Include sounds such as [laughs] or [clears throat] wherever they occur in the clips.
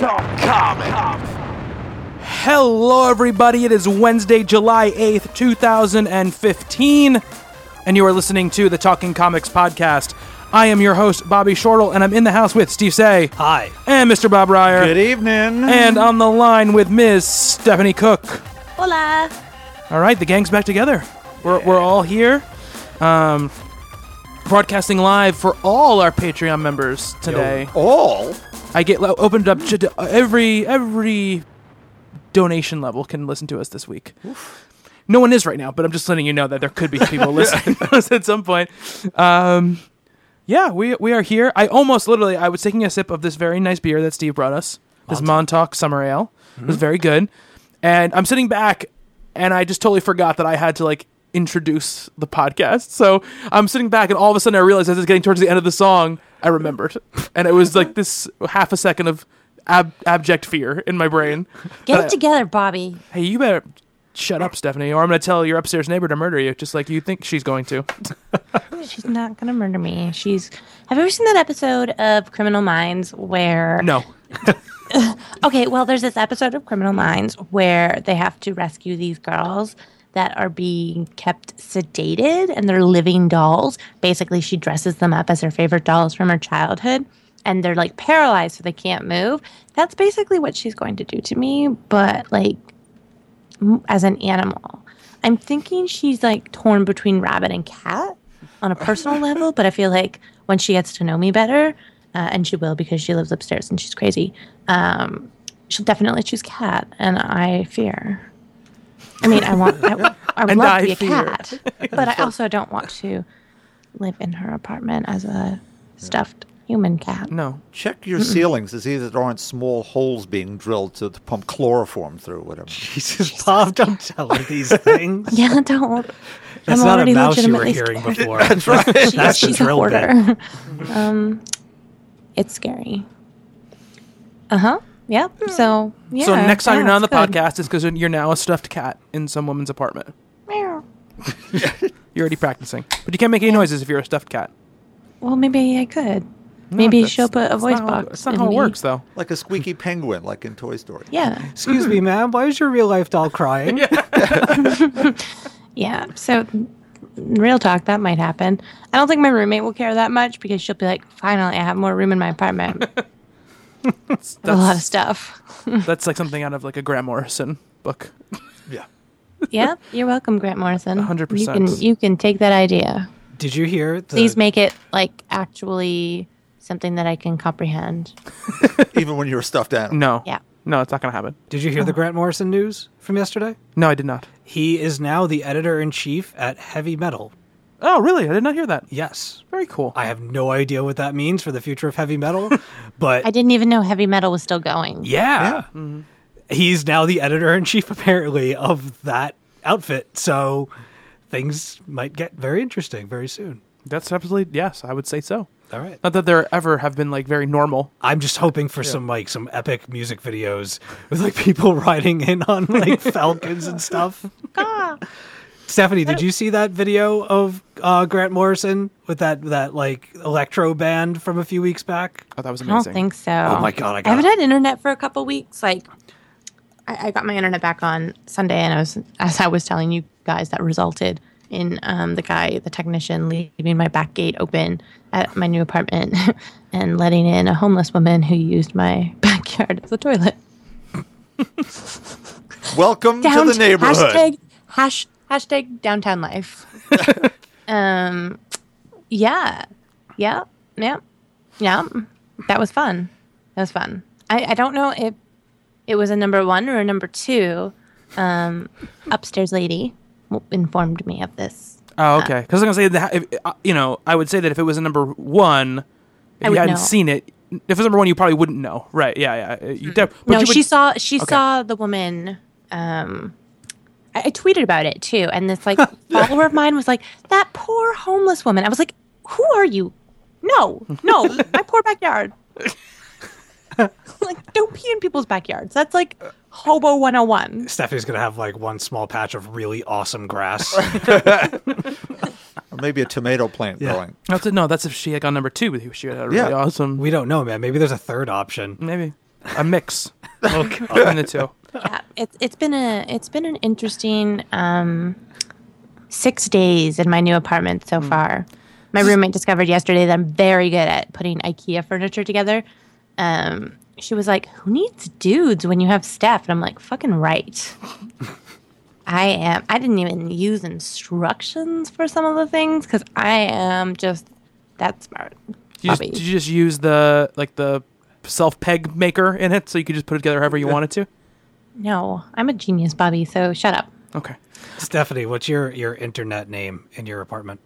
Talking comic. Hello, everybody. It is Wednesday, July 8th, 2015, and you are listening to the Talking Comics podcast. I am your host, Bobby Shortle, and I'm in the house with Steve Seigh. Hi. And Mr. Bob Reyer. Good evening. And on the line with Ms. Stephanie Cooke. Hola. All right, the gang's back together. We're, we're all here. Um, broadcasting live for all our Patreon members today. all I get opened up to every every donation level can listen to us this week. No one is right now, but I'm just letting you know that there could be [laughs] people listening to us at some point. Um, yeah, we we are here. I almost literally I was taking a sip of this very nice beer that Steve brought us. This Montauk Summer Ale. It was very good. And I'm sitting back and I just totally forgot that I had to like introduce the podcast. So I'm sitting back and all of a sudden I realized as it's getting towards the end of the song, I remembered. And it was like this half a second of ab- abject fear in my brain. Get it uh, together, Bobby. Hey, you better shut up, Stephanie, or I'm going to tell your upstairs neighbor to murder you, just like you think she's going to. [laughs] She's not gonna murder me. She's. Have you ever seen that episode of Criminal Minds where? No. [laughs] Okay, well, there's this episode of Criminal Minds where they have to rescue these girls that are being kept sedated and they're living dolls. Basically, she dresses them up as her favorite dolls from her childhood and they're like paralyzed so they can't move. That's basically what she's going to do to me, but like m- as an animal. I'm thinking she's like torn between rabbit and cat on a personal [laughs] level, but I feel like when she gets to know me better, uh, and she will because she lives upstairs and she's crazy, um, she'll definitely choose cat, and I fear. I mean, I want, I, [laughs] I would love I to be a cat, [laughs] but I also don't want to live in her apartment as a stuffed human cat. No. Check your ceilings to see that there aren't small holes being drilled to, to pump chloroform through, whatever. Jesus, Bob, don't tell her these things. [laughs] Yeah, don't. That's I'm not a already mouse you were legitimately hearing scared. before. That's right. She- That's the she's a drill bit. hoarder. um, it's scary. Uh huh. Yep. Hmm. So yeah. so next time yeah, you're not on the good. podcast, it's because you're now a stuffed cat in some woman's apartment. Meow. [laughs] You're already practicing. But you can't make any noises if you're a stuffed cat. Well, maybe I could. No, maybe she'll put a voice not how- box. That's not how it me. works, though. Like a squeaky penguin, like in Toy Story. Yeah. Excuse me, ma'am. Why is your real life doll crying? yeah. [laughs] [laughs] Yeah. So, real talk, that might happen. I don't think my roommate will care that much because she'll be like, "Finally, I have more room in my apartment." That's, a lot of stuff. [laughs] that's like something out of like a Grant Morrison book. Yeah. yeah. You're welcome, Grant Morrison. 100%. You can you can take that idea. Did you hear? The, Please make it like actually something that I can comprehend. [laughs] Even when you're a stuffed animal. No. Yeah. No, it's not going to happen. Did you hear the Grant Morrison news from yesterday? No, I did not. He is now the editor in chief at Heavy Metal. Oh, really? I did not hear that. Yes. Very cool. I have no idea what that means for the future of heavy metal, [laughs] but I didn't even know heavy metal was still going. yeah, he's now the editor in chief apparently of that outfit. So things might get very interesting very soon. That's absolutely, yes, I would say so. All right. Not that there ever have been like very normal. I'm just hoping for some like some epic music videos with like people [laughs] riding in on like [laughs] falcons and stuff. Ah. Stephanie, did you see that video of uh, Grant Morrison with that that like electro band from a few weeks back? Oh, that was I amazing. don't think so. Oh my God, I I haven't got- had internet for a couple weeks. Like, I, I got my internet back on Sunday, and I was, as I was telling you guys, that resulted in um, the guy, the technician, leaving my back gate open at my new apartment [laughs] and letting in a homeless woman who used my [laughs] backyard as a toilet. Welcome Down- to the neighborhood. Hashtag, hash, hashtag downtown life. [laughs] um, yeah. Yeah, yeah, yeah. That was fun. That was fun. I, I don't know if it was a number one or a number two. Um, upstairs lady informed me of this. Oh, okay. Because I was gonna say that if, uh, you know, I would say that if it was a number one, if I you hadn't know. seen it, if it was number one, you probably wouldn't know. Right? Yeah, yeah. Uh, You def- but no, you would- she saw she Okay. saw the woman. Um, I, I tweeted about it too, and this like [laughs] follower of mine was like, "That poor homeless woman." I was like, "Who are you?" No, no, [laughs] my poor backyard. [laughs] like, don't pee in people's backyards. That's like hobo 101. Stephanie's gonna have like one small patch of really awesome grass. Or maybe a tomato plant Yeah. growing. That's it. No, that's if she had gone number two with you. She had a really Yeah. awesome. we don't know, man. Maybe there's a third option. maybe a mix okay. Oh, between the two. Yeah, it's it's been a it's been an interesting um, six days in my new apartment so far. My roommate discovered yesterday that I'm very good at putting IKEA furniture together. Um, she was like, "Who needs dudes when you have Steph?" And I'm like, "Fucking right." [laughs] I am. I didn't even use instructions for some of the things because I am just that smart. Did you, just, did you just use the like the self peg maker in it, so you could just put it together however you wanted to? No, I'm a genius, Bobby. So shut up. Okay. Stephanie, what's your your internet name in your apartment?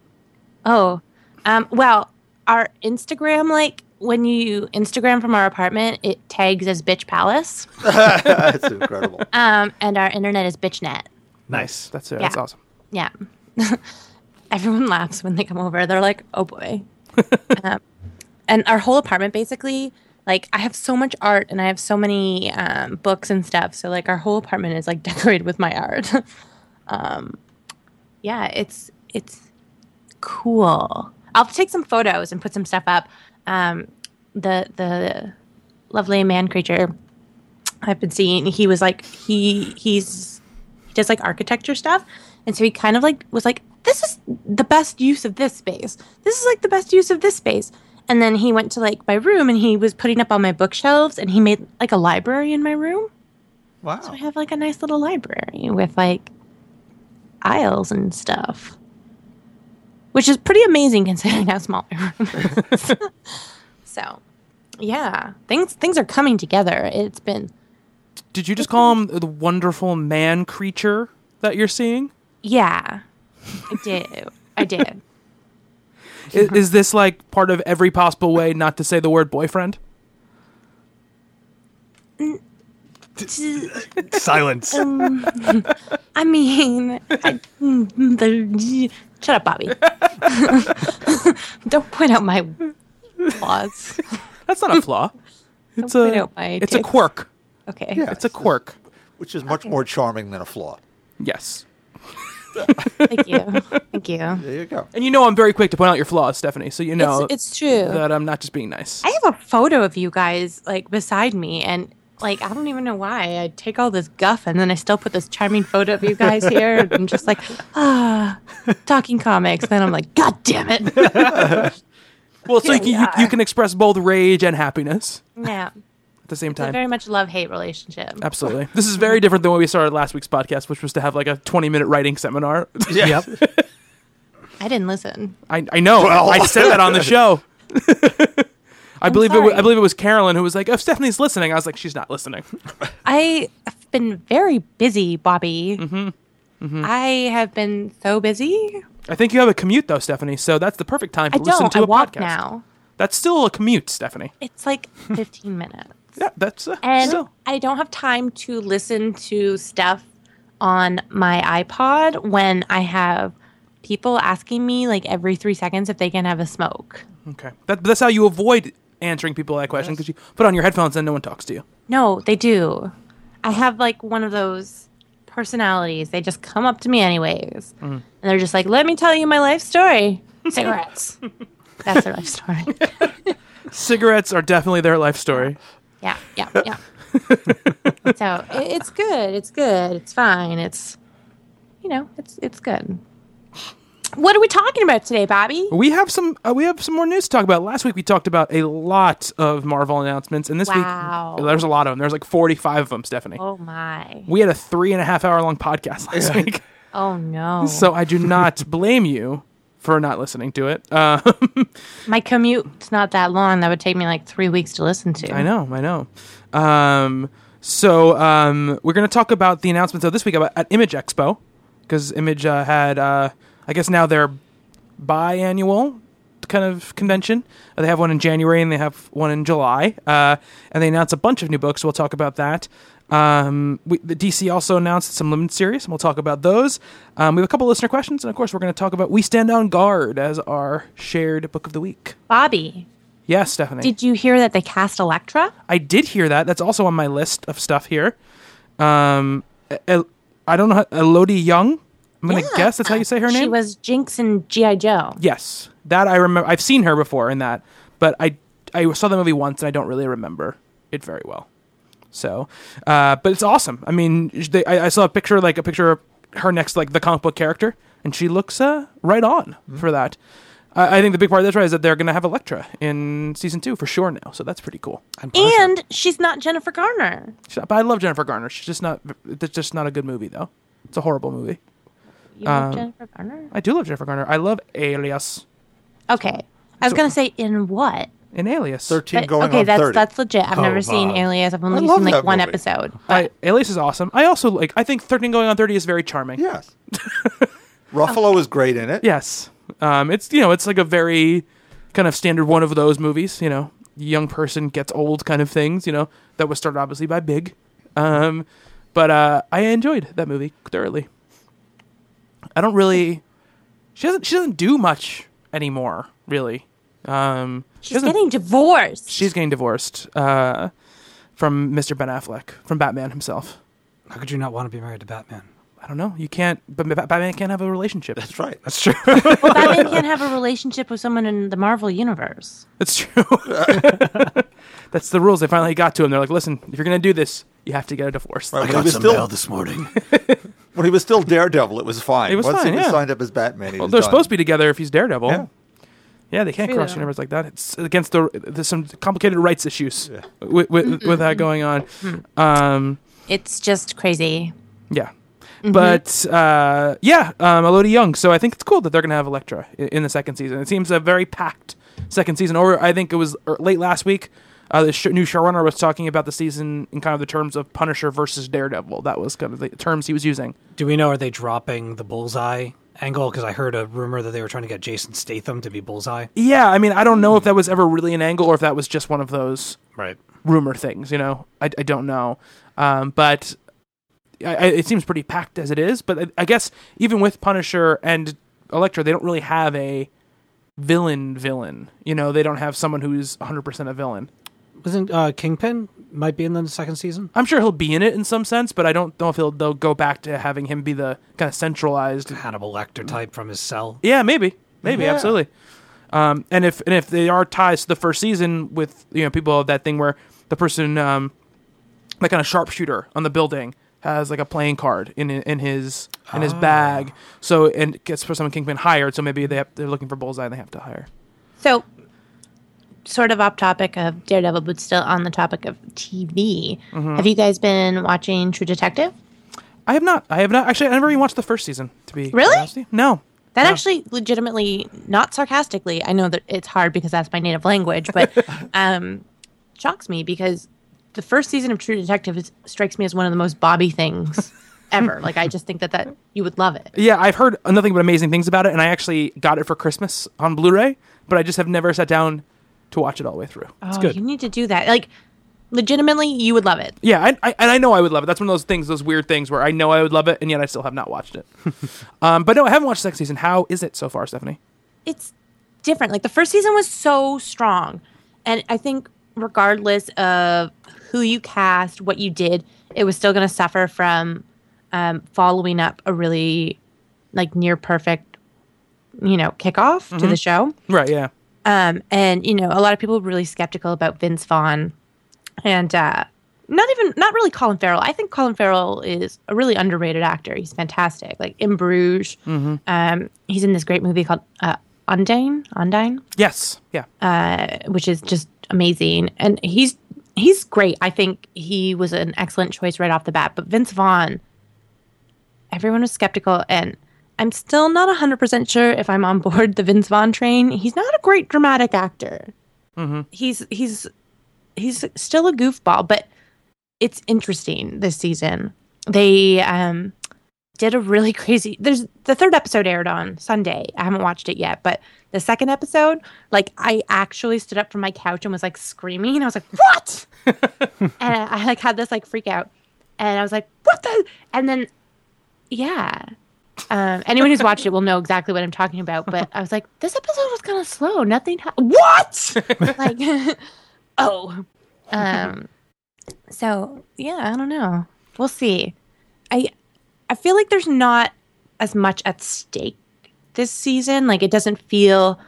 Oh, um, well, our Instagram, like when you Instagram from our apartment, it tags as Bitch Palace, [laughs] That's incredible. um, and our internet is BitchNet. Nice. That's it. That's awesome. Yeah, [laughs] everyone laughs when they come over. They're like, "Oh boy," [laughs] um, and our whole apartment basically. Like I have so much art and I have so many um, books and stuff. So like our whole apartment is like [laughs] decorated with my art. [laughs] um, yeah, it's it's cool. I'll take some photos and put some stuff up. Um, the the lovely man creature I've been seeing, he was like he he's he does like architecture stuff, and so he kind of like was like, this is the best use of this space. This is like the best use of this space. And then he went to like my room and he was putting up all my bookshelves and he made like a library in my room. Wow. So I have like a nice little library with like aisles and stuff, which is pretty amazing considering how small my room is. [laughs] so, yeah, things things are coming together. It's been Did you just call him the wonderful man creature that you're seeing? yeah, I did, I did. Is, is this like part of every possible way not to say the word boyfriend? [laughs] Silence. I mean, I, mm, the, shut up, Bobby. [laughs] Don't point out my flaws. That's not a flaw. It's Don't point a out my it's a quirk. Okay. Yeah. It's a quirk. Which is much more charming than a flaw. Yes. Thank you. [laughs] Thank you. There you go. And you know I'm very quick to point out your flaws, Stephanie. So you know it's, it's true. that I'm not just being nice. I have a photo of you guys like beside me, and like I don't even know why I take all this guff, and then I still put this charming photo of you guys [laughs] here, and I'm just like ah, talking comics. Then I'm like, God damn it! [laughs] Well, so you, can, you, you can express both rage and happiness Yeah, at the same it's a time. very much love hate relationship. Absolutely. This is very different than when we started last week's podcast, which was to have like a 20 minute writing seminar. [laughs] Yep. I didn't listen. I, I know. I said that on the [laughs] show. [laughs] I believe it. Was, I believe it was Carolyn who was like, "If Stephanie's listening," I was like, "She's not listening." I have been very busy, Bobby. Mm-hmm. Mm-hmm. I have been so busy. I think you have a commute though, Stephanie. So that's the perfect time to I listen don't. to I a walk podcast. now. That's still a commute, Stephanie. It's like 15 minutes. Yeah, that's uh, And still. I don't have time to listen to stuff on my iPod when I have people asking me like every three seconds if they can have a smoke. Okay, that, that's how you avoid answering people that question because you put on your headphones and no one talks to you. No, they do. I have like one of those personalities. They just come up to me anyways. And they're just like, let me tell you my life story. Cigarettes. [laughs] That's their life story. [laughs] Cigarettes are definitely their life story. Yeah, yeah, [laughs] yeah. so it, it's good. It's good. It's fine. It's, you know, it's it's good. What are we talking about today, Bobby? We have some. Uh, we have some more news to talk about. Last week we talked about a lot of Marvel announcements, and this Wow. week there's a lot of them. There's like 45 of them, Stephanie. Oh my. We had a three and a half hour long podcast last week, Oh no. [laughs] so I do not blame you for not listening to it. Uh, [laughs] My commute's not that long. That would take me like three weeks to listen to. I know, I know. Um, so um, we're going to talk about the announcements of this week about, at Image Expo because Image uh, had, uh, I guess now their biannual kind of convention. Uh, they have one in January and they have one in July, uh, and they announced a bunch of new books. We'll talk about that. Um, we, the DC also announced some limited series, and we'll talk about those. Um, we have a couple listener questions, and of course, we're going to talk about "We Stand on Guard" as our shared book of the week. Bobby, Yes, Stephanie. did you hear that they cast Elektra? I did hear that. That's also on my list of stuff here. Um, El- I don't know. How, Elodie Yung. I'm gonna Yeah. guess that's how you say her name. She was Jinx in GI Joe. yes, that I remember. I've seen her before in that, but I I saw the movie once and I don't really remember it very well. So, uh, but it's awesome. I mean, they, I, I saw a picture like a picture of her next to, like the comic book character, and she looks uh, right on for that. I I think the big part of this right is that they're going to have Elektra in season two for sure now, so that's pretty cool. And she's not Jennifer Garner. She- But I love Jennifer Garner. She's just not. It's just not a good movie though. It's a horrible movie. You love Um, Jennifer Garner? I do love Jennifer Garner. I love Alias. Okay. I was gonna say in what? In Alias. 13 But- going okay, on that's 30. that's legit. I've Oh, never seen Bob. Alias. I've only love seen like that one movie. episode. I, Alias is awesome. I also like. I think Thirteen Going on Thirty is very charming. Yes. [laughs] Ruffalo is great in it. Yes. Um. It's you know it's like a very kind of standard one of those movies. You know, young person gets old kind of things. You know that was started obviously by Big. Um, but uh, I enjoyed that movie thoroughly. I don't really. She doesn't. She doesn't do much anymore. Really. Um. She's doesn't- getting divorced. She's getting divorced uh, from Mr. Ben Affleck, from Batman himself. How could you not want to be married to Batman? I don't know. You can't, but Batman can't have a relationship. That's right. That's true. well, Batman can't have a relationship with someone in the Marvel universe. That's true. [laughs] That's the rules. They finally got to him. They're like, listen, if you're going to do this, you have to get a divorce. Right, when, he was still, this morning. [laughs] when he was still Daredevil, it was fine. It was Once fine, he was yeah. signed up as Batman, he Well, was they're done. supposed to be together if he's Daredevil. Yeah. Yeah, they can't True. cross universe like that. It's against the. There's some complicated rights issues with, with, with that going on. Um, It's just crazy. Yeah. But uh, yeah, um, Elodie Yung. So I think it's cool that they're going to have Elektra in, in the second season. It seems a very packed second season. Or I think it was er, late last week. Uh, the sh- new showrunner was talking about the season in kind of the terms of Punisher versus Daredevil. That was kind of the terms he was using. Do we know are they dropping the bullseye angle? Because I heard a rumor that they were trying to get Jason Statham to be bullseye. Yeah, I mean, I don't know if that was ever really an angle or if that was just one of those Right. rumor things. You know, I, I don't know. Um, but I, I, it seems pretty packed as it is. But I, guess even with Punisher and Elektra, they don't really have a villain villain. You know, they don't have someone who's 100% a villain. Wasn't uh, Kingpin might be in the second season? I'm sure he'll be in it in some sense, but I don't know if he'll, they'll go back to having him be the kind of centralized. Hannibal Lecter type from his cell. Yeah, maybe, maybe, Yeah. absolutely. Um, and if and if they are ties to the first season with you know people have that thing where the person um, that kind of sharpshooter on the building has like a playing card in in his in his bag, so and gets for someone Kingpin hired, so maybe they have, they're looking for bullseye and they have to hire. So, sort of off topic of Daredevil, but still on the topic of TV. Mm-hmm. Have you guys been watching True Detective? I have not. I have not actually. I never even watched the first season. To be Really? honest no. That actually, legitimately, not sarcastically, I know that it's hard because that's my native language, but [laughs] um, shocks me because the first season of True Detective is, strikes me as one of the most Bobby things [laughs] ever. like, I just think that, that you would love it. Yeah, I've heard nothing but amazing things about it, and I actually got it for Christmas on Blu-ray, but I just have never sat down to watch it all the way through. Oh, good. you need to do that. Like, legitimately, you would love it. Yeah, I, I, and I know I would love it. That's one of those things, those weird things where I know I would love it, and yet I still have not watched it. [laughs] um, but no, I haven't watched the second season. How is it so far, Stephanie? it's different. Like the first season was so strong, and I think regardless of who you cast, what you did, it was still going to suffer from um, following up a really like near perfect, you know, kickoff to the show. Right? Yeah. Um, and you know, a lot of people were really skeptical about Vince Vaughn, and uh, not even not really Colin Farrell. I think Colin Farrell is a really underrated actor. He's fantastic. Like in Bruges, um, he's in this great movie called uh, Ondine, Ondine, Yes. Yeah. uh, which is just amazing. And he's he's great. I think he was an excellent choice right off the bat. But Vince Vaughn, everyone was skeptical, and I'm still not 100% sure if I'm on board the Vince Vaughn train. He's not a great dramatic actor. He's he's he's still a goofball, but it's interesting this season. They um did a really crazy there's the third episode aired on Sunday. I haven't watched it yet, but the second episode, like I actually stood up from my couch and was like screaming. I was like, "What?" [laughs] and I like had this like freak out. And I was like, "What the?" And then yeah. Um, anyone who's watched it will know exactly what I'm talking about. But I was like, this episode was kind of slow. Nothing. Ha- what? [laughs] like, [laughs] oh. Um. So yeah, I don't know. We'll see. I I feel like there's not as much at stake this season. Like it doesn't feel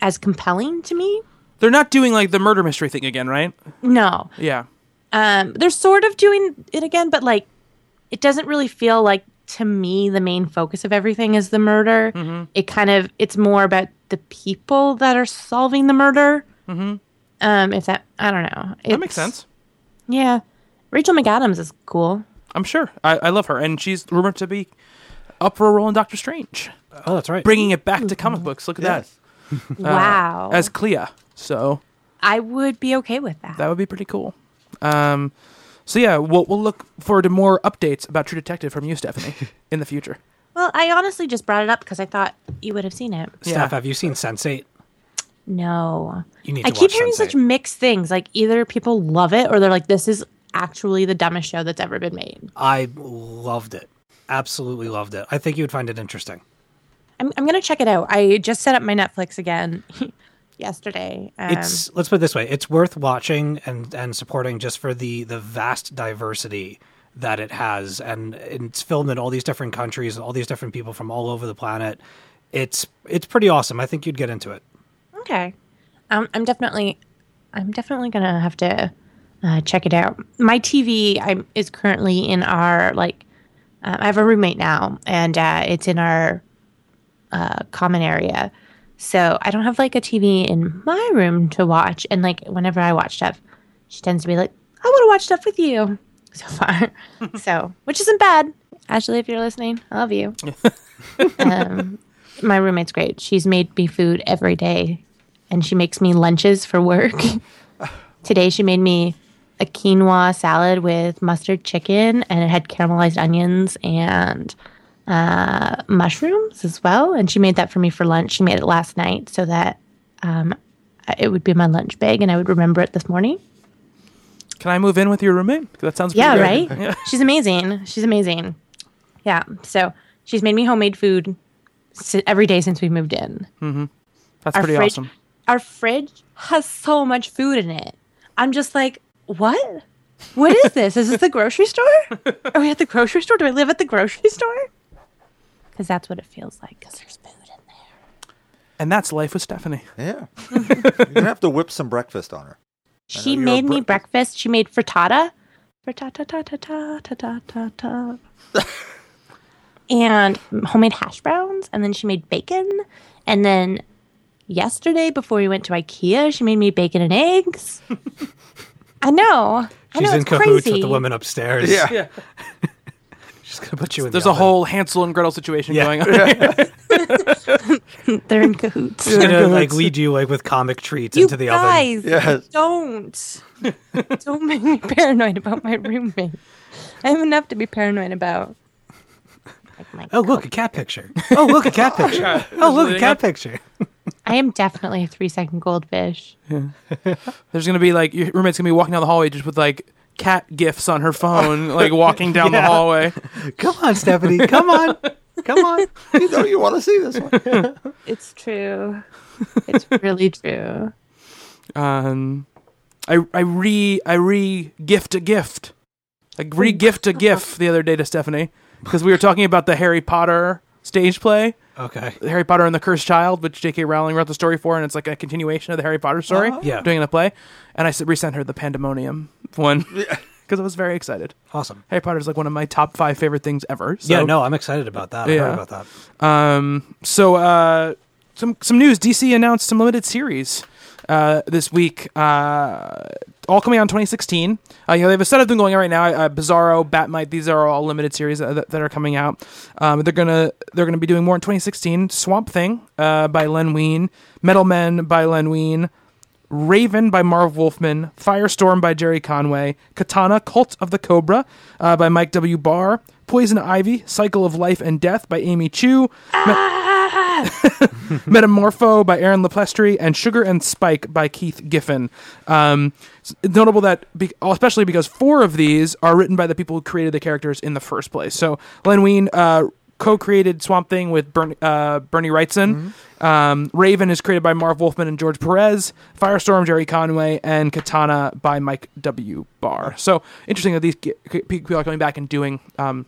as compelling to me. They're not doing like the murder mystery thing again, right? No. Yeah. Um, they're sort of doing it again, but like it doesn't really feel like to me the main focus of everything is the murder. It kind of it's more about the people that are solving the murder. Mm-hmm. Um, if that I don't know. That makes sense. Yeah, Rachel McAdams is cool. I'm sure. I, I love her, and she's rumored to be up for a role in Doctor Strange, Oh, that's right. bringing it back to comic books. Look at Yes. that [laughs] wow, Uh, as Clea. So I would be okay with that. that would be pretty cool. Um, so yeah, we'll we'll look forward to more updates about True Detective from you, Stephanie, [laughs] in the future. well, I honestly just brought it up because I thought you would have seen it. Steph, Yeah. have you seen Sense8? No, You need I keep watch hearing Sense8. such mixed things. Like either people love it or they're like, "This is actually the dumbest show that's ever been made." I loved it. Absolutely loved it. I think you would find it interesting. I'm I'm gonna check it out. I just set up my Netflix again [laughs] yesterday. Um, it's let's put it this way: it's worth watching and and supporting just for the the vast diversity that it has, and it's filmed in all these different countries and all these different people from all over the planet. It's it's pretty awesome. I think you'd get into it. okay. Um, I'm definitely I'm definitely gonna have to uh, check it out. My TV I'm, is currently in our like uh, I have a roommate now, and uh, it's in our uh, common area. So I don't have like a TV in my room to watch. And like whenever I watch stuff, she tends to be like, I want to watch stuff with you so far. [laughs] so, which isn't bad. Ashley, if you're listening, I love you. [laughs] um, my roommate's great. She's made me food every day and she makes me lunches for work. [laughs] Today she made me a quinoa salad with mustard chicken and it had caramelized onions and uh, mushrooms as well. And she made that for me for lunch. She made it last night so that um, it would be my lunch bag and I would remember it this morning. Can I move in with your roommate? That sounds pretty Yeah, good. right? [laughs] Yeah. She's amazing. She's amazing. Yeah. So she's made me homemade food every day since we moved in. That's Our pretty fridge, awesome. Our fridge has so much food in it. I'm just like, what? What is this? Is this the grocery store? [laughs] Are we at the grocery store? Do I live at the grocery store? Because that's what it feels like. Because there's food in there. And that's life with Stephanie. Yeah. [laughs] You're gonna have to whip some breakfast on her. She you're made me breakfast- breakfast. She made frittata. Frittata ta ta ta ta ta ta ta. and homemade hash browns. And then she made bacon. And then yesterday, before we went to IKEA, she made me bacon and eggs. [laughs] I know. I She's know, in it's cahoots crazy. with the women upstairs. Yeah. Yeah. [laughs] she's gonna put you in. There's the a oven. whole Hansel and Gretel situation Yeah. going on. [laughs] They're in cahoots. She's gonna like lead you like with comic treats You into the oven. guys, Yes. don't. [laughs] don't make me paranoid about my roommate. I have enough to be paranoid about. Like my Oh look, a cat picture. Oh look, a cat picture. Oh look, a cat picture. I am definitely a three second goldfish. There's gonna be like your roommate's gonna be walking down the hallway just with like cat gifs on her phone, [laughs] like walking down the hallway. Come on, Stephanie. Come on. Come on. [laughs] You know you want to see this one. [laughs] It's true. It's really true. Um, I I re I re gift a gift, like re gift a gift the other day to Stephanie because we were talking about the Harry Potter stage play, Okay. Harry Potter and the Cursed Child, which J.K. Rowling wrote the story for, and it's like a continuation of the Harry Potter story. Yeah. doing in a play, and I s- resent her the Pandemonium one because [laughs] I was very excited. Awesome. Harry Potter is like one of my top five favorite things ever. So, yeah, no, I'm excited about that. I Yeah. heard about that. Um, so uh, some some news. DC announced some limited series. uh, this week. Uh, all coming out in 2016. Uh, you know, they have a set of them going on right now. Uh, Bizarro, Bat-Mite. These are all limited series that, that are coming out. Um, they're gonna they're gonna be doing more in 2016. Swamp Thing uh, by Len Wein, Metal Men by Len Wein, Raven by Marv Wolfman, Firestorm by Gerry Conway, Katana, Cult of the Cobra uh, by Mike W. Barr, Poison Ivy, Cycle of Life and Death by Amy Chu, Me- [laughs] Metamorpho by Aaron Lopresti, and Sugar and Spike by Keith Giffen. Um, notable that, be- especially because four of these are written by the people who created the characters in the first place. So Len Wein uh, co-created Swamp Thing with Bern- uh, Bernie Wrightson. Um, Raven is created by Marv Wolfman and George Perez. Firestorm, Gerry Conway, and Katana by Mike W. Barr. So interesting that these people are coming back and doing um,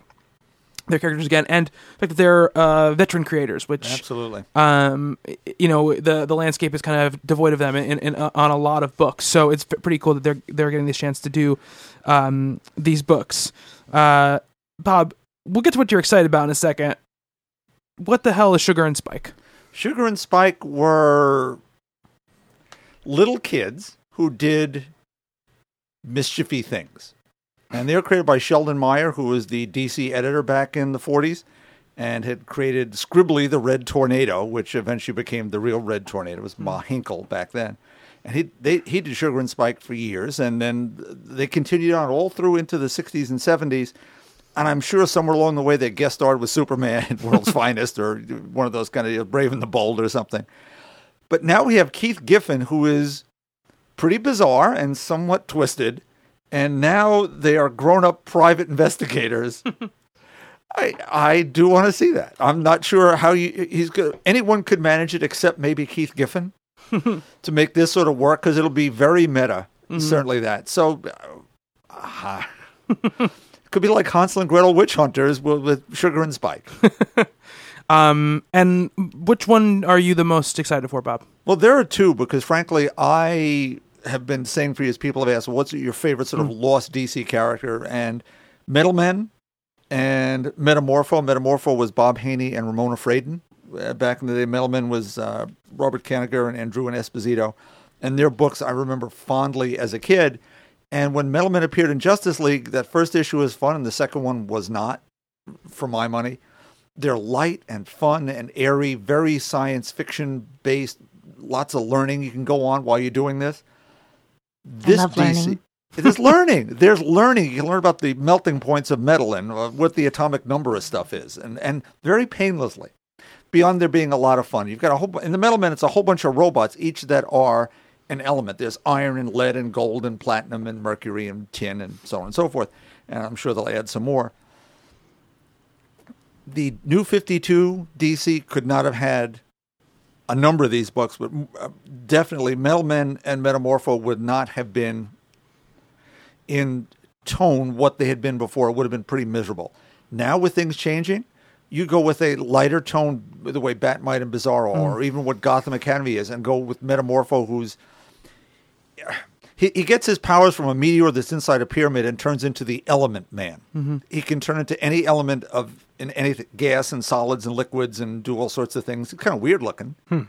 their characters again, and the fact that they're uh, veteran creators, which Absolutely. um, you know the the landscape is kind of devoid of them in, in, uh, on a lot of books. So it's pretty cool that they're they're getting this chance to do um, these books. Uh, Bob, we'll get to what you're excited about in a second. What the hell is Sugar and Spike? Sugar and Spike were little kids who did mischiefy things. And they were created by Sheldon Mayer, who was the DC editor back in the 40s and had created Scribbly the Red Tornado, which eventually became the real Red Tornado. It was hmm. Ma Hunkel back then. And he, they, he did Sugar and Spike for years. And then they continued on all through into the 60s and 70s. And I'm sure somewhere along the way they guest starred with Superman World's [laughs] Finest or one of those kind of Brave and the Bold or something. But now we have Keith Giffen, who is pretty bizarre and somewhat twisted. And now they are grown up private investigators. [laughs] I I do want to see that. I'm not sure how you he's good. Anyone could manage it except maybe Keith Giffen [laughs] to make this sort of work because it'll be very meta. Certainly that. So uh, could be like Hansel and Gretel witch hunters with, with sugar and spike. [laughs] Um, and which one are you the most excited for, Bob? Well, there are two because, frankly, I have been saying for years. People have asked, "What's your favorite sort of lost DC character?" And Metal Men and Metamorpho. Metamorpho was Bob Haney and Ramona Fradon. Uh, back in the day, Metal Men was uh, Robert Kanigher and Andru and Esposito, and their books I remember fondly as a kid. And when Metal Men appeared in Justice League, that first issue was fun, and the second one was not, for my money. They're light and fun and airy, very science fiction based. Lots of learning you can go on while you're doing this. This love learning. it is [laughs] learning. There's learning. You can learn about the melting points of metal and uh, what the atomic number of stuff is, and and very painlessly. Beyond there being a lot of fun, you've got a whole in the Metal Men. It's a whole bunch of robots, each that are an element. There's iron and lead and gold and platinum and mercury and tin and so on and so forth. And I'm sure they'll add some more the new 52 DC could not have had a number of these books, but uh, definitely Metal Men and Metamorpho would not have been in tone what they had been before. It would have been pretty miserable. Now, with things changing, you go with a lighter tone, the way Bat-Mite and Bizarro are, or even what Gotham Academy is, and go with Metamorpho, who's he, he gets his powers from a meteor that's inside a pyramid and turns into the element man. Mm-hmm. He can turn into any element of in anything, gas and solids and liquids, and do all sorts of things. It's kind of weird looking. Hmm.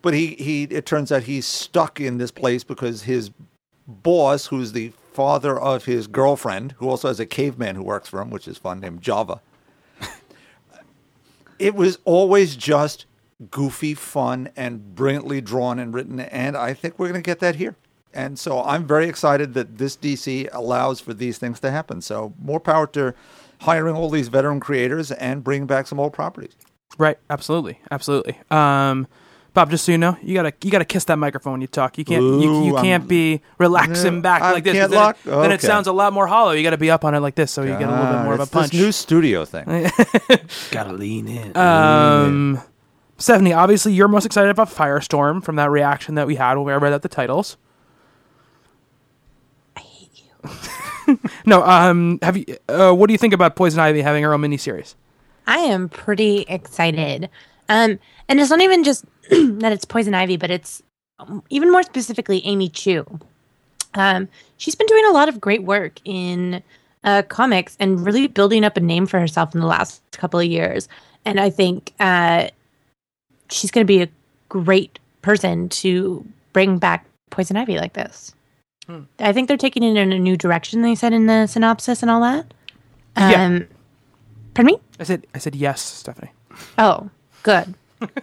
But he, he it turns out he's stuck in this place because his boss, who's the father of his girlfriend, who also has a caveman who works for him, which is fun, named Java. [laughs] it was always just goofy, fun, and brilliantly drawn and written, and I think we're going to get that here. And so I'm very excited that this DC allows for these things to happen. So more power to hiring all these veteran creators and bringing back some old properties. Right, absolutely, absolutely. Um, Bob, just so you know, you gotta you gotta kiss that microphone when you talk. You can't you, you can't I'm- be relaxing Yeah, back I like this. can't Then, lock- it, then it sounds a lot more hollow. You got to be up on it like this, so you get a little bit more of a punch. This new studio thing. [laughs] Gotta lean in. Um, Stephanie, obviously you're most excited about Firestorm from that reaction that we had when we read out the titles. [laughs] No, um, have you? Uh, what do you think about Poison Ivy having her own miniseries? I am pretty excited. Um, and it's not even just [clears throat] that it's Poison Ivy, but it's um, even more specifically Amy Chu. Um, she's been doing a lot of great work in uh, comics and really building up a name for herself in the last couple of years. And I think uh, she's going to be a great person to bring back Poison Ivy like this. I think they're taking it in a new direction. They said in the synopsis and all that. Um, Yeah. Pardon me? I said I said yes, Stephanie. Oh, good.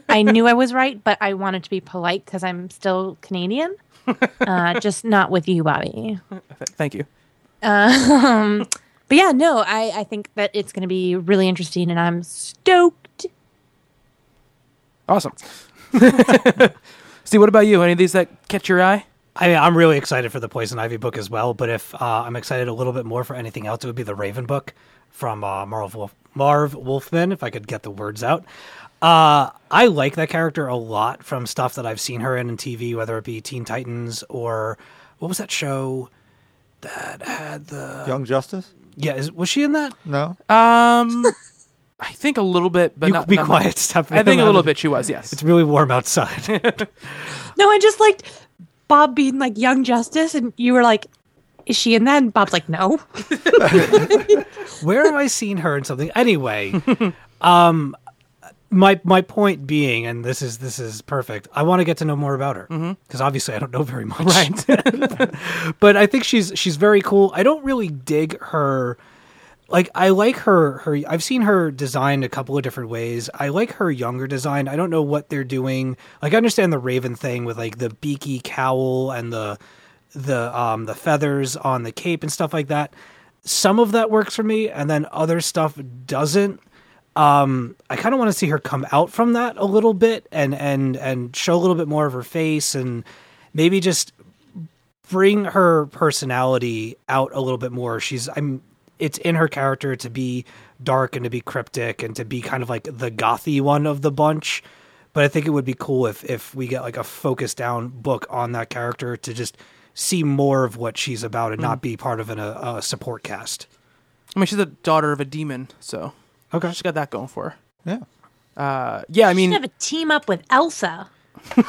I knew I was right, but I wanted to be polite because I'm still Canadian. [laughs] Uh, just not with you, Bobby. Thank you. Um, but yeah, no, I, I think that it's going to be really interesting, and I'm stoked. Awesome. [laughs] See, what about you? Any of these that catch your eye? I, mean, I'm really excited for the Poison Ivy book as well. But if uh, I'm excited a little bit more for anything else, it would be the Raven book from uh, Marv, Wolf- Marv Wolfman, if I could get the words out. Uh, I like that character a lot from stuff that I've seen her in in TV, whether it be Teen Titans or what was that show that had the Young Justice? yeah? Is, was she in that? No. Um, [laughs] I think a little bit, but you not, be not- quiet, Stephanie. I think a [laughs] I'm little bit. She was yes. It's really warm outside. [laughs] No, I just liked Bob being like Young Justice, and you were like, "Is she in that?" And Bob's like, "No." [laughs] Where have I seen her in something? Anyway, [laughs] um, my my point being, and this is this is perfect. I want to get to know more about her because obviously I don't know very much. Right. [laughs] but I think she's she's very cool. I don't really dig her. Like I like her her I've seen her designed a couple of different ways. I like her younger design. I don't know what they're doing. Like I understand the Raven thing with like the beaky cowl and the the um the feathers on the cape and stuff like that. Some of that works for me and then other stuff doesn't. Um I kind of want to see her come out from that a little bit and and and show a little bit more of her face and maybe just bring her personality out a little bit more. She's I'm it's in her character to be dark and to be cryptic and to be kind of like the gothy one of the bunch. But I think it would be cool if if we get like a focused down book on that character to just see more of what she's about and not be part of an, a, a support cast. I mean, she's the daughter of a demon, so Okay. she's got that going for her. Yeah. Uh, yeah, I I mean, have a team up with Elsa.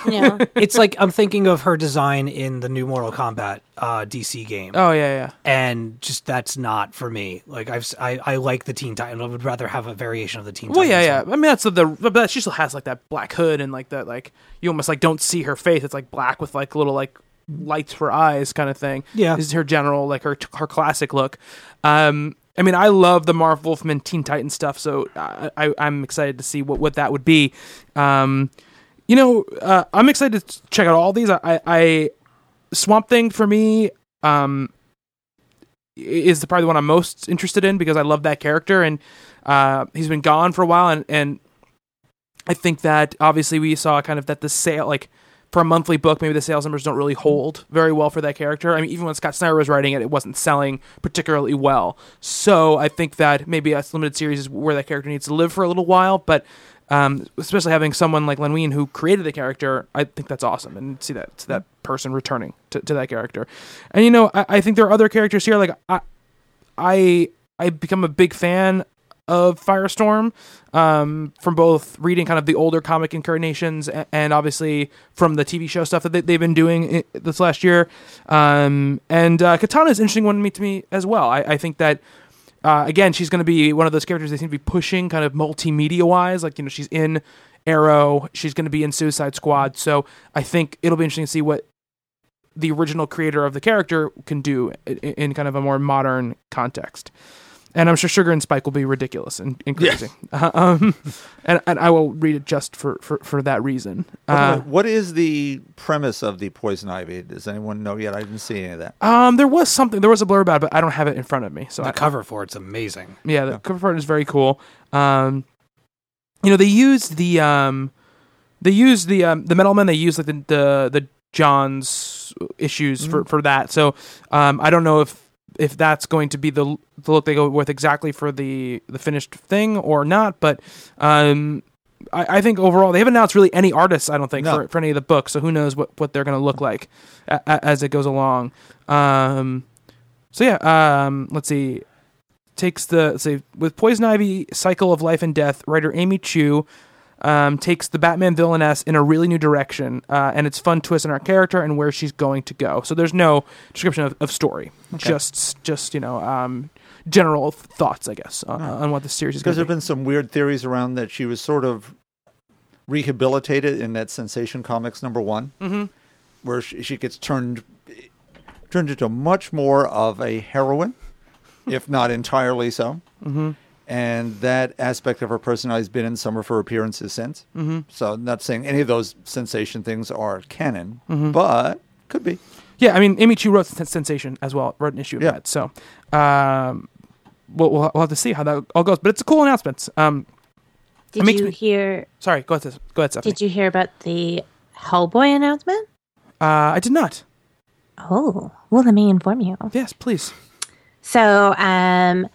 Know, [laughs] it's like I'm thinking of her design in the new Mortal Kombat uh, DC game. oh yeah, yeah. and just that's not for me. Like I've I, I like the Teen Titan. I would rather have a variation of the Teen Well, Titans. yeah, yeah. I mean, that's the, the but she still has like that black hood and like that like you almost like don't see her face. It's like black with like little like lights for eyes kind of thing. Yeah. this is her general like her her classic look. Um, I mean, I love the Marv Wolfman Teen Titan stuff, so I, I I'm excited to see what what that would be. Um, you know, uh, I'm excited to check out all these. I, I, I Swamp Thing for me. Um, is the probably the one I'm most interested in because I love that character and uh, he's been gone for a while and and I think that obviously we saw kind of that the sale like for a monthly book maybe the sales numbers don't really hold very well for that character. I mean even when Scott Snyder was writing it it wasn't selling particularly well. So I think that maybe a limited series is where that character needs to live for a little while but um, especially having someone like Len Wein who created the character, I think that's awesome, and see that see that person returning to, to that character, and you know I, I think there are other characters here like I I I become a big fan of Firestorm um, from both reading kind of the older comic incarnations a- and obviously from the TV show stuff that they, they've been doing this last year. Um, and uh, Katana is interesting one to me, to me as well. I, I think that. Uh, again, she's going to be one of those characters they seem to be pushing kind of multimedia wise. Like, you know, she's in Arrow, she's going to be in Suicide Squad. So I think it'll be interesting to see what the original creator of the character can do in, in kind of a more modern context. And I'm sure Sugar and Spike will be ridiculous and, and crazy. [laughs] Uh, um, and, and I will read it just for, for, for that reason. Uh, what is the premise of the poison ivy? Does anyone know yet? I didn't see any of that. um, there was something, there was a blurb about it, but I don't have it in front of me. So The I, cover for it's amazing. Yeah, the cover for it is very cool. Um, you know, they used the um, they used the um, the Metal Men. They used like the the, the John's issues for, for that. So um, I don't know if if that's going to be the the look they go with exactly for the the finished thing or not. But um, I, I think overall they haven't announced really any artists. I don't think No. for, for any of the books. So who knows what what they're going to look like a, a, as it goes along. Um, so yeah, um, let's see takes the let's say with Poison Ivy Cycle of Life and Death, writer Amy Chu um, takes the Batman villainess in a really new direction, uh, and it's fun twist on her character and where she's going to go. So there's no description of, of story, just just you know um, general thoughts, I guess, on, on what the series is Because there to have been some weird theories around that she was sort of rehabilitated in that Sensation Comics number one. Mhm. where she, she gets turned turned into much more of a heroine, if not entirely so. Mm-hmm. And that aspect of her personality has been in some of her appearances since. Mm-hmm. So, not saying any of those sensation things are canon, but could be. Yeah, I mean, Amy Chu wrote Sensation as well, wrote an issue of Yeah. that. So, um, we'll, we'll we'll have to see how that all goes. But it's a cool announcement. Um, Did you me- hear? sorry, go ahead. Go ahead, Stephanie. Did you hear about the Hellboy announcement? uh, I did not. Oh, well, let me inform you. Yes, please. So, um,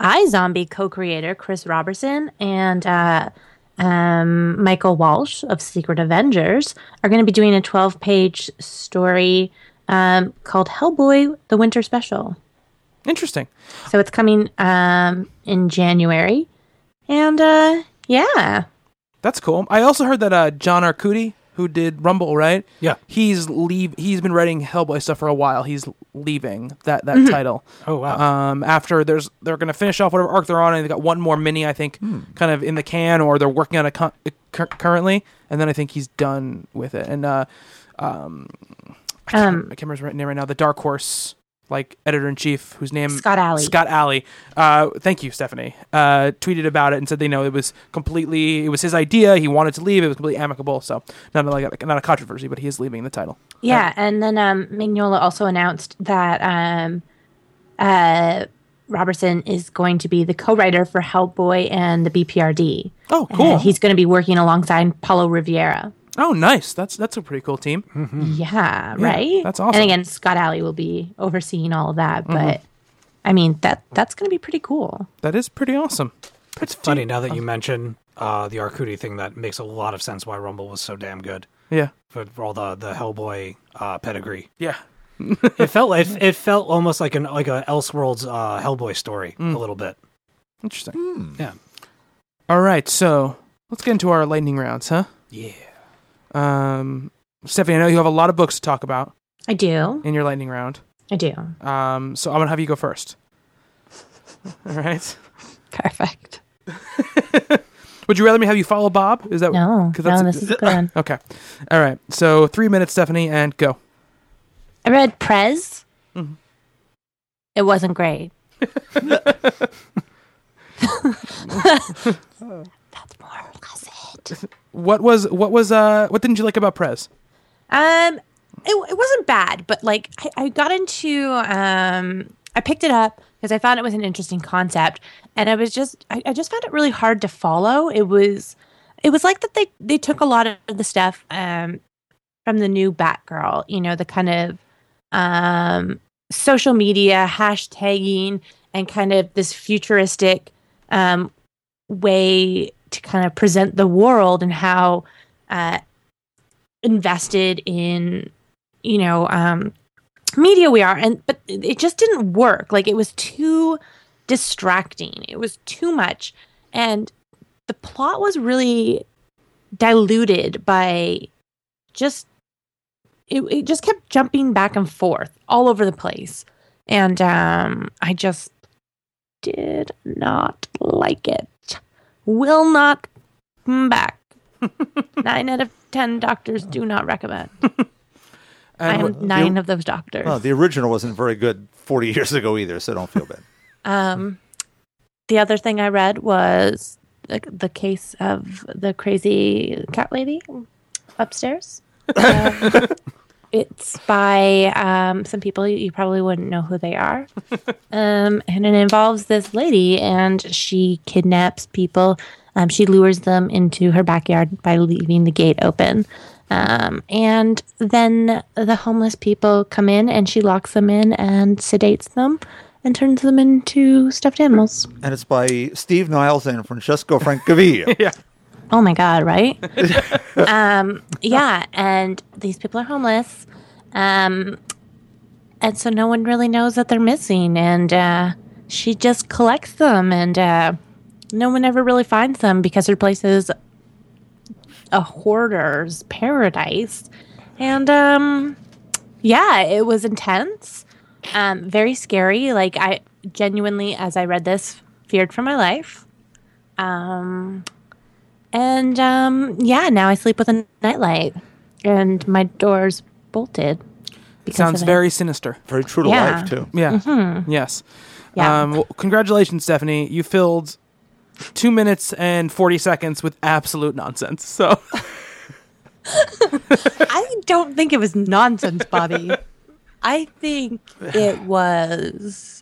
iZombie co-creator Chris Roberson and uh, um, Michael Walsh of Secret Avengers are going to be doing a 12-page story um, called Hellboy: The Winter Special. Interesting. So it's coming um, in January, and uh, yeah, That's cool. I also heard that uh, John Arcudi, who did Rumble, right? Yeah. He's leave. He's been writing Hellboy stuff for a while. He's leaving that that title. Oh, wow. Um, after there's they're gonna finish off whatever arc they're on, and they got one more mini, I think, kind of in the can, or they're working on it con- cur- currently, and then I think he's done with it. And uh, um, I can't, Um, I can't remember his right name right now. The Dark Horse. Like editor in chief, whose name Scott Allie. Scott Allie. Uh, thank you, Stephanie. Uh, tweeted about it and said they know it was completely. It was his idea. He wanted to leave. It was completely amicable. So not like not a controversy, but he is leaving the title. yeah. And then um, Mignola also announced that um, uh, Roberson is going to be the co-writer for Hellboy and the BPRD. Oh, cool. And he's going to be working alongside Paolo Rivera. Oh, nice. That's that's a pretty cool team. Yeah, right. that's awesome. And again, Scott Allie will be overseeing all of that, but I mean that that's going to be pretty cool. That is pretty awesome. It's funny now that you mention uh, the Arcudi thing. That makes a lot of sense why Rumble was so damn good Yeah. for, for all the the Hellboy uh, pedigree. Yeah. It felt it, [laughs] it felt almost like an like a Elseworlds uh, Hellboy story a little bit. Interesting. Yeah. All right. So let's get into our lightning rounds, huh? Yeah. Um, Stephanie, I know you have a lot of books to talk about I do. in your lightning round. I do. Um, so I'm gonna have you go first. [laughs] All right. Perfect. [laughs] Would you rather me have you follow Bob? Is that No, [laughs] 'cause no, that's- this is a good one. Okay. All right. So three minutes, Stephanie, and go. I read Prez. Mm-hmm. It wasn't great. That's more or less it. What was what was uh what didn't you like about Prez? Um, it, it wasn't bad, but like I, I got into um, I picked it up because I found it was an interesting concept, and I was just I, I just found it really hard to follow. It was it was like that they they took a lot of the stuff um from the new Batgirl, you know, the kind of um social media hashtagging and kind of this futuristic um way to kind of present the world and how uh invested in you know um media we are. And but it just didn't work. Like it was too distracting. It was too much. And the plot was really diluted by just it, it just kept jumping back and forth all over the place. And um i just did not like it will not come back [laughs] nine out of ten doctors do not recommend [laughs] I am what- nine of those doctors. Oh, the original wasn't very good 40 [laughs] years ago either, so don't feel bad. Um, the other thing I read was the, the case of the crazy cat lady upstairs. Uh, it's by um, some people you, you probably wouldn't know who they are, [laughs] um, and it involves this lady, and she kidnaps people. Um, she lures them into her backyard by leaving the gate open. Um, and then the homeless people come in and she locks them in and sedates them and turns them into stuffed animals. And it's by Steve Niles and Francesco Francavilla. [laughs] yeah. Oh my god, right? [laughs] um, yeah, and these people are homeless. Um, and so no one really knows that they're missing and uh, she just collects them and uh, no one ever really finds them because her place is a hoarder's paradise. And um, yeah, it was intense, um, very scary. Like I genuinely, as I read this, feared for my life. Um, and um, yeah, now I sleep with a nightlight, and my doors bolted. because Sounds of it. very sinister. Very true to Yeah. life too. Yeah. Yes. Yeah. Um, well, congratulations, Stephanie. You filled two minutes and 40 seconds with absolute nonsense. So, [laughs] I don't think it was nonsense, Bobby. [laughs] I think it was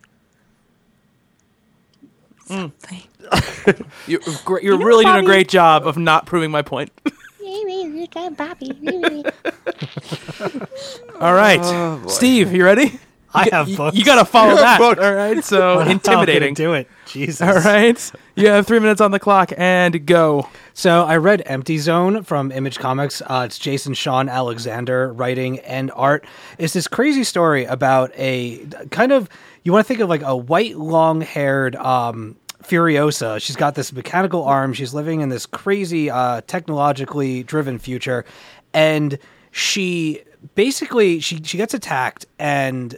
something. you're, gr- you're know, really doing a great job of not proving my point. [laughs] All right. Steve, you ready? I have You- books. You, got to follow that. books. All right. So, How am gonna intimidating. do it. Jesus. All right. You have three minutes on the clock and go. So I read Empty Zone from Image Comics. Uh, it's Jason Shawn Alexander writing and art. It's this crazy story about a kind of you want to think of like a white, long-haired um, Furiosa. She's got this mechanical arm. She's living in this crazy, uh, technologically driven future, and she basically she she gets attacked and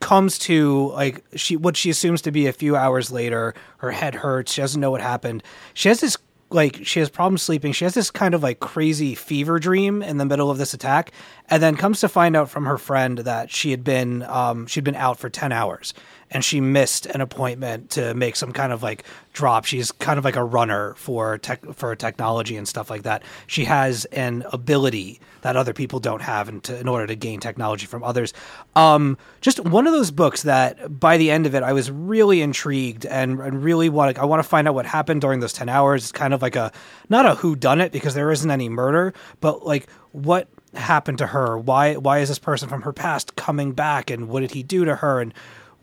comes to like she what she assumes to be a few hours later her head hurts she doesn't know what happened she has this like she has problems sleeping. She has this kind of like crazy fever dream in the middle of this attack and then comes to find out from her friend that she had been um she'd been out for 10 hours and she missed an appointment to make some kind of like drop she's kind of like a runner for tech for technology and stuff like that she has an ability that other people don't have and to, in order to gain technology from others. Um, just one of those books that by the end of it, I was really intrigued and, and really want I want to find out what happened during those 10 hours. It's kind of like a, not a who done it because there isn't any murder, but like what happened to her? Why, why is this person from her past coming back and what did he do to her? And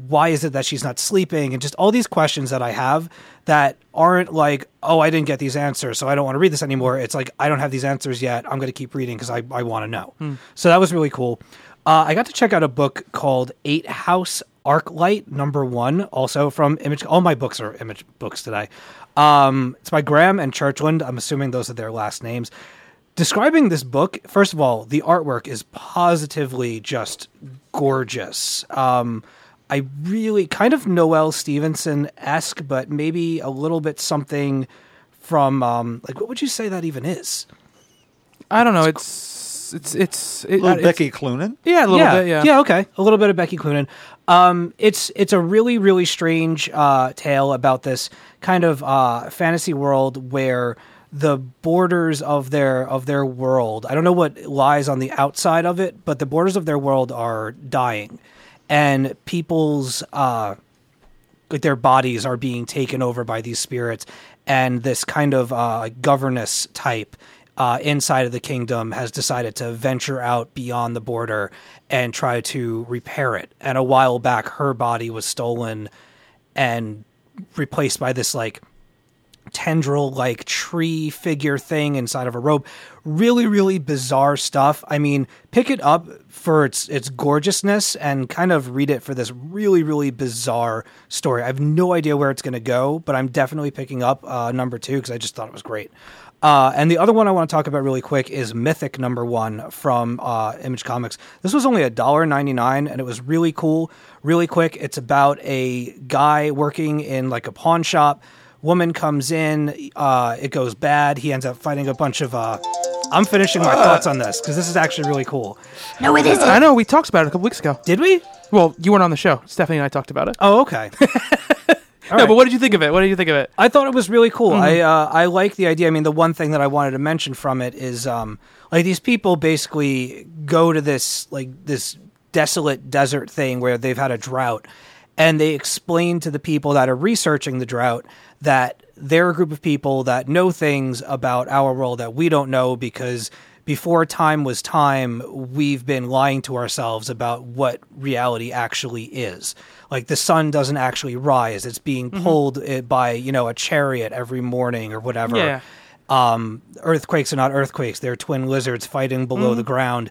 why is it that she's not sleeping? And just all these questions that i have that aren't like oh i didn't get these answers so i don't want to read this anymore. It's like i don't have these answers yet. I'm going to keep reading because i, I want to know so that was really cool. Uh, i got to check out a book called eight house arclight number one also from image all my books are image books today. Um, it's by graham and churchland. I'm assuming those are their last names. Describing this book first of all the artwork is positively just gorgeous. Um, i really kind of Noelle Stevenson-esque but maybe a little bit something from um, like what would you say that even is I don't know. It's it's it's it, Little it's- Becky Cloonan. Yeah, a little yeah, bit. Yeah. Yeah, okay, a little bit of Becky Cloonan. Um, it's it's a really really strange uh, tale about this kind of uh, fantasy world where the borders of their of their world. I don't know what lies on the outside of it, but the borders of their world are dying, and people's uh, their bodies are being taken over by these spirits, and this kind of uh, governess type uh, inside of the kingdom has decided to venture out beyond the border and try to repair it. And a while back, her body was stolen and replaced by this like tendril like tree figure thing inside of a robe. Really really bizarre stuff. I mean pick it up for its its gorgeousness and kind of read it for this really really bizarre story i have no idea where it's going to go but i'm definitely picking up uh, number two because i just thought it was great uh, and the other one I want to talk about really quick is Mythic number one from uh, Image Comics. This was only $1.99 and it was really cool, really quick. It's about a guy working in like a pawn shop woman comes in uh, it goes bad he ends up fighting a bunch of uh, i'm finishing my thoughts on this because this is actually really cool No, it isn't. I know. We talked about it a couple weeks ago. did we Well, you weren't on the show. Stephanie and I talked about it. oh okay [laughs] no, right. but what did you think of it? What did you think of it? I thought it was really cool. I uh, I like the idea. I mean, the one thing that I wanted to mention from it is um, like these people basically go to this like this desolate desert thing where they've had a drought, and they explain to the people that are researching the drought that they're a group of people that know things about our world that we don't know because before time was time, we've been lying to ourselves about what reality actually is. Like the sun doesn't actually rise; it's being pulled uh, by you know a chariot every morning or whatever. Yeah. Um, earthquakes are not earthquakes; they're twin lizards fighting below the ground,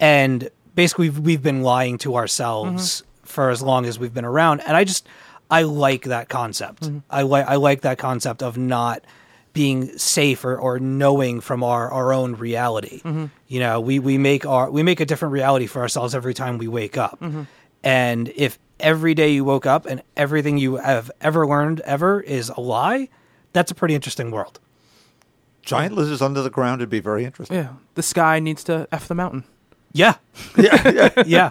and basically we've, we've been lying to ourselves for as long as we've been around. And I just I like that concept. Mm-hmm. I like I like that concept of not being safe or, or knowing from our, our own reality. Mm-hmm. You know, we, we make our we make a different reality for ourselves every time we wake up. Mm-hmm. And if every day you woke up and everything you have ever learned ever is a lie, that's a pretty interesting world. Giant lizards under the ground would be very interesting. Yeah, the sky needs to f the mountain. Yeah, [laughs] yeah, yeah. [laughs] yeah.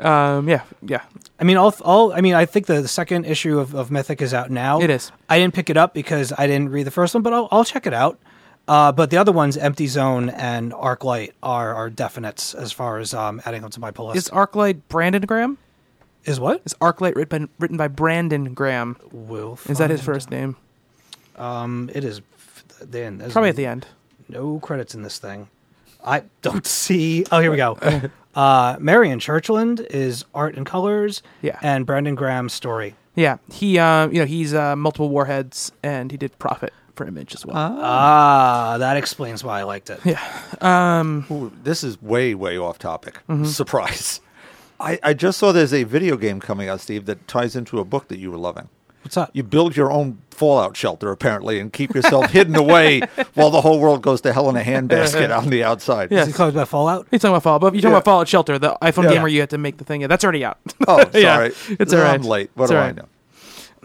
Um, yeah, yeah. I mean, all, all. I mean, I think the, the second issue of, of Mythic is out now. It is. I didn't pick it up because I didn't read the first one, but I'll, I'll check it out. Uh, but the other ones, Empty Zone and Arclight, are are definites as far as um, adding them to my pull list. Is Arclight Brandon Graham? Is what? Is Arclight written by, written by Brandon Graham? Will Is that his first name? Um, it is. Then Probably at the end. No credits in this thing. I don't [laughs] see. Oh, here we go. [laughs] uh, Marian Churchland is art and colors. Yeah. And Brandon Graham's story. Yeah, he uh, you know he's uh, multiple warheads, and he did Prophet for Image as well. Ah, that explains why I liked it. yeah Ooh, this is way, way off topic. Surprise. [laughs] I, I just saw there's a video game coming out, Steve, that ties into a book that you were loving. What's up? You build your own fallout shelter, apparently, and keep yourself [laughs] hidden away while the whole world goes to hell in a handbasket [laughs] on the outside. Yeah. Is it called about Fallout? He's talking about Fallout, but you're talking Yeah. about Fallout Shelter, the iPhone Yeah. game where you had to make the thing, yeah, that's already out. Oh, [laughs] sorry. Yeah, it's all right. I'm late. What It's do all I right.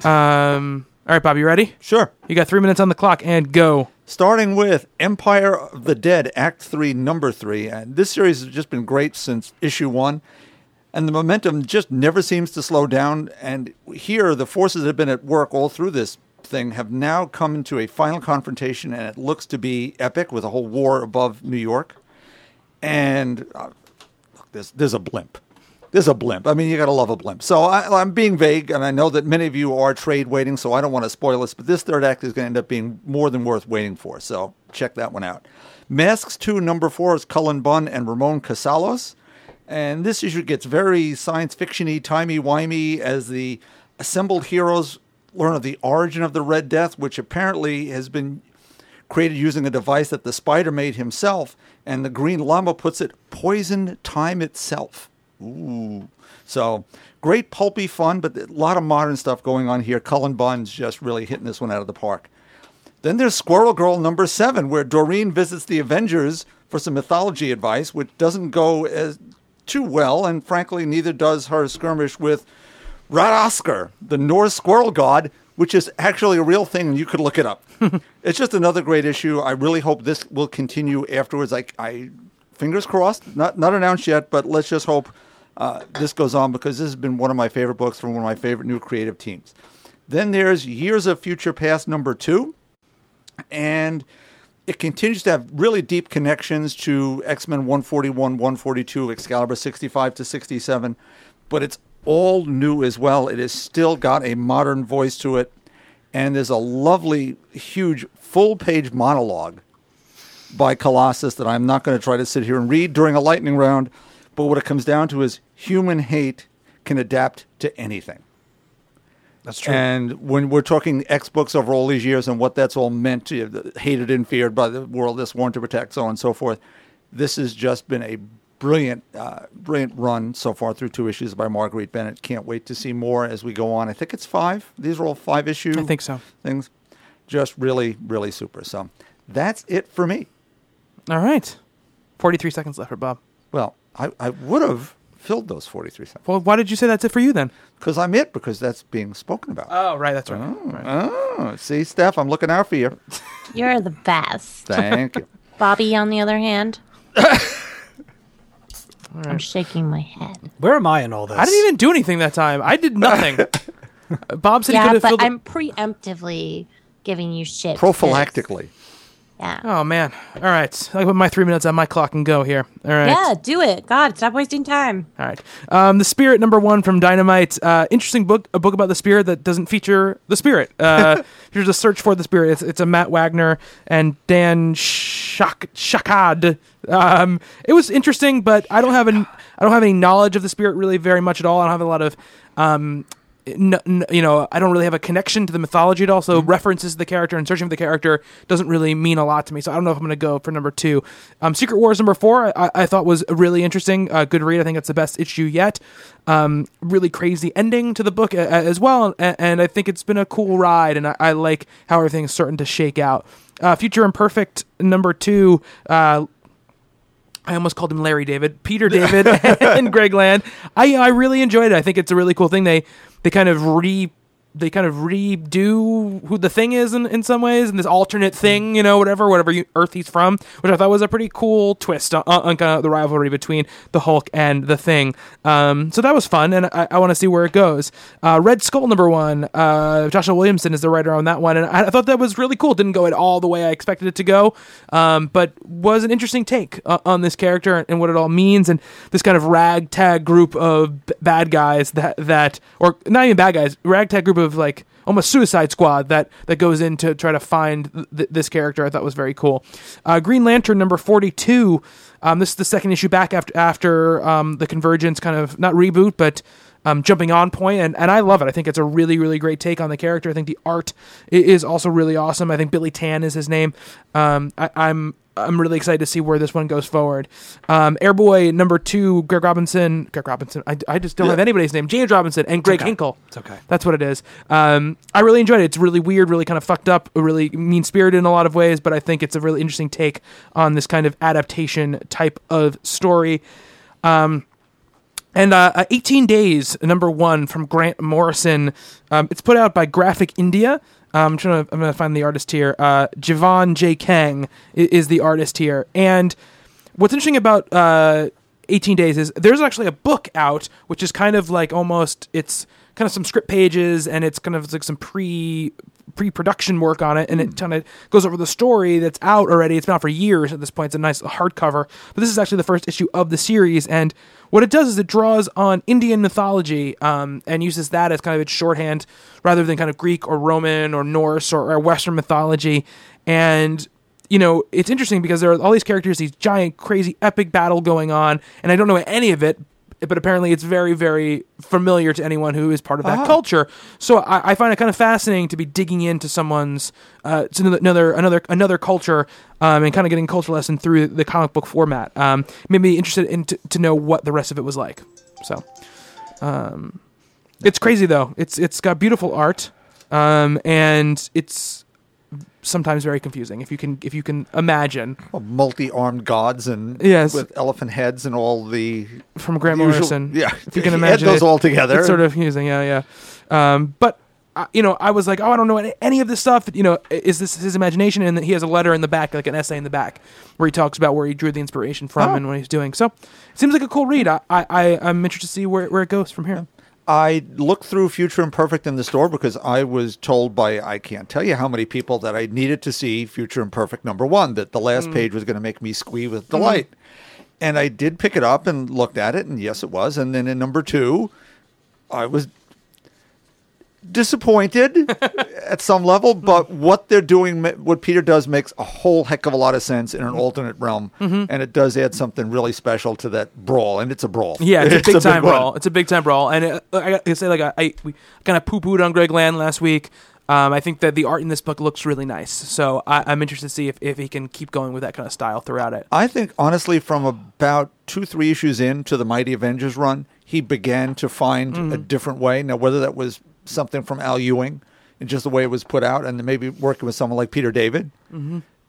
know? um, all right, Bob, you ready? Sure. You got three minutes on the clock, and go. Starting with Empire of the Dead, Act 3, Number 3. And this series has just been great since issue 1. And the momentum just never seems to slow down. And here, the forces that have been at work all through this thing have now come into a final confrontation, and it looks to be epic with a whole war above New York. And uh, look, there's, there's a blimp. There's a blimp. I mean, you got to love a blimp. So I, I'm being vague, and I know that many of you are trade waiting, so I don't want to spoil this, but this third act is going to end up being more than worth waiting for. So check that one out. Masks 2, number 4 is Cullen Bunn and Ramon Casalos. And this issue gets very science fictiony, timey wimey as the assembled heroes learn of the origin of the Red Death, which apparently has been created using a device that the spider made himself, and the Green Lama puts it poisoned time itself. Ooh. So great pulpy fun, but a lot of modern stuff going on here. Cullen Bunn's just really hitting this one out of the park. Then there's Squirrel Girl number seven, where Doreen visits the Avengers for some mythology advice, which doesn't go as too well, and frankly, neither does her skirmish with Ratatoskr, the Norse squirrel god, which is actually a real thing, and you could look it up. [laughs] it's just another great issue. I really hope this will continue afterwards. I, I fingers crossed, not not announced yet, but let's just hope uh, this goes on because this has been one of my favorite books from one of my favorite new creative teams. Then there's Years of Future Past number two, and it continues to have really deep connections to X Men 141, 142, Excalibur 65 to 67, but it's all new as well. It has still got a modern voice to it, and there's a lovely, huge, full page monologue by Colossus that I'm not going to try to sit here and read during a lightning round, but what it comes down to is human hate can adapt to anything. That's true. And when we're talking X books over all these years and what that's all meant to you, hated and feared by the world that's sworn to protect, so on and so forth, this has just been a brilliant, uh, brilliant run so far through two issues by Marguerite Bennett. Can't wait to see more as we go on. I think it's five. These are all five issue. I think so. Things, just really, really super. So that's it for me. All right. 43 seconds left for Bob. Well, I, I would have filled those forty three seconds Well, why did you say that's it for you then? because I'm it because that's being spoken about. Oh, right. That's right. Oh, right. Oh, see, Steph, I'm looking out for you. You're the best. Thank you. [laughs] Bobby, on the other hand, [coughs] I'm shaking my head. Where am I in all this? I didn't even do anything that time. I did nothing. [laughs] Bob said he could Yeah, have but filled it- I'm preemptively giving you shit. 'cause- Prophylactically. Yeah. Oh, man. All right. I put my three minutes on my clock and go here. All right. Yeah, do it. God, stop wasting time. All right. Um, the Spirit number one from Dynamite. Uh, interesting book. A book about the Spirit that doesn't feature the Spirit. Uh, [laughs] here's a search for the Spirit. It's, it's a Matt Wagner and Dan Shak- Schkade. Um, it was interesting, but I don't have an I don't have any knowledge of the Spirit really very much at all. I don't have a lot of um, you know, I don't really have a connection to the mythology at all. So references to the character and searching for the character doesn't really mean a lot to me. So I don't know if I'm going to go for number two. Um, Secret Wars number four, I, I thought was really interesting. Uh, good read. I think it's the best issue yet. Um, really crazy ending to the book a- a- as well, and, and I think it's been a cool ride. And I, I like how everything's starting to shake out. Uh, Future Imperfect number two. Uh, I almost called him Larry David, Peter [laughs] David, [laughs] and Greg Land. I I really enjoyed it. I think it's a really cool thing. They they kind of re they kind of redo who the thing is in, in some ways, and this alternate thing, you know, whatever, whatever you, Earth he's from, which I thought was a pretty cool twist on, on kind of the rivalry between the Hulk and the Thing. Um, so that was fun, and I, I want to see where it goes. Uh, Red Skull number one, uh, Joshua Williamson is the writer on that one, and I, I thought that was really cool. Didn't go at all the way I expected it to go, um, but was an interesting take uh, on this character and what it all means, and this kind of ragtag group of b- bad guys that that, or not even bad guys, ragtag group of like almost Suicide Squad that that goes in to try to find th- th- this character. I thought was very cool. Uh, Green Lantern number forty two. Um, this is the second issue back after after um, the Convergence kind of not reboot, but um, jumping on point, and, and I love it. I think it's a really really great take on the character. I think the art is also really awesome. I think Billy Tan is his name. Um, I, I'm I'm really excited to see where this one goes forward. Um, Airboy number two, Greg Robinson. Greg Robinson. I, I just don't have anybody's name. James Robinson and Greg okay. Hinkle. It's okay. That's what it is. Um, I really enjoyed it. It's really weird, really kind of fucked up, really mean spirited in a lot of ways, but I think it's a really interesting take on this kind of adaptation type of story. Um, and uh, uh, 18 Days, number one from Grant Morrison. Um, it's put out by Graphic India. Um, I'm trying to. I'm to find the artist here. Uh, Jeevan J. Kang is, is the artist here. And what's interesting about uh, 18 Days is there's actually a book out, which is kind of like almost it's kind of some script pages and it's kind of like some pre pre-production work on it and it kind of goes over the story that's out already. It's been out for years at this point. It's a nice hardcover but this is actually the first issue of the series and what it does is it draws on indian mythology um, and uses that as kind of its shorthand rather than kind of greek or roman or norse or, or western mythology. And you know, it's interesting because there are all these characters, these giant, crazy, epic battle going on, and I don't know any of it, but apparently it's very, very familiar to anyone who is part of that culture. So I, I find it kind of fascinating to be digging into someone's uh, another another another culture um, and kind of getting a culture lesson through the comic book format. Um, made me interested in to, to know what the rest of it was like. So, um, it's crazy though. It's it's got beautiful art, um, and it's sometimes very confusing if you can if you can imagine Well, multi-armed gods and Yes. with elephant heads and all the from Grant usual- Morrison. Yeah, if you can [laughs] imagine those it, all together. It's sort of confusing. Yeah, yeah. Um, but uh, you know, I was like, oh, I don't know any, of this stuff. You know, is this his imagination? And he has a letter in the back, like an essay in the back, where he talks about where he drew the inspiration from Oh. and what he's doing. So, it seems like a cool read. I, I, I I'm interested to see where where it goes from here. I looked through Future Imperfect in the store because I was told by I can't tell you how many people that I needed to see Future Imperfect number one, that the last mm. page was going to make me squee with mm. delight. And I did pick it up and looked at it, and yes, it was. And then in number two, I was disappointed [laughs] at some level, but what they're doing, what Peter does, makes a whole heck of a lot of sense in an alternate realm, and it does add something really special to that brawl, and it's a brawl. Yeah, it's, a [laughs] big time one. brawl. It's a big time brawl, and it, I gotta say, like, I, I kind of poo pooed on Greg Land last week. Um, I think that the art in this book looks really nice, so I, I'm interested to see if, if he can keep going with that kind of style throughout it. I think honestly, from about two, three issues into the Mighty Avengers run, he began to find Mm-hmm. a different way. Now, whether that was something from Al Ewing and just the way it was put out, and then maybe working with someone like Peter David,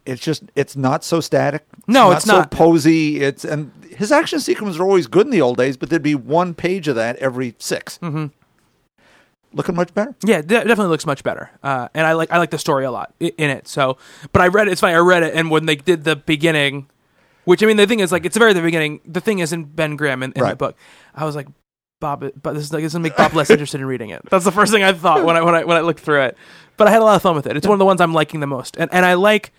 it's just it's not so static. Mm-hmm. No, it's so not. posy. It's and his action sequences were always good in the old days, but there'd be one page of that every 6 Mm-hmm. Looking much better. Yeah, de- definitely looks much better, uh, and I like I like the story a lot in it. So, but I read it. It's funny. I read it, and when they did the beginning, which I mean, the thing is, like, it's very the beginning. The thing is in Ben Grimm in, in the book. I was like, Bob, it- but this is like this is gonna make Bob less [laughs] interested in reading it. That's the first thing I thought when I when I when I looked through it. But I had a lot of fun with it. It's one of the ones I'm liking the most, and and I like,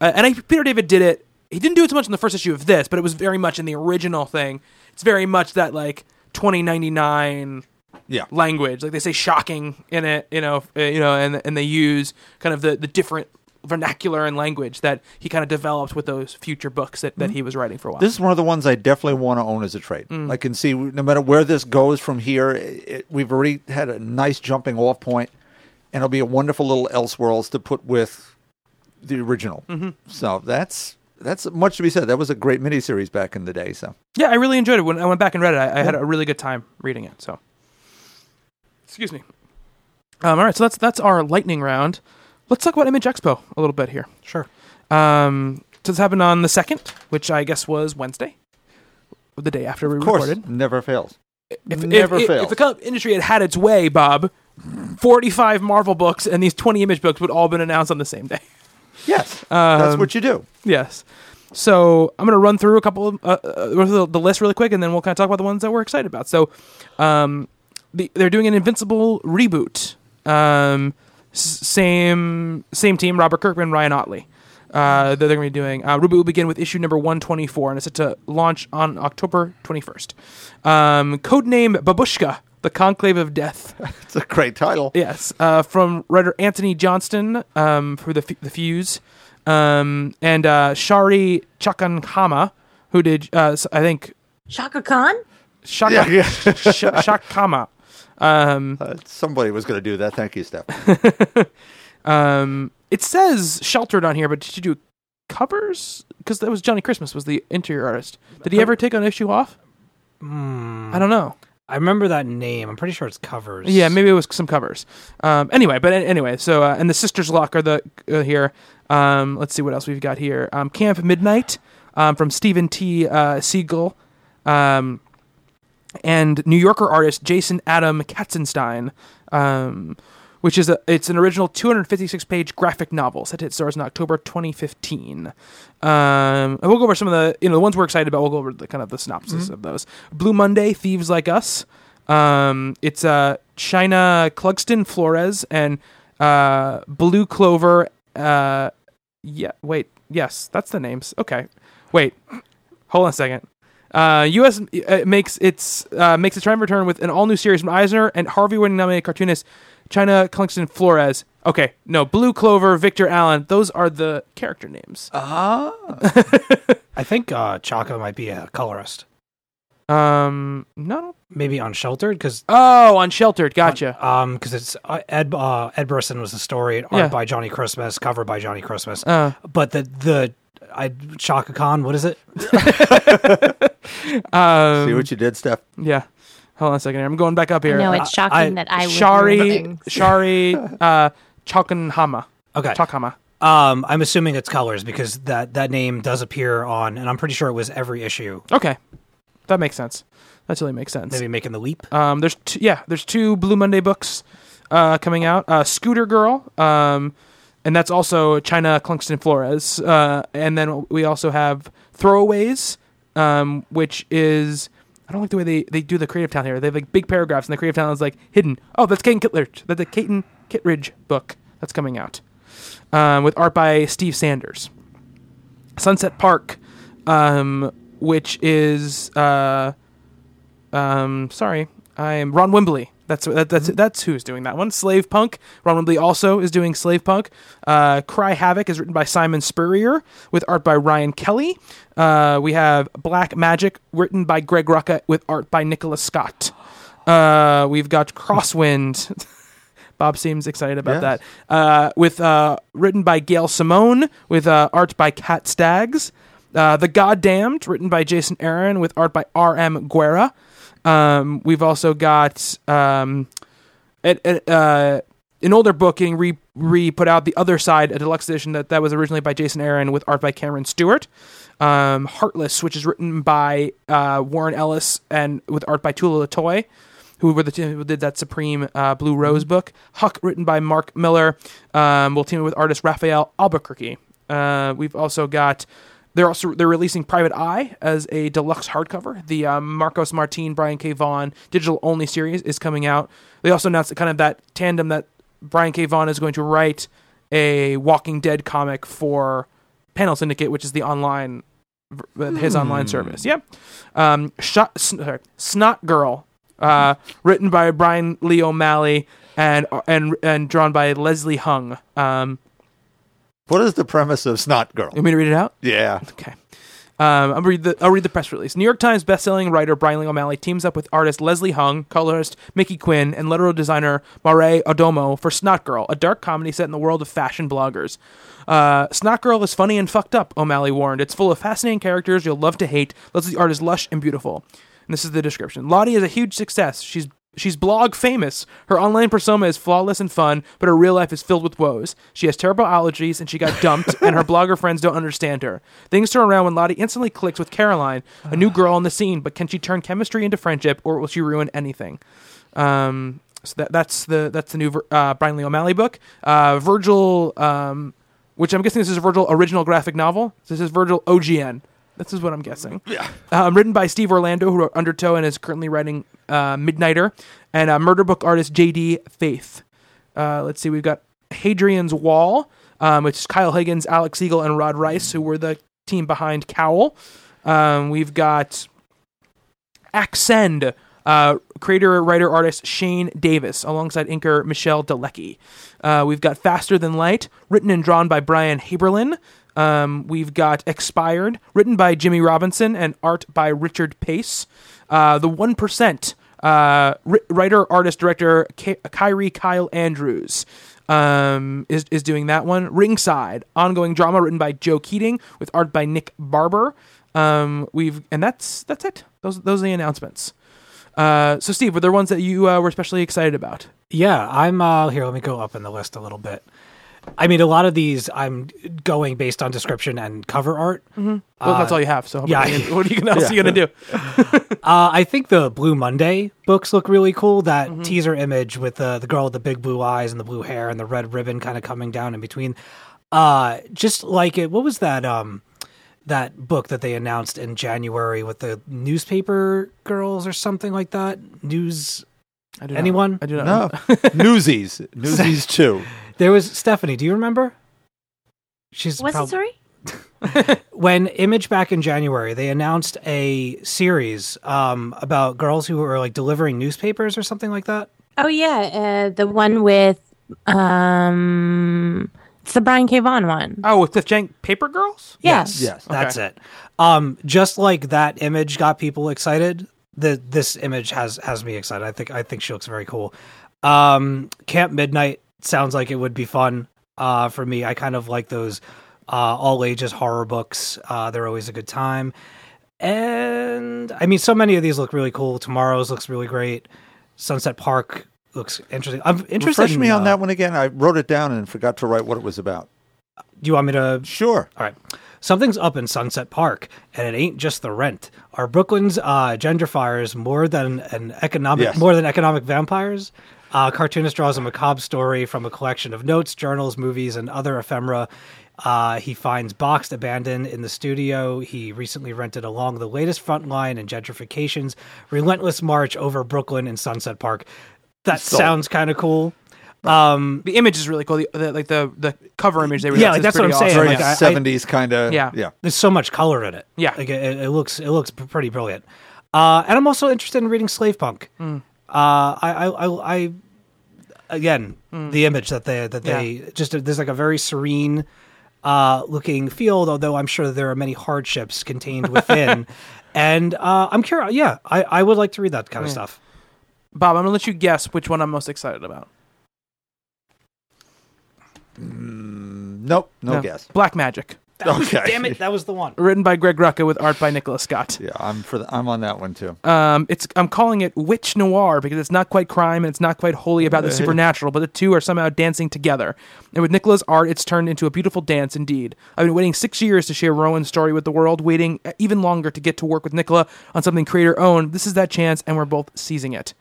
uh, and I Peter David did it. He didn't do it so much in the first issue of this, but it was very much in the original thing. It's very much that like 2099 Yeah. language. Like they say shocking in it, you know, uh, you know, and and they use kind of the the different vernacular and language that he kind of developed with those future books that, that he was writing for a while. This is one of the ones I definitely want to own as a trade. Mm. I can see no matter where this goes from here, it, we've already had a nice jumping off point, and it'll be a wonderful little Elseworlds to put with the original. Mm-hmm. So that's that's much to be said. That was a great miniseries back in the day. So yeah, I really enjoyed it when I went back and read it. I, I had a really good time reading it. So, excuse me. Um, all right, so that's that's our lightning round. Let's talk about Image Expo a little bit here. Sure. Um, so this happened on the second, which I guess was Wednesday, the day after we of course, recorded. never fails. If, never if, if, fails. if the comic industry had had its way, Bob, 45 Marvel books and these 20 Image books would all been announced on the same day. Yes, that's what you do. Yes. So I'm going to run through a couple of uh, uh, the, the list really quick, and then we'll kind of talk about the ones that we're excited about. So, um, the, they're doing an Invincible reboot. Um, same same team, Robert Kirkman, Ryan Ottley. Uh, that they're going to be doing. Uh, reboot will begin with issue number 124, and it's set to launch on October 21st. Um, codename Babushka, the Conclave of Death. [laughs] It's a great title. Yes, uh, from writer Antony Johnston um, for the F- the Fuse, um, and uh, Shari Chakankama, who did uh, s- I think Shaka Khan? Shaka Yeah, yeah. Sh- Shakama. Um, Uh, somebody was going to do that. Thank you, Steph. [laughs] um, it says sheltered on here, but did you do covers? Because that was Johnny Christmas was the interior artist. Did he ever take an issue off? I don't know. I remember that name. I'm pretty sure it's covers. Yeah, maybe it was some covers. Um, anyway, but anyway, so uh, and the Sisters Luck are the uh, here. Um, let's see what else we've got here. Um, Camp Midnight um, from Stephen T. Uh, Seagle, um, and New Yorker artist Jason Adam Katzenstein, um, which is a it's an original 256 page graphic novel set to hit stores in October 2015. Um, we'll go over some of the you know the ones we're excited about. We'll go over the kind of the synopsis of those. Blue Monday, Thieves Like Us. Um, it's uh, China Clugston Flores and uh, Blue Clover. Uh, yeah, wait, yes, that's the names. Okay, wait, hold on a second. Uh, U.S. uh, makes its uh, makes its time return with an all new series from Eisner and Harvey-winning nominated cartoonist China Clugston Flores. Okay, no, Blue Clover, Victor Allen. Those are the character names. Uh [laughs] I think uh, Chaka might be a colorist. Um, no. Maybe Unsheltered because Oh, Unsheltered. Gotcha. um because it's uh, Ed uh, Ed Brisson was the story, art Yeah. by Johnny Christmas, cover by Johnny Christmas. Uh, but the the I Chaka Khan, what is it? [laughs] um, See what you did, Steph? yeah. Hold on a second. here. I'm going back up here. No, it's shocking I- that I would Shari, learn things. Shari, uh, Chakanhama. Okay. Chakhama. Um, I'm assuming it's colors because that that name does appear on, and I'm pretty sure it was every issue. Okay, that makes sense. That totally makes sense. Maybe making the leap. Um, there's t- yeah, there's two Blue Monday books uh, coming out. Uh, Scooter Girl, um, and that's also China Clugston Flores. Uh, and then we also have Throwaways, um, which is I don't like the way they, they do the creative town here. They have like big paragraphs, and the creative town is like hidden. Oh, that's Caitlin Kittredge. That's the Caitlin Kittredge book that's coming out um, with art by Steve Sanders. Sunset Park, um, which is uh, um, sorry, I'm Ron Wimberly. That's that, that's that's who's doing that one. Slave Punk. Ron Wimberly also is doing Slave Punk. Uh, Cry Havoc is written by Simon Spurrier with art by Ryan Kelly. Uh, we have Black Magic written by Greg Rucka with art by Nicola Scott. Uh, we've got Crosswind. [laughs] Bob seems excited about Yes. that. Uh, with uh, written by Gail Simone with uh, art by Cat Staggs. Uh, the Goddamned, written by Jason Aaron with art by R.M. Guerra. Um, we've also got um, uh, an older book getting re, re put out, The Other Side, a deluxe edition that, that was originally by Jason Aaron with art by Cameron Stewart. Um, Heartless, which is written by uh, Warren Ellis and with art by Tula Lotay, who were the two who did that Supreme uh, Blue Rose book. Huck, written by Mark Millar, um, will team up with artist Rafael Albuquerque. Uh, we've also got they're also they're releasing Private Eye as a deluxe hardcover. The um, Marcos Martin, Brian K. Vaughan digital only series is coming out. They also announced kind of that tandem that Brian K. Vaughan is going to write a Walking Dead comic for Panel Syndicate, which is the online v- his online service. Yep. Um, Shot, sorry, Snot Girl, uh, written by Brian Lee O'Malley and and and drawn by Leslie Hung. Um, What is the premise of Snot Girl? you want me to read it out? Yeah. Okay. Um, I'll read the I'll read the press release. New York Times bestselling writer Brian Lee O'Malley teams up with artist Leslie Hung, colorist Mickey Quinn, and literal designer Mare Odomo for Snot Girl, a dark comedy set in the world of fashion bloggers. Uh, Snot Girl is funny and fucked up, O'Malley warned. It's full of fascinating characters you'll love to hate. Leslie's art is lush and beautiful. And this is the description. Lottie is a huge success. She's She's blog famous. Her online persona is flawless and fun, but her real life is filled with woes. She has terrible allergies and she got dumped, and her blogger friends don't understand her. Things turn around when Lottie instantly clicks with Caroline, a new girl on the scene, but can she turn chemistry into friendship or will she ruin anything? Um, so that that's the that's the new uh, Brian Lee O'Malley book. Uh, Virgil, um, which I'm guessing this is a Virgil original graphic novel. This is Virgil OGN. This is what I'm guessing. Yeah. Um, written by Steve Orlando, who wrote Undertow and is currently writing uh, Midnighter, and uh, murder book artist J.D. Faith. Uh, let's see, we've got Hadrian's Wall, um, which is Kyle Higgins, Alex Siegel, and Rod Reis, who were the team behind Cowl. Um, we've got Accend, uh, creator, writer, artist Shane Davis, alongside inker Michelle Dalecki. Uh, we've got Faster Than Light, written and drawn by Brian Haberlin. Um, we've got Expired, written by Jimmie Robinson and art by Richard Pace. Uh, the 1%, uh, ri- writer, artist, director Kyrie Kyle Andrews um, is, is doing that one. Ringside, ongoing drama written by Joe Keatinge with art by Nick Barber. Um, we've and that's that's it. Those those are the announcements. Uh, so Steve, were there ones that you uh, were especially excited about? Yeah, I'm uh here, let me go up in the list a little bit. I mean, a lot of these I'm going based on description and cover art. Well, that's all you have. So yeah. yeah, what are you gonna, else are you gonna do? [laughs] Uh, I think the Blue Monday books look really cool. That Mm-hmm. teaser image with the the girl with the big blue eyes and the blue hair and the red ribbon kind of coming down in between. Uh, just like it. What was that? Um, that book that they announced in January with the newspaper girls or something like that. News. I do not- Anyone? I do not. No, Newsies, [laughs] Newsies two. There was Stephanie. Do you remember? She's What's prob- the story? [laughs] [laughs] when Image back in January they announced a series um, about girls who were like delivering newspapers or something like that. Oh yeah, uh, the one with um, it's the Brian K. Vaughan one. Oh, with the jank paper girls. Yes. Yes. That's it. Um, just like that image got people excited, the this image has has me excited. I think I think she looks very cool. Um, Camp Midnight sounds like it would be fun uh, for me. I kind of like those uh, all ages horror books. Uh, they're always a good time. And I mean, so many of these look really cool. Tomorrow's looks really great. Sunset Park looks interesting. I'm interested. Refresh in, me on uh, that one again. I wrote it down and forgot to write what it was about. Do you want me to Sure. All right. Something's up in Sunset Park, and it ain't just the rent. Are Brooklyn's uh, gentrifiers more than an economic Yes. more than economic vampires? Uh, cartoonist draws a macabre story from a collection of notes, journals, movies, and other ephemera. Uh, he finds boxed, abandoned in the studio. He recently rented along the latest front line in gentrification's relentless march over Brooklyn and Sunset Park. That Sold. sounds kind of cool. Um, The image is really cool. The, the like the the cover image they Yeah, released like, is that's what I'm saying. awesome. Very like, I- I- seventies kind of. Yeah. Yeah. there's so much color in it. Yeah. like it, it looks it looks pretty brilliant. Uh, and I'm also interested in reading Slave Punk. Hmm. Uh, I, I, I, I, again, the image that they that they Hmm. Yeah. just there's like a very serene uh, looking field, although I'm sure there are many hardships contained within. [laughs] and uh, I'm curious. Yeah, I, I would like to read that kind of stuff. Bob, I'm gonna let you guess which one I'm most excited about. Nope. No, guess. Black Magic, [laughs] Okay. Damn it, that was the one. written by Greg Rucka with art by Nicola Scott. Yeah, I'm for. The, I'm on that one too. Um, it's I'm calling it witch noir because it's not quite crime and it's not quite wholly about the supernatural, but the two are somehow dancing together. And with Nicola's art, it's turned into a beautiful dance indeed. I've been waiting six years to share Rowan's story with the world, waiting even longer to get to work with Nicola on something creator owned. This is that chance, and we're both seizing it.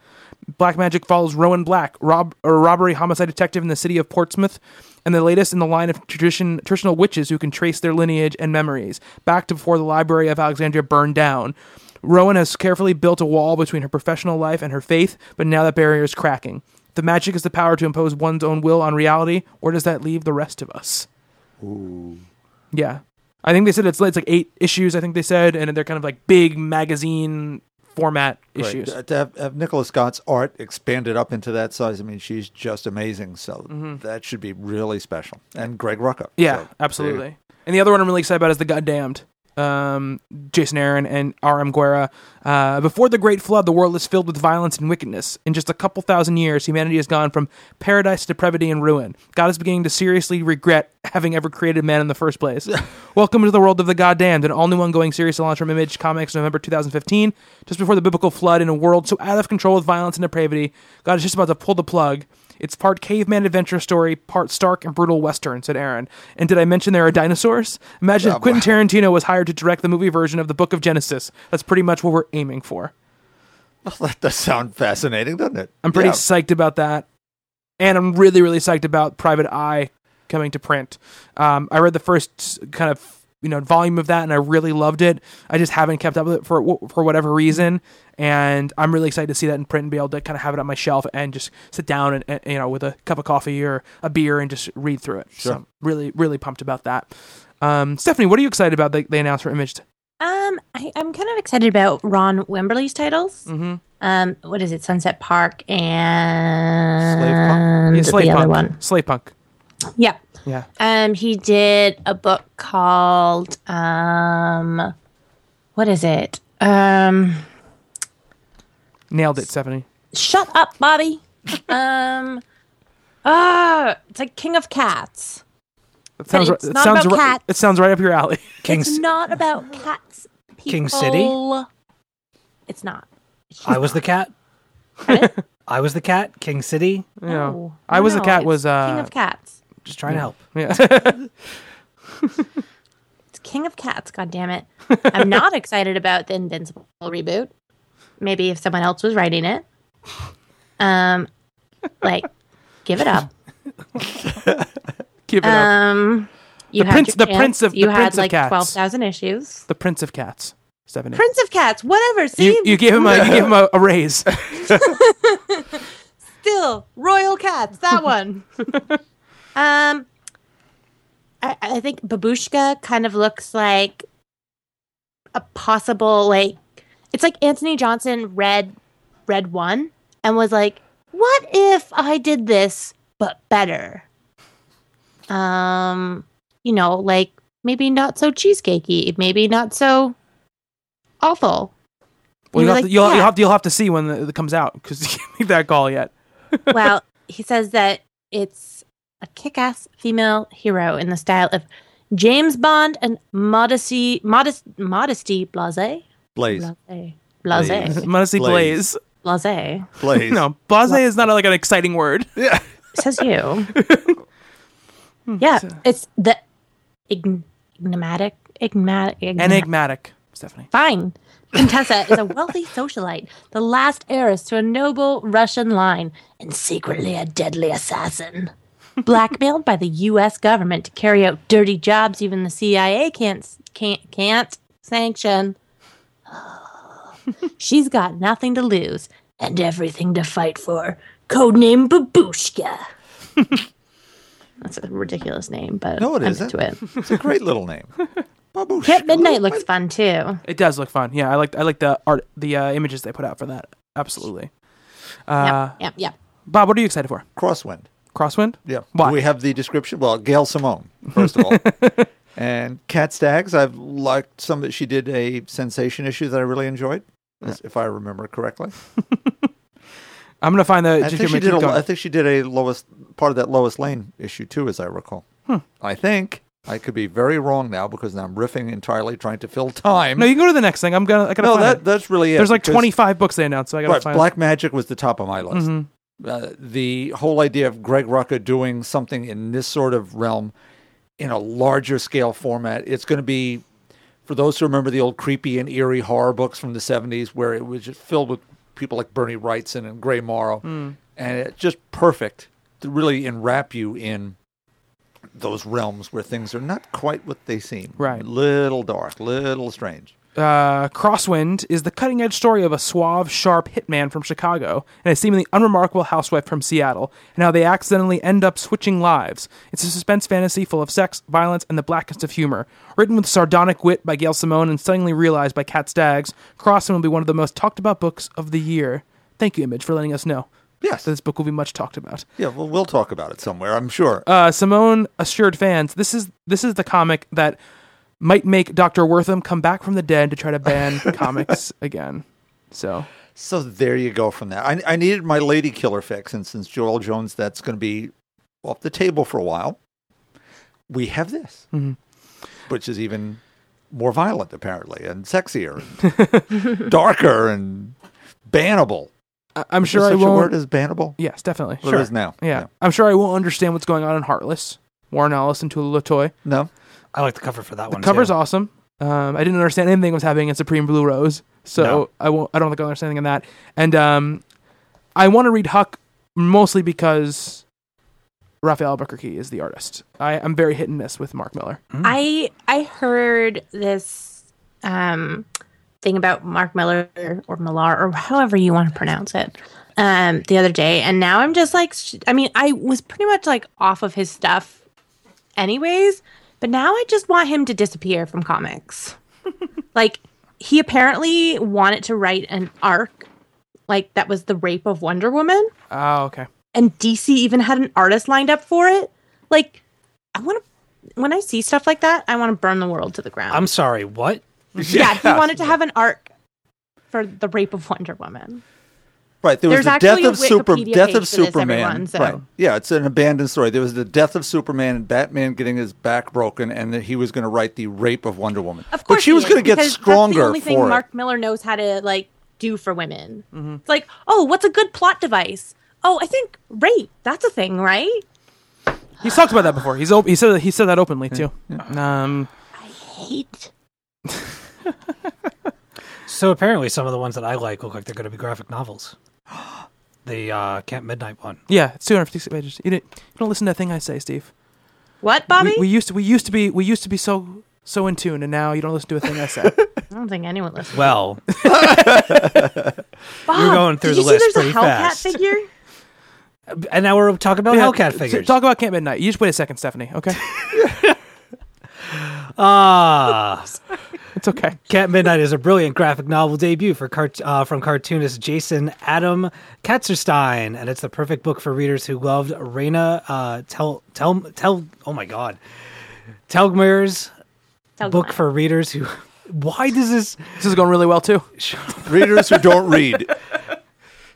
Black Magic follows Rowan Black, rob a robbery homicide detective in the city of Portsmouth, and the latest in the line of tradition, traditional witches who can trace their lineage and memories back to before the Library of Alexandria burned down. Rowan has carefully built a wall between her professional life and her faith, but now that barrier is cracking. The magic is the power to impose one's own will on reality, or does that leave the rest of us? Ooh. Yeah. I think they said it's, it's like eight issues, I think they said, and they're kind of like big magazine format Right. issues. To have, have Nicola Scott's art expanded up into that size, I mean, she's just amazing. So that should be really special. And Greg Rucka. Mm-hmm. Yeah, So, absolutely. And the other one I'm really excited about is The Goddamned. Um, Jason Aaron and R.M. Guerra. Uh, before the Great Flood, the world is filled with violence and wickedness. In just a couple thousand years, humanity has gone from paradise to depravity and ruin. God is beginning to seriously regret having ever created man in the first place. [laughs] Welcome to the world of the Goddamned, an all new ongoing series to launch from Image Comics November 2015, just before the biblical flood in a world so out of control with violence and depravity. God is just about to pull the plug. It's part caveman adventure story, part stark and brutal western, said Aaron. And did I mention there are dinosaurs? Imagine if Quentin Tarantino was hired to direct the movie version of the Book of Genesis. That's pretty much what we're aiming for. that does sound fascinating, doesn't it? I'm pretty Yeah. psyched about that, and I'm really, really psyched about Private Eye coming to print. Um, I read the first kind of you know volume of that, and I really loved it. I just haven't kept up with it for for whatever reason, and I'm really excited to see that in print and be able to kind of have it on my shelf and just sit down and, and you know with a cup of coffee or a beer and just read through it. So Sure. I'm really, really pumped about that. Um, Stephanie, what are you excited about? They, they announced for Imaged. Um, I, I'm kind of excited about Ron Wimberly's titles. Mm-hmm. Um, what is it? Sunset Park and Yeah, Slave the Punk. other one. Slave Punk. Yeah. Yeah. Um, he did a book called um, what is it? Um, Nailed it, Stephanie. shut up, Bobby. um, ah, it's like King of Cats. That sounds, it's right, it sounds about right. cats. It sounds right up your alley. King it's not about cats. People. King City? It's not. It's I was the cat. I was the cat. King City. Yeah. No. I was a No, cat was uh King of Cats. Just trying to help. yeah. [laughs] It's King of Cats. God damn it! I'm not excited about the Invincible reboot. Maybe if someone else was writing it. Um, like, give it up. [laughs] Give it up. Um, you The had prince- your the chance. prince of- you the had prince of like cats. twelve thousand issues. The Prince of Cats. Stephanie. Prince of Cats, whatever. See, you, you gave him a you gave him a, a raise. [laughs] still royal cats. That one. Um, I, I think Babushka kind of looks like a possible like. It's like Antony Johnston read read one and was like, "What if I did this but better?" Um, you know, like maybe not so cheesecakey, maybe not so awful. Well, you'll was have, to, you'll, "Yeah." you'll have to you'll have to see when it comes out because [laughs] you can't make that call yet. well, [laughs] he says that it's a kick-ass female hero in the style of James Bond and modesty, modest, modesty, blase, Blaze. blase, blase, Blaze. Modesty Blaise. Blaze. blase. Blaze. No, blase is not like an exciting word. [laughs] Yeah. Says you. [laughs] yeah, it's the ign- enigmatic, enigmatic, enigmatic. Enigmatic, Stephanie. Fine. Contessa is a wealthy socialite, the last heiress to a noble Russian line, and secretly a deadly assassin. Blackmailed by the U.S. government to carry out dirty jobs even the CIA can't can't can't sanction. [sighs] She's got nothing to lose and everything to fight for. Codename Babushka. [laughs] That's a ridiculous name, but No, it I'm isn't. into it. It's a great little name. [laughs] Babushka. Kit Midnight looks fun too. It does look fun. Yeah, I like I like the art, the uh, images they put out for that. Absolutely. Uh, yep, yep, yep. Bob, what are you excited for? Crosswind. Crosswind. Yeah. Why? We have the description. Well, Gail Simone, first of all. [laughs] and Kat Staggs, I've liked some that she did a sensation issue that I really enjoyed, as- if I remember correctly. [laughs] I'm gonna find the. I think, she did a, going. Think she did a Lois part of that Lois Lane issue too, as I recall. Hmm. I think I could be very wrong now because now I'm riffing entirely, trying to fill time. no, you can go to the next thing. I'm gonna. I gotta No, find that it. that's really it. There's like 25 books they announced, so I gotta Right, find. Black Magick was the top of my list. Mhm. Uh, the whole idea of Greg Rucka doing something in this sort of realm in a larger scale format, it's going to be for those who remember the old creepy and eerie horror books from the 70s where it was just filled with people like Bernie Wrightson and Gray Morrow. Hmm. And it's just perfect to really enwrap you in those realms where things are not quite what they seem. Right. Little dark, little strange. Uh, Crosswind is the cutting edge story of a suave, sharp hitman from Chicago and a seemingly unremarkable housewife from Seattle, and how they accidentally end up switching lives. It's a suspense fantasy full of sex, violence, and the blackest of humor. Written with sardonic wit by Gail Simone and stunningly realized by Kat Staggs, Crosswind will be one of the most talked about books of the year. Thank you, Image, for letting us know Yes. that this book will be much talked about. Yeah, well, we'll talk about it somewhere, I'm sure. uh, Simone assured fans this is this is the comic that might make Doctor Wertham come back from the dead to try to ban [laughs] comics again. So So there you go from that. I, I needed my lady killer fix, and since Joelle Jones, that's going to be off the table for a while. We have this, Mhm. which is even more violent, apparently, and sexier, and [laughs] darker, and bannable. I- I'm Is sure I won't. word as bannable? yes, definitely. Well, sure. it is now. Yeah. I'm sure I won't understand what's going on in Heartless. Warren Ellis and Tula Lotay. No. I like the cover for that one. The one. cover's too. awesome. Um, I didn't understand anything that was happening in Supreme Blue Rose, so No. I won't. I don't think I'll understand anything in that. And um, I want to read Huck mostly because Rafael Albuquerque is the artist. I, I'm very hit and miss with Mark Miller. I I heard this um thing about Mark Miller or Millar or however you want to pronounce it um the other day and now I'm just like sh- I mean I was pretty much like off of his stuff anyways but now I just want him to disappear from comics. [laughs] like he apparently wanted to write an arc like that was the rape of Wonder Woman Oh, okay. and DC even had an artist lined up for it. Like, I want to, when I see stuff like that, I want to burn the world to the ground. I'm sorry. What? yeah, he [laughs] wanted to have an arc for the rape of Wonder Woman. Right, there was There's the death of Super, death of Superman. everyone, so- Right, yeah, it's an abandoned story. There was the death of Superman and Batman getting his back broken, and that he was going to write the rape of Wonder Woman. Of course, but she was going to get stronger That's the only for thing it. Mark Miller knows how to like do for women. It's like, oh, what's a good plot device? Oh, I think rape. That's a thing, right? He's talked about that before. He's op- he said he said that openly too. Um, Hate. [laughs] [laughs] So apparently, some of the ones that I like look like they're going to be graphic novels. [gasps] The uh, Camp Midnight one. yeah, it's 256 pages. You, didn't, you don't listen to a thing I say, Steve. What, Bobby? We, we used to we used to be we used to be so so in tune, and now you don't listen to a thing I say. [laughs] I don't think anyone listens. Well, [laughs] Bob, you're going through did the you list see there's pretty a Hellcat fast. figure? [laughs] and now we're talking about Yeah, Hellcat t- figures. Talk about Camp Midnight. You just wait a second, Stephanie. Okay, Ah, it's okay. Cat Midnight is a brilliant graphic novel debut for cart- uh, from cartoonist Jason Adam Katzenstein, and it's the perfect book for readers who loved Raina uh, Tel Tel Tel. Oh my God, Telgemeier's Tell book for readers who. Why does this? This is going really well too. [laughs] Readers who don't read.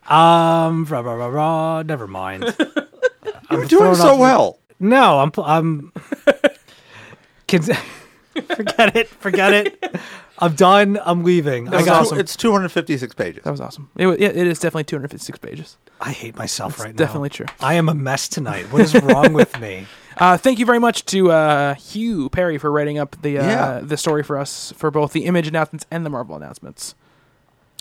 Um, rah, rah, rah, rah, never mind. [laughs] You're doing so well. No, I'm. pl- I'm. [laughs] Can, forget it. Forget it. I'm done. I'm leaving. I was got. awesome. It's 256 pages. That was awesome. It, wa- yeah, it is definitely 256 pages. I hate myself right now. definitely true. I am a mess tonight. What is wrong with me? [laughs] Uh, thank you very much to uh, Hugh Perry for writing up the uh, Yeah. the story for us for both the image announcements and the Marvel announcements.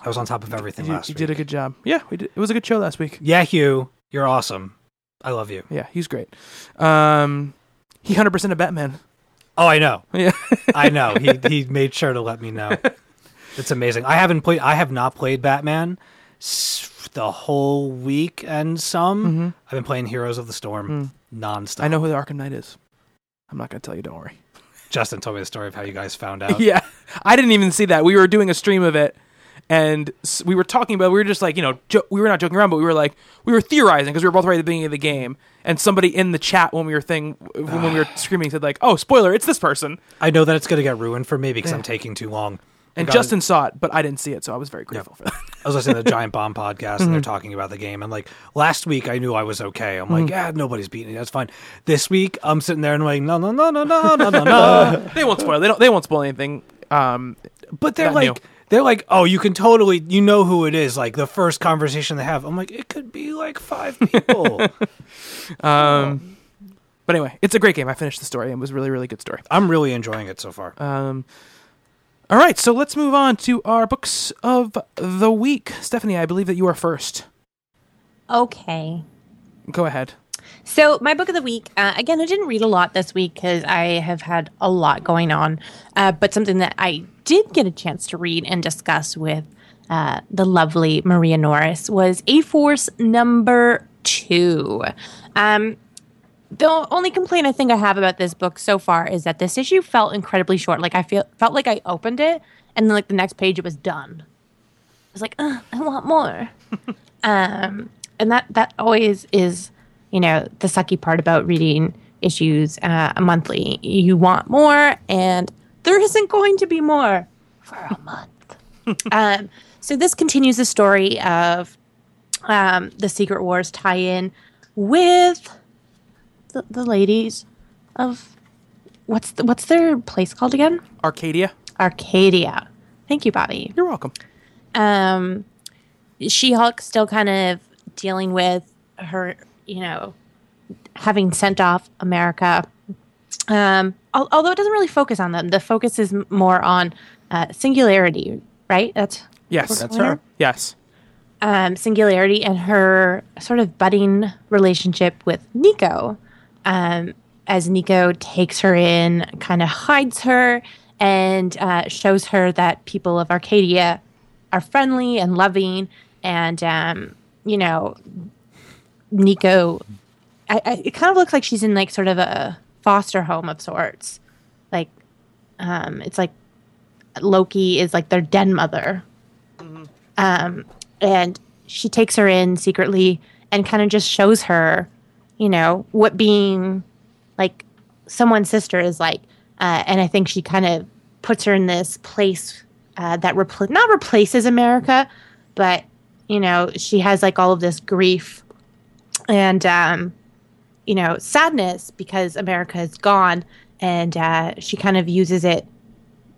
I was on top of everything You, last you week. You did a good job. Yeah, we did. It was a good show last week. Yeah, Hugh, you're awesome. I love you. Yeah, he's great. Um, he hundred percent a Batman. Oh, I know. [laughs] Yeah, I know. He he made sure to let me know. [laughs] It's amazing. I haven't played. I have not played Batman the whole week and some. Mm-hmm. I've been playing Heroes of the Storm mm. nonstop. I know who the Arkham Knight is. I'm not gonna tell you. Don't worry. Justin told me the story of how you guys found [laughs] out. yeah, I didn't even see that. We were doing a stream of it, and we were talking about. We were just like, you know, jo- we were not joking around, but we were like, we were theorizing because we were both right at the beginning of the game. And somebody in the chat when we were thing when we were screaming said like, "Oh, spoiler! It's this person." I know that it's going to get ruined for me because I'm taking too long. And got- Justin saw it, but I didn't see it, so I was very grateful for that. I was listening to the [laughs] Giant Bomb podcast and they're talking about the game. And like last week, I knew I was okay. I'm like, yeah, nobody's beating it. That's fine. This week, I'm sitting there and I'm like, no, no, no, no, no, no, no, no. [laughs] they won't spoil. They don't. They won't spoil anything. Um, But they're like, new. they're like, oh, you can totally, you know who it is. Like the first conversation they have. I'm like, it could be like five people. [laughs] um, but anyway, it's a great game. I finished the story. and It was a really, really good story. I'm really enjoying it so far. Um, all right, so let's move on to our books of the week. Stephanie, I believe that you are first. Okay. Go ahead. So, my book of the week, uh, again, I didn't read a lot this week because I have had a lot going on, uh, but something that I did get a chance to read and discuss with uh, the lovely Maria Norris was A Force number two. Um, the only complaint I think I have about this book so far is that this issue felt incredibly short. Like I feel felt like I opened it and then like the next page it was done. I was like, I want more. [laughs] um, and that that always is, you know, the sucky part about reading issues uh, monthly. You want more, and there isn't going to be more for a month. [laughs] um, so this continues the story of um, the Secret Wars tie-in with the, the ladies of what's the, what's their place called again? Arcadia. Arcadia. Thank you, Bobby. You're welcome. Um, She-Hulk still kind of dealing with her, you know, having sent off America Um, al- although it doesn't really focus on them, the focus is m- more on uh, singularity, right? That's Yes. That's Winner? her. Yes. Um, singularity and her sort of budding relationship with Nico. Um, as Nico takes her in, kind of hides her, and uh, shows her that people of Arcadia are friendly and loving. And, um, you know, Nico, I, I, it kind of looks like she's in like sort of a foster home of sorts. Like, um, it's like Loki is like their den mother um, and she takes her in secretly and kind of just shows her, you know, what being like someone's sister is like. Uh, and I think she kind of puts her in this place uh, that repl- not replaces America, but you know, she has like all of this grief and um, you know sadness because America is gone, and uh, she kind of uses it